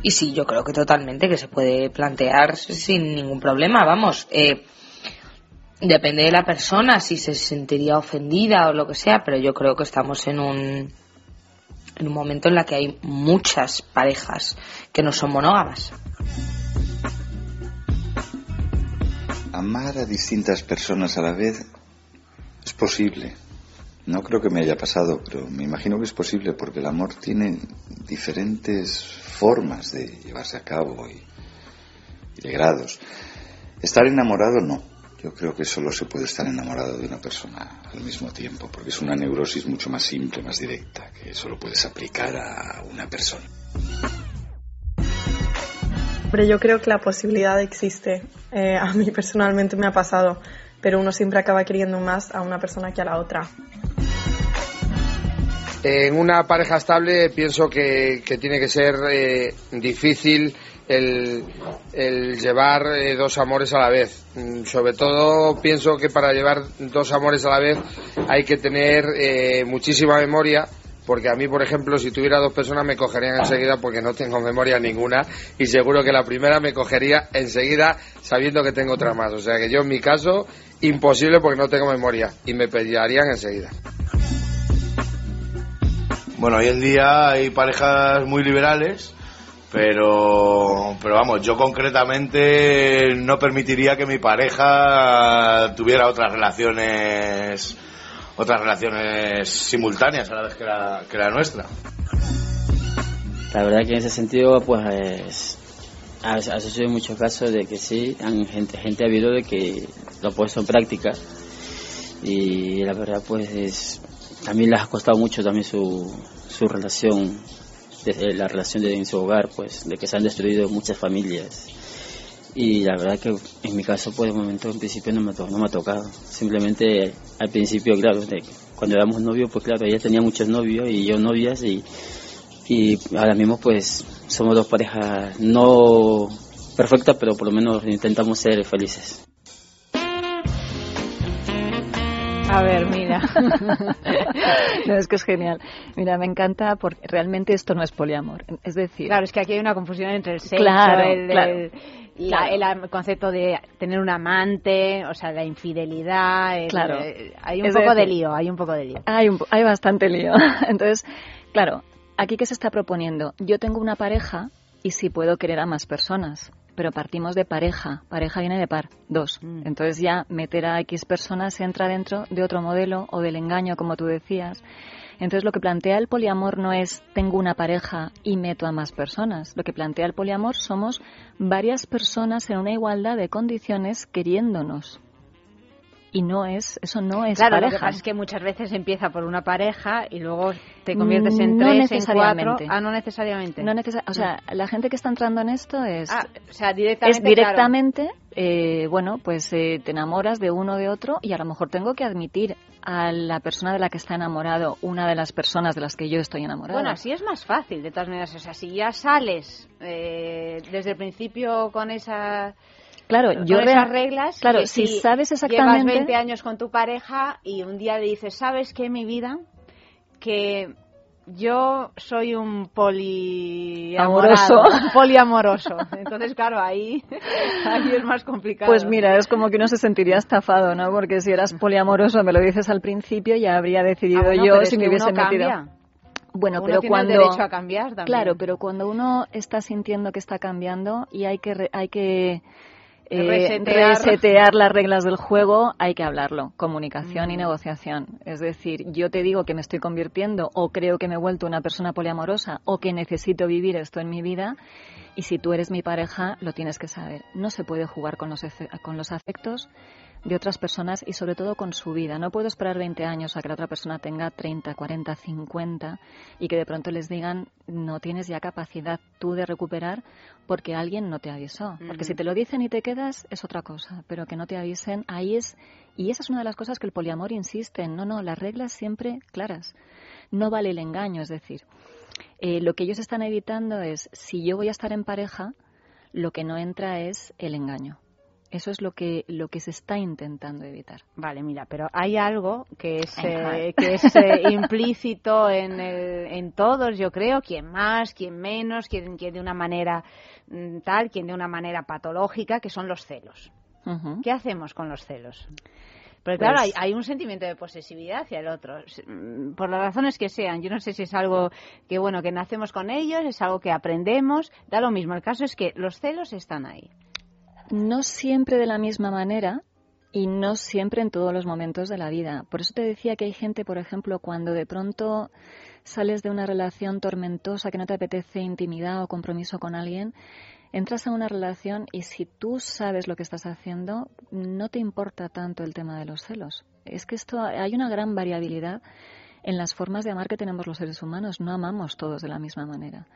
Y sí, yo creo que totalmente que se puede plantear sin ningún problema, vamos. Eh, depende de la persona, si se sentiría ofendida o lo que sea, pero yo creo que estamos en un, en un momento en la que hay muchas parejas que no son monógamas.
Amar a distintas personas a la vez es posible. No creo que me haya pasado, pero me imagino que es posible porque el amor tiene diferentes formas de llevarse a cabo y, de grados. Estar enamorado no. Yo creo que solo se puede estar enamorado de una persona al mismo tiempo, porque es una neurosis mucho más simple, más directa, que solo puedes aplicar a una persona.
Pero yo creo que la posibilidad existe. Eh, a mí personalmente me ha pasado, pero uno siempre acaba queriendo más a una persona que a la otra.
En una pareja estable pienso que, tiene que ser eh, difícil el, llevar eh, dos amores a la vez. Mm, sobre todo pienso que para llevar dos amores a la vez hay que tener muchísima memoria porque a mí, por ejemplo, si tuviera dos personas me cogerían enseguida porque no tengo memoria ninguna y seguro que la primera me cogería enseguida sabiendo que tengo otra más. O sea que yo en mi caso, imposible porque no tengo memoria y me pedirían enseguida.
Bueno, hoy en día hay parejas muy liberales, pero, pero vamos, yo concretamente no permitiría que mi pareja tuviera otras relaciones otras relaciones simultáneas a la vez que la, que la nuestra.
La verdad que en ese sentido, pues ha, sucedido muchos casos de que sí, han, gente, gente ha habido de que lo ha puesto en práctica y la verdad pues es, mí les ha costado mucho también su, su relación, la relación de, en su hogar, pues de que se han destruido muchas familias y la verdad que en mi caso pues de momento en principio no me, no me ha tocado simplemente al principio claro cuando éramos novios pues claro ella tenía muchos novios y yo novias y, y ahora mismo pues somos dos parejas no perfectas pero por lo menos intentamos ser felices
a ver, mira. no, es que es genial. Mira, me encanta porque realmente esto no es poliamor. Es decir.
Claro, es que aquí hay una confusión entre el sexo, el, el, concepto de tener un amante, o sea, la infidelidad. claro. hay un poco de lío, hay un poco de lío.
Hay, hay bastante lío. Entonces, claro, aquí que se está proponiendo, yo tengo una pareja y sí puedo querer a más personas pero partimos de pareja. Pareja viene de par, dos. Mm. Entonces ya meter a X personas entra dentro de otro modelo o del engaño, como tú decías. Entonces lo que plantea el poliamor no es tengo una pareja y meto a más personas. Lo que plantea el poliamor somos varias personas en una igualdad de condiciones queriéndonos y no es eso no es
claro,
pareja.
lo que pasa es que muchas veces empieza por una pareja y luego te conviertes en tres, en cuatro. Ah, no necesariamente.
No o sea, la gente que está entrando en esto es,
ah, o sea, directamente,
es directamente eh, bueno, pues eh, te enamoras de uno de otro y a lo mejor tengo que admitir a la persona de la que está enamorado una de las personas de las que yo estoy enamorada.
Bueno, así es más fácil, de todas maneras. O sea, si ya sales eh, desde el principio con esa
Claro, yo
esas reglas.
Claro, si, sabes exactamente.
Llevas 20 años con tu pareja y un día le dices, ¿sabes qué, mi vida? Que yo soy un poliamoroso, poliamoroso. Entonces, claro, ahí, ahí es más complicado.
Pues mira, es como que uno se sentiría estafado, ¿no? Porque si eras poliamoroso, me lo dices al principio, ya habría decidido ah, yo si me hubiese metido. Bueno,
uno
pero
tiene
cuando
el derecho a cambiar también.
Claro, pero cuando uno está sintiendo que está cambiando y hay que hay que
eh, resetear.
las reglas del juego, hay que hablarlo. Comunicación y
Mm.
negociación. Es decir, yo te digo que me estoy convirtiendo o creo que me he vuelto una persona poliamorosa o que necesito vivir esto en mi vida. Y si tú eres mi pareja, lo tienes que saber. No se puede jugar con los, con los afectos de otras personas y sobre todo con su vida. No puedo esperar 20 años a que la otra persona tenga 30, 40, 50 y que de pronto les digan no tienes ya capacidad tú de recuperar porque alguien no te avisó. Porque si te lo dicen y te quedas es otra cosa, pero que no te avisen, ahí es... Y esa es una de las cosas que el poliamor insiste en. No, no, las reglas siempre claras. No vale el engaño, es decir, eh, lo que ellos están evitando es si yo voy a estar en pareja, lo que no entra es el engaño. Eso es lo que, lo que se está intentando evitar.
Vale, mira, pero hay algo que es, eh, que es eh, implícito en, el, en todos, yo creo, quien más, quien menos, quien, quien de una manera mm, tal, quien de una manera patológica, que son los celos. ¿Qué hacemos con los celos? Porque claro,
Pues-
hay, hay un sentimiento de posesividad hacia el otro, mm, por las razones que sean. Yo no sé si es algo que, bueno, que nacemos con ellos, es algo que aprendemos, da lo mismo. El caso es que los celos están ahí.
No siempre de la misma manera y no siempre en todos los momentos de la vida. Por eso te decía que hay gente, por ejemplo, cuando de pronto sales de una relación tormentosa que no te apetece intimidad o compromiso con alguien, entras a una relación y si tú sabes lo que estás haciendo, no te importa tanto el tema de los celos. Es que esto hay una gran variabilidad en las formas de amar que tenemos los seres humanos. No amamos todos de la misma manera.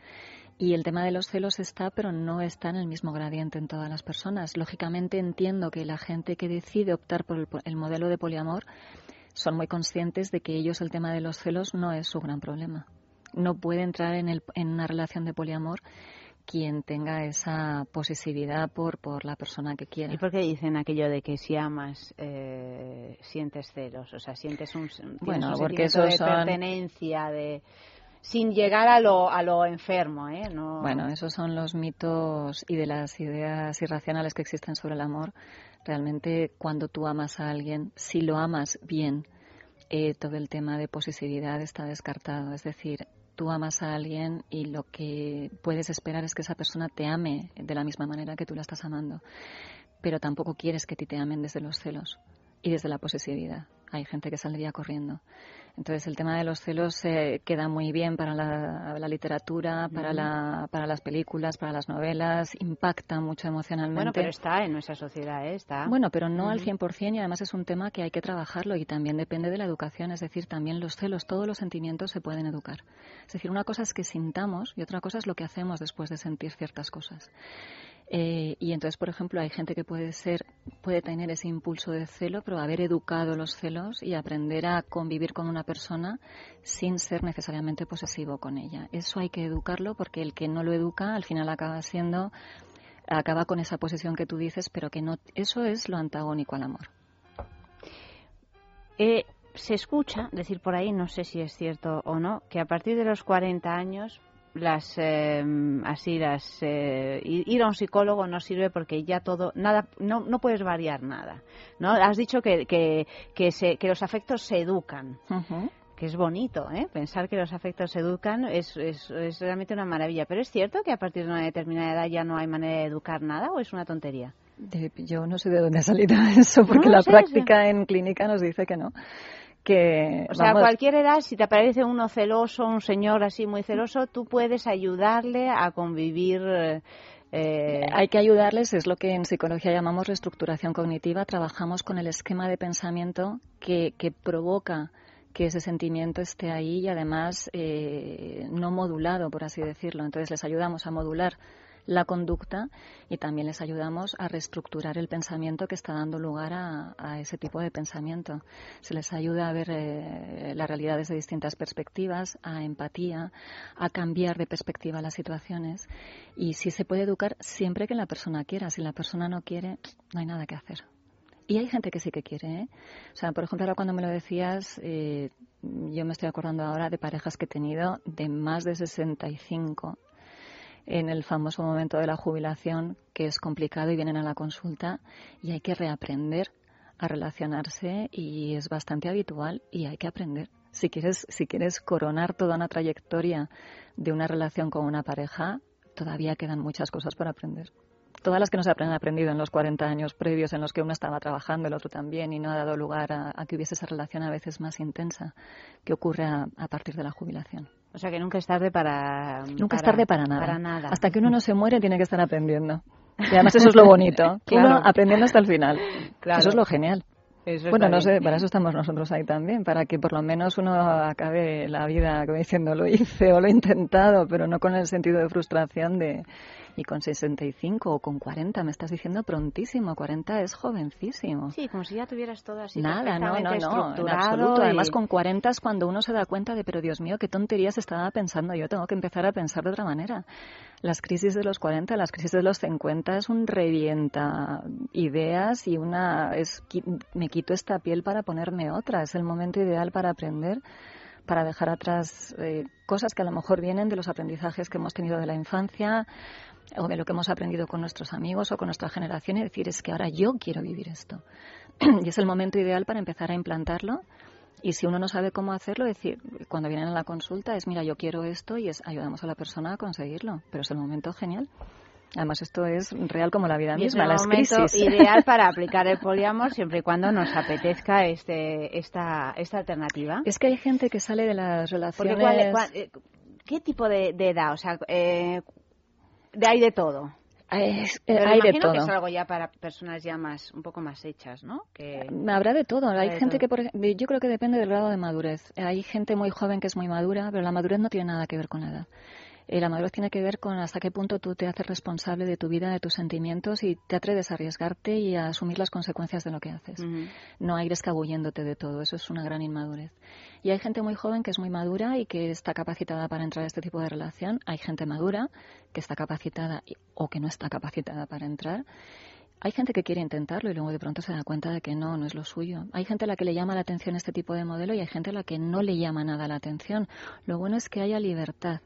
Y el tema de los celos está, pero no está en el mismo gradiente en todas las personas. Lógicamente entiendo que la gente que decide optar por el, el modelo de poliamor son muy conscientes de que ellos el tema de los celos no es su gran problema. No puede entrar en, el- en una relación de poliamor quien tenga esa posesividad por, por la persona que quiera.
¿Y por qué dicen aquello de que si amas eh, sientes celos? O sea, sientes un,
Bueno,
un
porque
sentimiento de
son-
pertenencia, de sin llegar a lo, a lo enfermo, ¿eh? No...
Bueno, esos son los mitos y de las ideas irracionales que existen sobre el amor. Realmente, cuando tú amas a alguien, si lo amas bien, eh, todo el tema de posesividad está descartado. Es decir, tú amas a alguien y lo que puedes esperar es que esa persona te ame de la misma manera que tú la estás amando. Pero tampoco quieres que ti te amen desde los celos y desde la posesividad. Hay gente que saldría corriendo. Entonces el tema de los celos eh, queda muy bien para la, la literatura, para, la, para las películas, para las novelas, impacta mucho emocionalmente.
Bueno, pero está en nuestra sociedad, ¿eh? Está.
Bueno, pero no al
Ujú.
100% y además es un tema que hay que trabajarlo y también depende de la educación, es decir, también los celos, todos los sentimientos se pueden educar. Es decir, una cosa es que sintamos y otra cosa es lo que hacemos después de sentir ciertas cosas. Eh, y entonces, por ejemplo, hay gente que puede ser, puede tener ese impulso de celo, pero haber educado los celos y aprender a convivir con una persona sin ser necesariamente posesivo con ella. Eso hay que educarlo porque el que no lo educa al final acaba siendo acaba con esa posesión que tú dices, pero que no eso es lo antagónico al amor.
Eh, se escucha decir por ahí, no sé si es cierto o no, que a partir de los 40 años las eh, así las eh, ir a un psicólogo no sirve porque ya todo nada no, no puedes variar nada no has dicho que que, que, se, que los afectos se educan que es bonito ¿eh? pensar que los afectos se educan es, es, es realmente una maravilla pero es cierto que a partir de una determinada edad ya no hay manera de educar nada o es una tontería
De- yo no sé de dónde ha salido eso, porque
No,
la práctica en clínica nos dice que no. Que,
O sea, a cualquier edad, si te aparece uno celoso, un señor así muy celoso, tú puedes ayudarle a convivir. eh, eh,
Hay que ayudarles, es lo que en psicología llamamos reestructuración cognitiva. Trabajamos con el esquema de pensamiento que, que provoca que ese sentimiento esté ahí y además eh, no modulado, por así decirlo. Entonces les ayudamos a modular la conducta y también les ayudamos a reestructurar el pensamiento que está dando lugar a, ese tipo de pensamiento. Se les ayuda a ver eh, la realidad desde distintas perspectivas, a empatía, a cambiar de perspectiva las situaciones y si se puede educar siempre que la persona quiera. Si la persona no quiere, no hay nada que hacer. Y hay gente que sí que quiere. ¿eh? O sea, por ejemplo, ahora cuando me lo decías, eh, yo me estoy acordando ahora de parejas que he tenido de más de 65 en el famoso momento de la jubilación, que es complicado y vienen a la consulta y hay que reaprender a relacionarse y es bastante habitual y hay que aprender. Si quieres, si quieres coronar toda una trayectoria de una relación con una pareja, todavía quedan muchas cosas por aprender todas las que nos han aprendido en los 40 años previos en los que uno estaba trabajando, el otro también, y no ha dado lugar a, que hubiese esa relación a veces más intensa que ocurre a, partir de la jubilación.
O sea que nunca es tarde para...
Nunca es tarde para nada. Hasta que uno no se muere tiene que estar aprendiendo. Y además eso es lo bonito, claro. aprendiendo hasta el final. Eso es lo genial. bueno, no sé, para eso estamos nosotros ahí también, para que por lo menos uno acabe la vida como diciendo lo hice o lo he intentado, pero no con el sentido de frustración de y con 65 o con 40, me estás diciendo prontísimo, 40 es jovencísimo.
Sí, como si ya tuvieras todo así
Nada, no, no, no, en absoluto. Además, con 40 es cuando uno se da cuenta de, pero Dios mío, qué tonterías estaba pensando. Yo tengo que empezar a pensar de otra manera. Las crisis de los 40, las crisis de los 50 es un revienta ideas y una es me quito esta piel para ponerme otra. Es el momento ideal para aprender para dejar atrás eh, cosas que a lo mejor vienen de los aprendizajes que hemos tenido de la infancia, o de lo que hemos aprendido con nuestros amigos o con nuestra generación y decir es que ahora yo quiero vivir esto. y es el momento ideal para empezar a implantarlo. Y si uno no sabe cómo hacerlo, decir, cuando vienen a la consulta es, mira, yo quiero esto y es, ayudamos a la persona a conseguirlo. Pero es el momento genial. Además, esto es real como la vida misma,
es
el momento
ideal para aplicar el poliamor siempre y cuando nos apetezca este, esta, esta alternativa.
Es que hay gente que sale de las relaciones...
Eh, ¿Qué tipo de, de edad? O sea, eh, de hay de todo.
Es, eh, hay de todo.
que es algo ya para personas ya más, un poco más hechas, ¿no? Que...
Eh, habrá de todo. Hay gente que, por, yo creo que depende del grado de madurez. Hay gente muy joven que es muy madura, pero la madurez no tiene nada que ver con la edad. Eh, la madurez tiene que ver con hasta qué punto tú te haces responsable de tu vida, de tus sentimientos y te atreves a arriesgarte y a asumir las consecuencias de lo que haces. No a ir escabulléndote de todo. Eso es una gran inmadurez. Y hay gente muy joven que es muy madura y que está capacitada para entrar a este tipo de relación. Hay gente madura que está capacitada o que no está capacitada para entrar. Hay gente que quiere intentarlo y luego de pronto se da cuenta de que no, no es lo suyo. Hay gente a la que le llama la atención este tipo de modelo y hay gente a la que no le llama nada la atención. Lo bueno es que haya libertad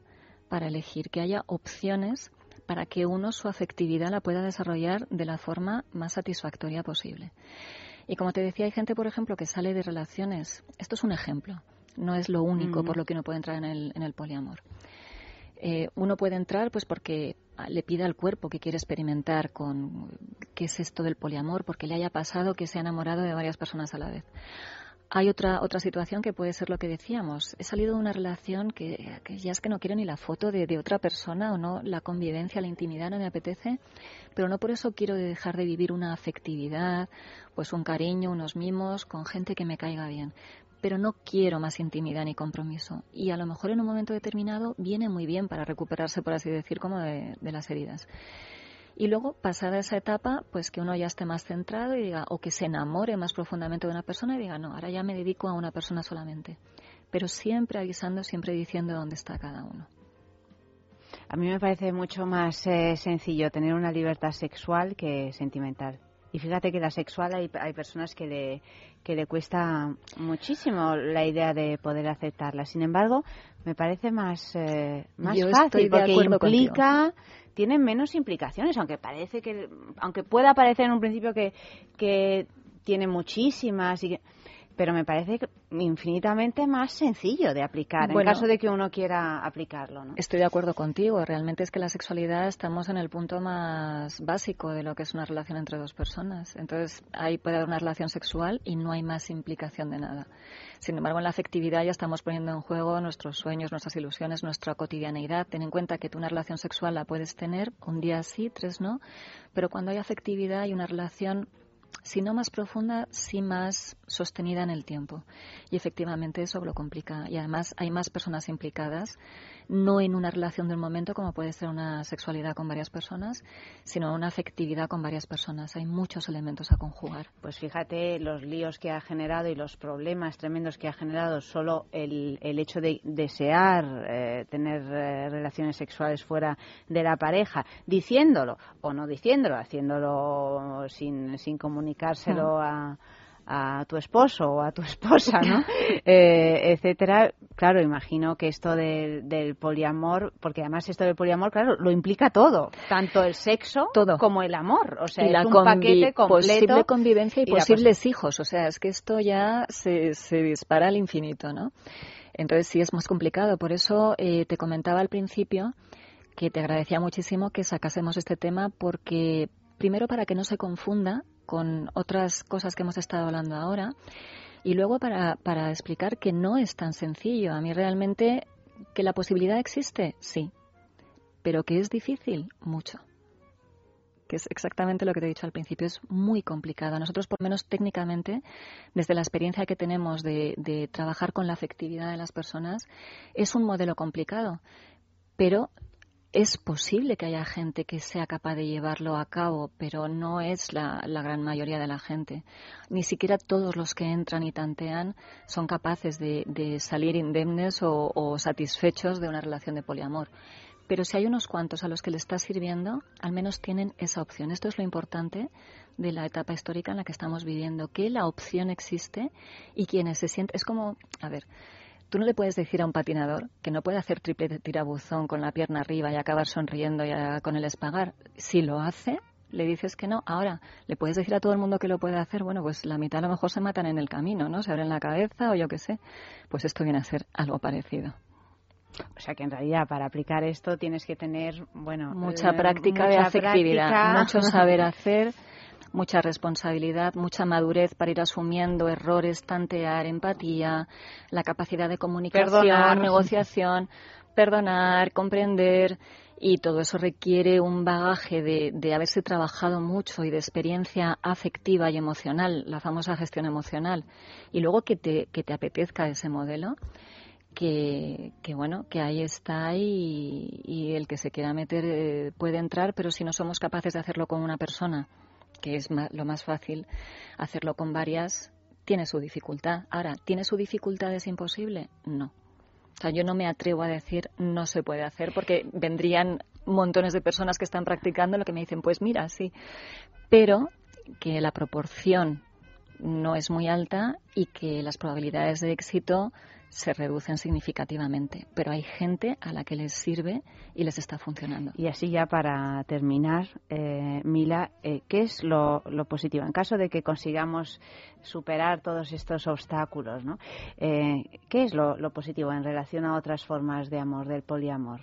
para elegir, que haya opciones para que uno su afectividad la pueda desarrollar de la forma más satisfactoria posible. Y como te decía, hay gente, por ejemplo, que sale de relaciones. Esto es un ejemplo, no es lo único por lo que uno puede entrar en el, en el poliamor. Eh, uno puede entrar pues porque le pide al cuerpo que quiere experimentar con qué es esto del poliamor, porque le haya pasado que se ha enamorado de varias personas a la vez. Hay otra, otra situación que puede ser lo que decíamos. He salido de una relación que, ya es que no quiero ni la foto de, otra persona o no, la convivencia, la intimidad no me apetece, pero no por eso quiero dejar de vivir una afectividad, pues un cariño, unos mimos con gente que me caiga bien. Pero no quiero más intimidad ni compromiso. Y a lo mejor en un momento determinado viene muy bien para recuperarse, por así decir, como de las heridas. Y luego, pasada esa etapa, pues que uno ya esté más centrado y diga, o que se enamore más profundamente de una persona y diga, no, ahora ya me dedico a una persona solamente. Pero siempre avisando, siempre diciendo dónde está cada uno.
A mí me parece mucho más eh, sencillo tener una libertad sexual que sentimental. Y fíjate que la sexual hay, hay personas que le, que le cuesta muchísimo la idea de poder aceptarla. Sin embargo, me parece más, eh, más fácil porque implica tiene menos implicaciones, aunque parece que, aunque pueda parecer en un principio que, que tiene muchísimas y pero me parece infinitamente más sencillo de aplicar en caso de que uno quiera aplicarlo. ¿no?
Estoy de acuerdo contigo. Realmente es que la sexualidad estamos en el punto más básico de lo que es una relación entre dos personas. Entonces, ahí puede haber una relación sexual y no hay más implicación de nada. Sin embargo, en la afectividad ya estamos poniendo en juego nuestros sueños, nuestras ilusiones, nuestra cotidianeidad. Ten en cuenta que tú una relación sexual la puedes tener un día sí, tres no, pero cuando hay afectividad hay una relación si no más profunda, sí más sostenida en el tiempo. Y efectivamente eso lo complica. Y además hay más personas implicadas, no en una relación de un momento como puede ser una sexualidad con varias personas, sino una afectividad con varias personas. Hay muchos elementos a conjugar.
Pues fíjate los líos que ha generado y los problemas tremendos que ha generado solo el, el hecho de desear eh, tener eh, relaciones sexuales fuera de la pareja, diciéndolo o no diciéndolo, haciéndolo sin, sin comunicárselo a a tu esposo o a tu esposa, ¿no? eh, etcétera. Claro, imagino que esto del poliamor, porque además esto del poliamor, claro, lo implica todo, tanto el sexo
todo.
como el amor. O sea,
y
es un paquete completo.
Posible convivencia y, posibles hijos. O sea, es que esto ya se, se dispara al infinito, ¿no? Entonces sí es más complicado. Por eso eh, te comentaba al principio que te agradecía muchísimo que sacásemos este tema porque primero para que no se confunda con otras cosas que hemos estado hablando ahora y luego para, para explicar que no es tan sencillo. A mí realmente que la posibilidad existe, sí, pero que es difícil, mucho que es exactamente lo que te he dicho al principio, es muy complicado. Nosotros, por lo menos técnicamente, desde la experiencia que tenemos de, de, trabajar con la afectividad de las personas, es un modelo complicado, pero es posible que haya gente que sea capaz de llevarlo a cabo, pero no es la, gran mayoría de la gente. Ni siquiera todos los que entran y tantean son capaces de, salir indemnes o, satisfechos de una relación de poliamor. Pero si hay unos cuantos a los que le está sirviendo, al menos tienen esa opción. Esto es lo importante de la etapa histórica en la que estamos viviendo, que la opción existe y quienes se sienten... Es como, a ver, Tú no le puedes decir a un patinador que no puede hacer triple tirabuzón con la pierna arriba y acabar sonriendo y con el espagar. Si lo hace, le dices que no. Ahora, ¿le puedes decir a todo el mundo que lo puede hacer? Bueno, pues la mitad a lo mejor se matan en el camino, ¿no? Se abren la cabeza o yo qué sé. Pues esto viene a ser algo parecido.
O sea que en realidad para aplicar esto tienes que tener, bueno,
mucha eh, práctica de afectividad, mucho saber hacer mucha responsabilidad, mucha madurez para ir asumiendo errores, tantear, empatía, la capacidad de comunicación, negociación, perdonar, comprender y todo eso requiere un bagaje de, de, haberse trabajado mucho y de experiencia afectiva y emocional, la famosa gestión emocional, y luego que te, que te apetezca ese modelo. Que, que, bueno, que ahí está y, y el que se quiera meter eh, puede entrar, pero si no somos capaces de hacerlo con una persona que es lo más fácil hacerlo con varias, tiene su dificultad. Ahora, ¿tiene su dificultad? ¿Es imposible? No. O sea, yo no me atrevo a decir no se puede hacer porque vendrían montones de personas que están practicando lo que me dicen, pues mira, sí. Pero que la proporción no es muy alta y que las probabilidades de éxito se reducen significativamente, pero hay gente a la que les sirve y les está funcionando.
Y así ya para terminar, eh, Mila, eh, ¿qué es lo, positivo? En caso de que consigamos superar todos estos obstáculos, ¿no? Eh, ¿qué es lo, positivo en relación a otras formas de amor, del poliamor?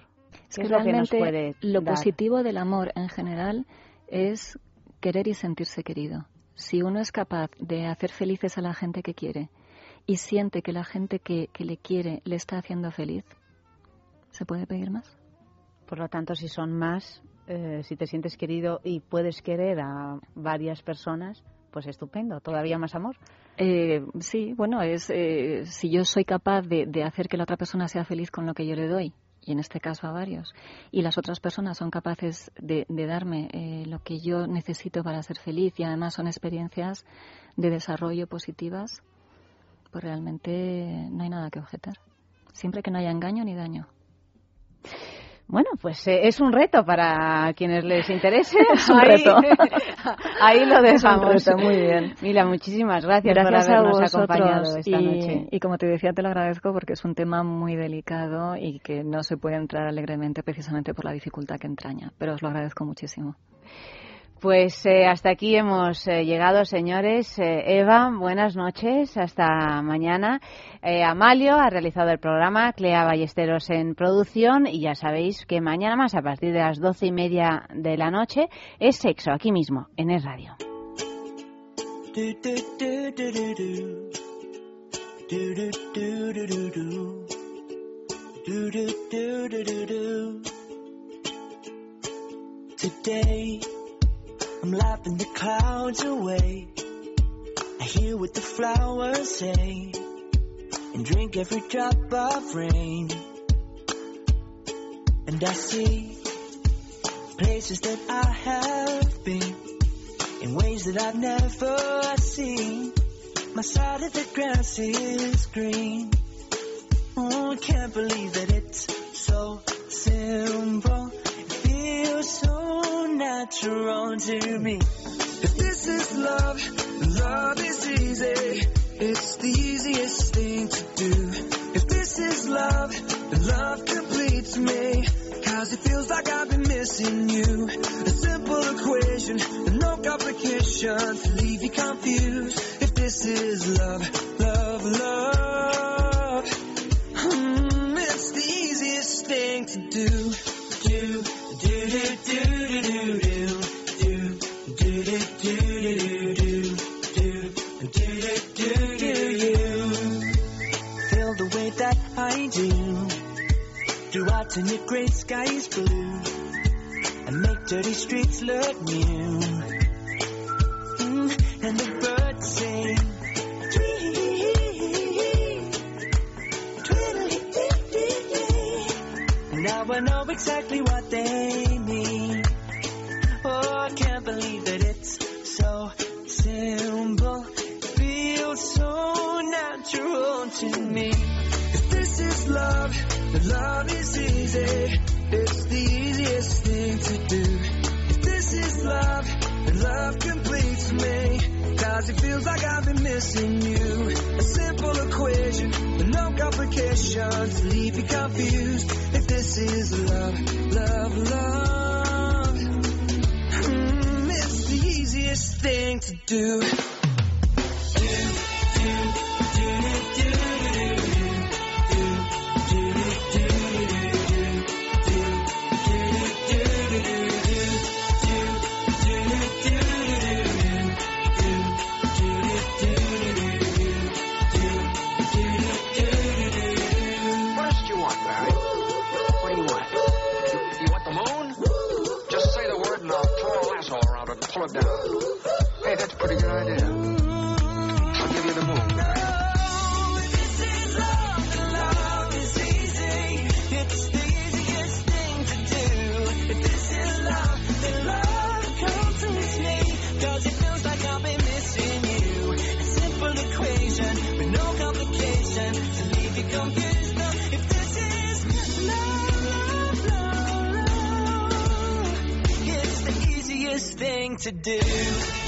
Es que realmente lo positivo del amor en general es querer y sentirse querido. Si uno es capaz de hacer felices a la gente que quiere, y siente que la gente que, le quiere le está haciendo feliz, ¿se puede pedir más?
Por lo tanto, si son más, eh, si te sientes querido y puedes querer a varias personas, pues estupendo, todavía más amor.
Eh, sí, bueno, es eh, si yo soy capaz de, hacer que la otra persona sea feliz con lo que yo le doy, y en este caso a varios, y las otras personas son capaces de, de darme lo que yo necesito para ser feliz y además son experiencias de desarrollo positivas, pues realmente no hay nada que objetar. Siempre que no haya engaño ni daño.
Bueno, pues eh, es un reto para quienes les interese.
Es un reto.
ahí lo dejamos.
muy bien.
Mila, muchísimas gracias,
gracias
por habernos
a
acompañado esta
y,
noche.
Y como te decía, te lo agradezco porque es un tema muy delicado y que no se puede entrar alegremente precisamente por la dificultad que entraña. Pero os lo agradezco muchísimo.
Pues eh, hasta aquí hemos eh, llegado, señores. Eh, Eva, buenas noches. Hasta mañana. Amalio ha realizado el programa, Clea Ballesteros en producción y ya sabéis que mañana más a partir de las doce y media de la noche es sexo aquí mismo en el radio. I'm laughing the clouds away. I hear what the flowers say and drink every drop of rain. And I see places that I have been in ways that I've never seen. My side of the grass is green. Oh, I can't believe that it's so simple. So natural to me.
If this is love, love is easy. It's the easiest thing to do. If this is love, then love completes me. Cause it feels like I've been missing you. A simple equation, no complications to leave you confused. If this is love, love, love, hmm, it's the easiest thing to do in your grey skies blue and make dirty streets look new. Mm, and the Now I know exactly what they mean. Oh, I can't believe that it's so simple. Feels so natural to me If this is love, and love is easy. It's the easiest thing to do. If this is love, then love completes me. Cause it feels like I've been missing you. A simple equation with no complications to leave you confused. If this is love, love, love, mm, it's the easiest thing to do. slow down. Hey, that's a pretty good idea. To do.